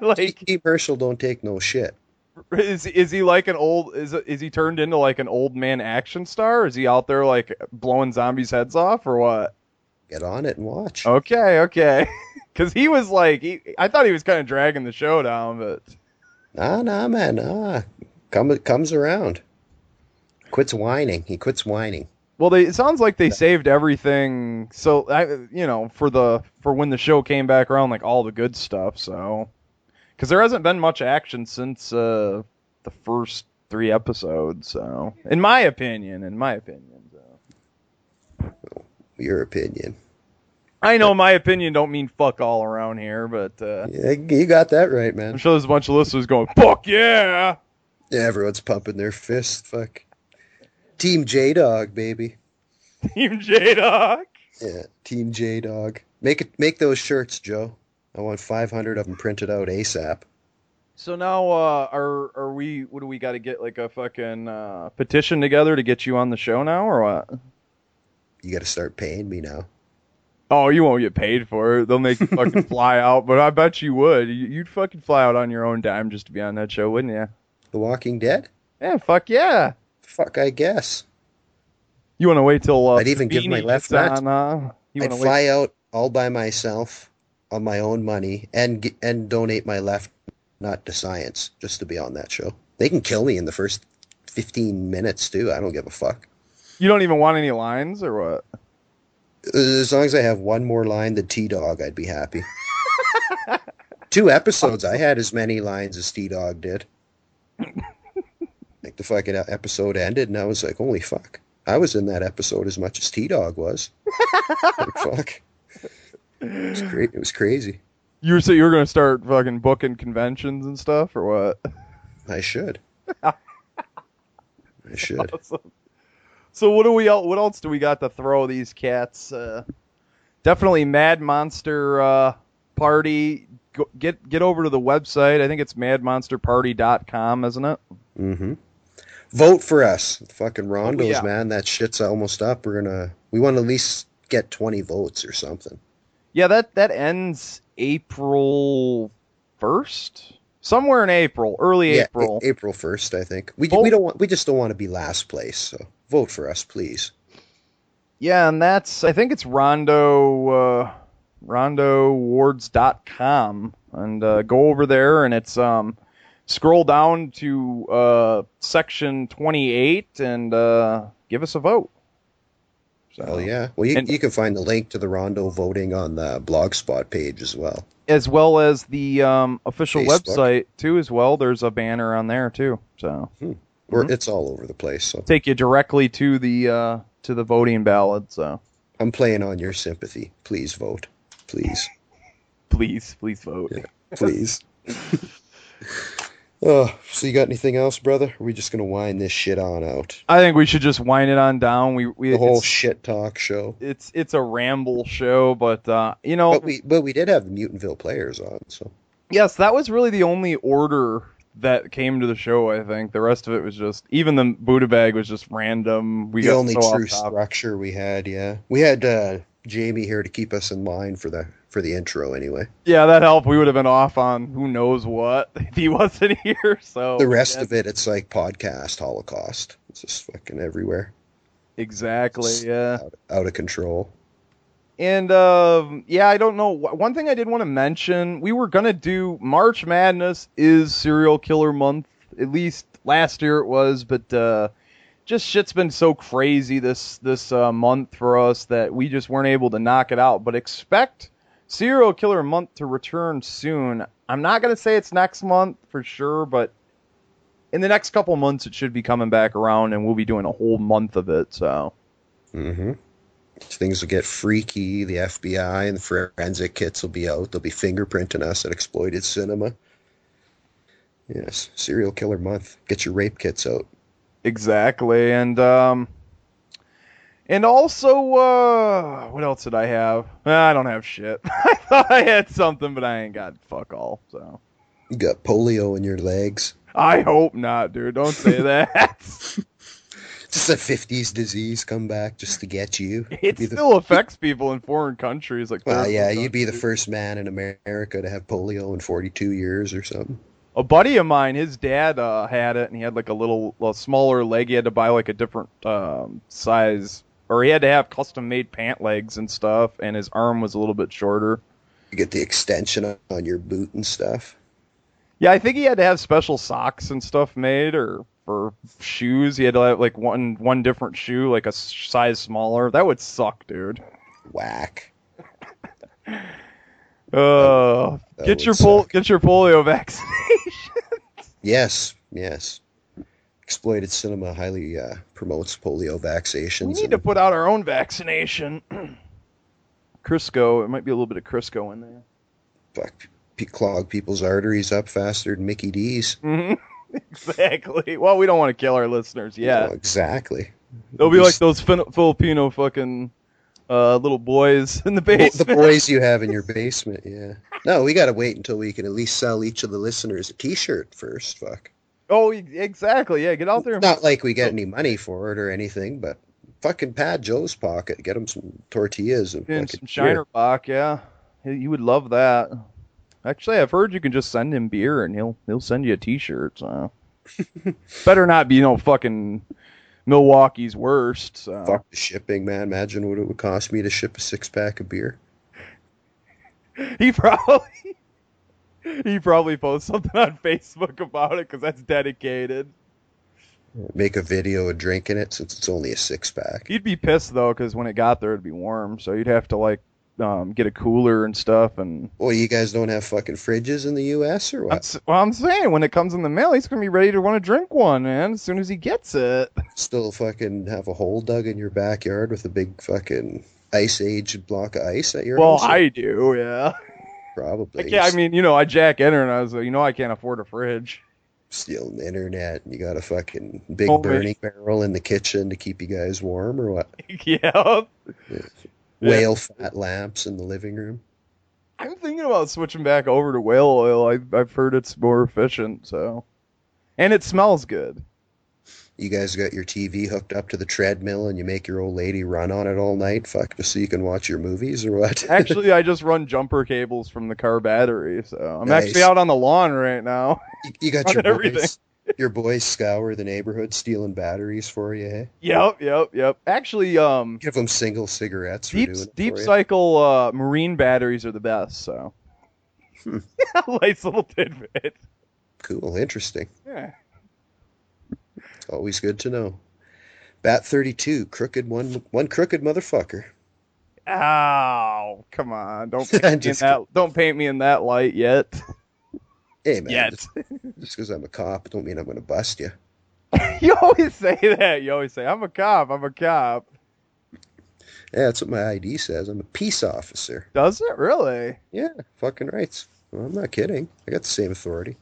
like Team Hershel don't take no shit. is is he like an old is is he turned into like an old man action star? Is he out there like blowing zombies' heads off or what? Get on it and watch. Okay, okay. Because he was like, he, I thought he was kind of dragging the show down, but Nah, nah, man, nah. Come, comes around. Quits whining. He quits whining. Well, they, it sounds like they saved everything. So I, you know, for the for when the show came back around, like all the good stuff. So, because there hasn't been much action since uh, the first three episodes. So, in my opinion, in my opinion, so. Your opinion. I know my opinion don't mean fuck all around here, but uh, Yeah, you got that right, man. I'm sure there's a bunch of listeners going, "Fuck yeah!" Yeah, everyone's pumping their fist. Fuck. Team J Dog, baby. Team J Dog. Yeah, Team J Dog. Make it. Make those shirts, Joe. I want 500 of them printed out ASAP. So now, uh, are are we? What do we got to get like a fucking uh, petition together to get you on the show now, or what? You got to start paying me now. Oh, you won't get paid for it. They'll make you fucking fly out, but I bet you would. You- You'd fucking fly out on your own dime just to be on that show, wouldn't you? The Walking Dead? Yeah, fuck yeah. Fuck, I guess. You want to wait till uh, I'd even give my left nut. on, uh, I'd wanna fly wait? out all by myself on my own money and and donate my left nut to science just to be on that show. They can kill me in the first 15 minutes too. I don't give a fuck. You don't even want any lines, or what? As long as I have one more line than T Dog, I'd be happy. Two episodes, I had as many lines as T Dog did. Like the fucking episode ended, and I was like, "Holy fuck!" I was in that episode as much as T Dog was. Like, fuck, it was, cra- it was crazy. You were so you were gonna start fucking booking conventions and stuff, or what? I should. I should. Awesome. So what do we el- what else do we got to throw these cats? Uh, definitely Mad Monster uh, Party. Go, get get over to the website. I think it's madmonsterparty.com, isn't it? Mm-hmm. Vote for us, fucking Rondos, Oh, yeah. man. That shit's almost up. We're gonna. We want to at least get 20 votes or something. Yeah, that that ends April first, somewhere in April, early yeah, April. A- April 1st, I think. We Vote- we don't want. We just don't want to be last place. So vote for us, please. Yeah, and that's I think it's Rondo uh, RondoWards.com, and uh, go over there and it's um scroll down to uh, section 28 and uh, give us a vote. So, Hell yeah. Well, you, And- you can find the link to the Rondo voting on the Blogspot page as well. as well as the um, official Facebook. website too. As well, there's a banner on there too. So Or Mhm. it's all over the place. So take you directly to the uh, to the voting ballot. So I'm playing on your sympathy. Please vote. Please. please, please vote. Please. Oh, so you got anything else, brother? Or are we just gonna wind this shit on out? I think we should just wind it on down. We we The whole shit talk show. it's it's a ramble show, but uh, you know, But we but we did have the Mutantville players on, so yes, that was really the only order that came to the show. I think the rest of it was just even the Buddha bag was just random. We the got only so true structure we had. Yeah, we had uh, Jamie here to keep us in line for the for the intro anyway. Yeah, that helped. We would have been off on who knows what if he wasn't here. So The rest of it, it's like podcast holocaust. It's just fucking everywhere, exactly. Yeah. out, out of control. And um, yeah, I don't know. One thing I did want to mention, we were gonna do March Madness is serial killer month. At least last year it was, but uh, just shit's been so crazy this this uh, month for us that we just weren't able to knock it out. But expect serial killer month to return soon. I'm not gonna say it's next month for sure, but in the next couple months it should be coming back around, and we'll be doing a whole month of it. So. Mm-hmm. Things will get freaky. The FBI and the forensic kits will be out. They'll be fingerprinting us at Exploited Cinema. Yes, serial killer month. Get your rape kits out. Exactly, and um, and also, uh, what else did I have? I don't have shit. I thought I had something, but I ain't got fuck all. So You got polio in your legs. I hope not, dude. Don't say that. Just a '50s disease come back just to get you. it Be the- still affects people in foreign countries, like Well, yeah, world you'd be the first man in America to have polio in 42 years or something. A buddy of mine, his dad uh, had it, and he had like a little, a smaller leg. He had to buy like a different um, size, or he had to have custom-made pant legs and stuff. And his arm was a little bit shorter. You get the extension on- on your boot and stuff. Yeah, I think he had to have special socks and stuff made, or for shoes, he had to have like one one different shoe, like a size smaller. That would suck, dude. Whack. Uh, get your pol- get your polio vaccination. Yes, yes. Exploited Cinema highly uh, promotes polio vaccinations. we need to put out our own vaccination. Crisco, it might be a little bit of Crisco in there. fuck, pe- clog people's arteries up faster than Mickey D's. exactly. Well, we don't want to kill our listeners yet. Oh, exactly. They'll be like those fin- Filipino fucking uh, little boys in the basement. the boys you have in your basement. Yeah. No, we got to wait until we can at least sell each of the listeners a T-shirt first. Fuck. Oh, exactly. Yeah, get out there. And Not like we get any money for it or anything, but fucking pad Joe's pocket, get him some tortillas and And some Shiner. Bock, yeah. He, he would love that. Actually, I've heard you can just send him beer and he'll he'll send you a T-shirt. So better not be no fucking Milwaukee's worst. So. Fuck the shipping, man. Imagine what it would cost me to ship a six pack of beer. He probably he probably posts something on Facebook about it because that's dedicated. Make a video of drinking it since it's only a six pack. He'd be pissed though because when it got there it'd be warm, so you'd have to like um, get a cooler and stuff. And Well, you guys don't have fucking fridges in the U.S. or I'm, what? well, I'm saying when it comes in the mail, he's gonna be ready to want to drink one, man. As soon as he gets it. Still fucking have a hole dug in your backyard with a big fucking ice age block of ice at your Well, house? I do, yeah. probably. Yeah, I mean, you know, I jack enter and I was like, you know, I can't afford a fridge. stealing the internet and you got a fucking big Homemade. burning barrel in the kitchen to keep you guys warm or what? yeah. Whale fat lamps in the living room. I'm thinking about switching back over to whale oil. I've, I've heard it's more efficient, so. And it smells good. You guys got your TV hooked up to the treadmill and you make your old lady run on it all night, fuck, just so you can watch your movies or what? Actually, I just run jumper cables from the car battery, so I'm Nice. actually out on the lawn right now. you, you got your running everything. Your boys scour the neighborhood stealing batteries for you, hey? Yep, yep, yep. Actually, um, Give them single cigarettes for deep deep cycle uh, marine batteries are the best. So, Hmm. nice little tidbit. Cool, interesting. Yeah. Always good to know. Bat 32, crooked one, one crooked motherfucker. Ow! Come on, don't paint me in that. Don't paint me in that light yet. Hey man, Yet. just because I'm a cop, don't mean I'm going to bust you. you always say that. You always say, "I'm a cop. I'm a cop." Yeah, that's what my ID says. I'm a peace officer. Does it really? Yeah, fucking rights. Well, I'm not kidding. I got the same authority.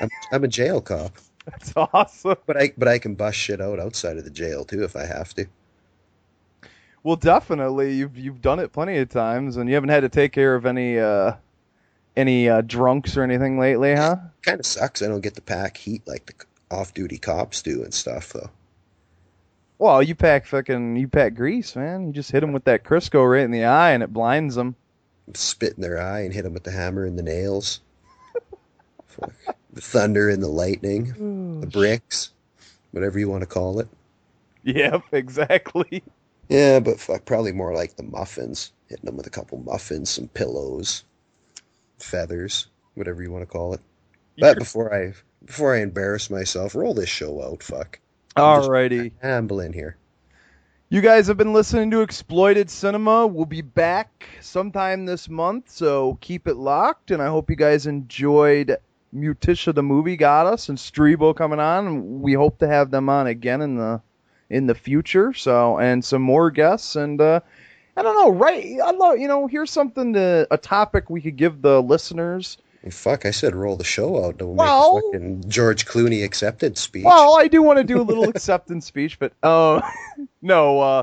I'm, I'm a jail cop. That's awesome. But I but I can bust shit out outside of the jail too if I have to. Well, definitely. You've you've done it plenty of times, and you haven't had to take care of any uh, any uh, drunks or anything lately, huh? Kind of sucks. I don't get to pack heat like the off-duty cops do and stuff, though. Well, you pack fucking you pack grease, man. You just hit them with that Crisco right in the eye, and it blinds them. Spit in their eye and hit them with the hammer and the nails. the thunder and the lightning, oh, the bricks, whatever you want to call it. Yep, exactly. Yeah, but fuck, probably more like the muffins. Hitting them with a couple muffins, some pillows, feathers, whatever you want to call it. But before I before I embarrass myself, roll this show out. Fuck. Alrighty. Amble in here. You guys have been listening to Exploited Cinema. We'll be back sometime this month, so keep it locked. And I hope you guys enjoyed Mutica the movie goddess and Streebo coming on. We hope to have them on again in the in the future. So and some more guests and uh, I don't know, right? I love you know. Here's something to a topic we could give the listeners. Fuck, I said roll the show out. Don't well, make a fucking George Clooney accepted speech. Well, I do want to do a little acceptance speech, but uh, no, uh,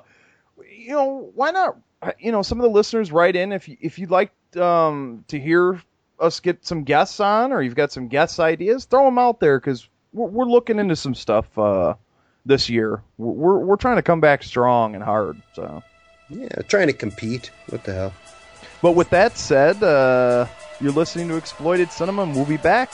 you know, why not? You know, some of the listeners write in if you, if you'd like um, to hear us get some guests on, or you've got some guest ideas, throw them out there because we're, we're looking into some stuff uh, this year. We're we're trying to come back strong and hard. So yeah, trying to compete. What the hell? But with that said, uh, you're listening to Exploited Cinema, we'll be back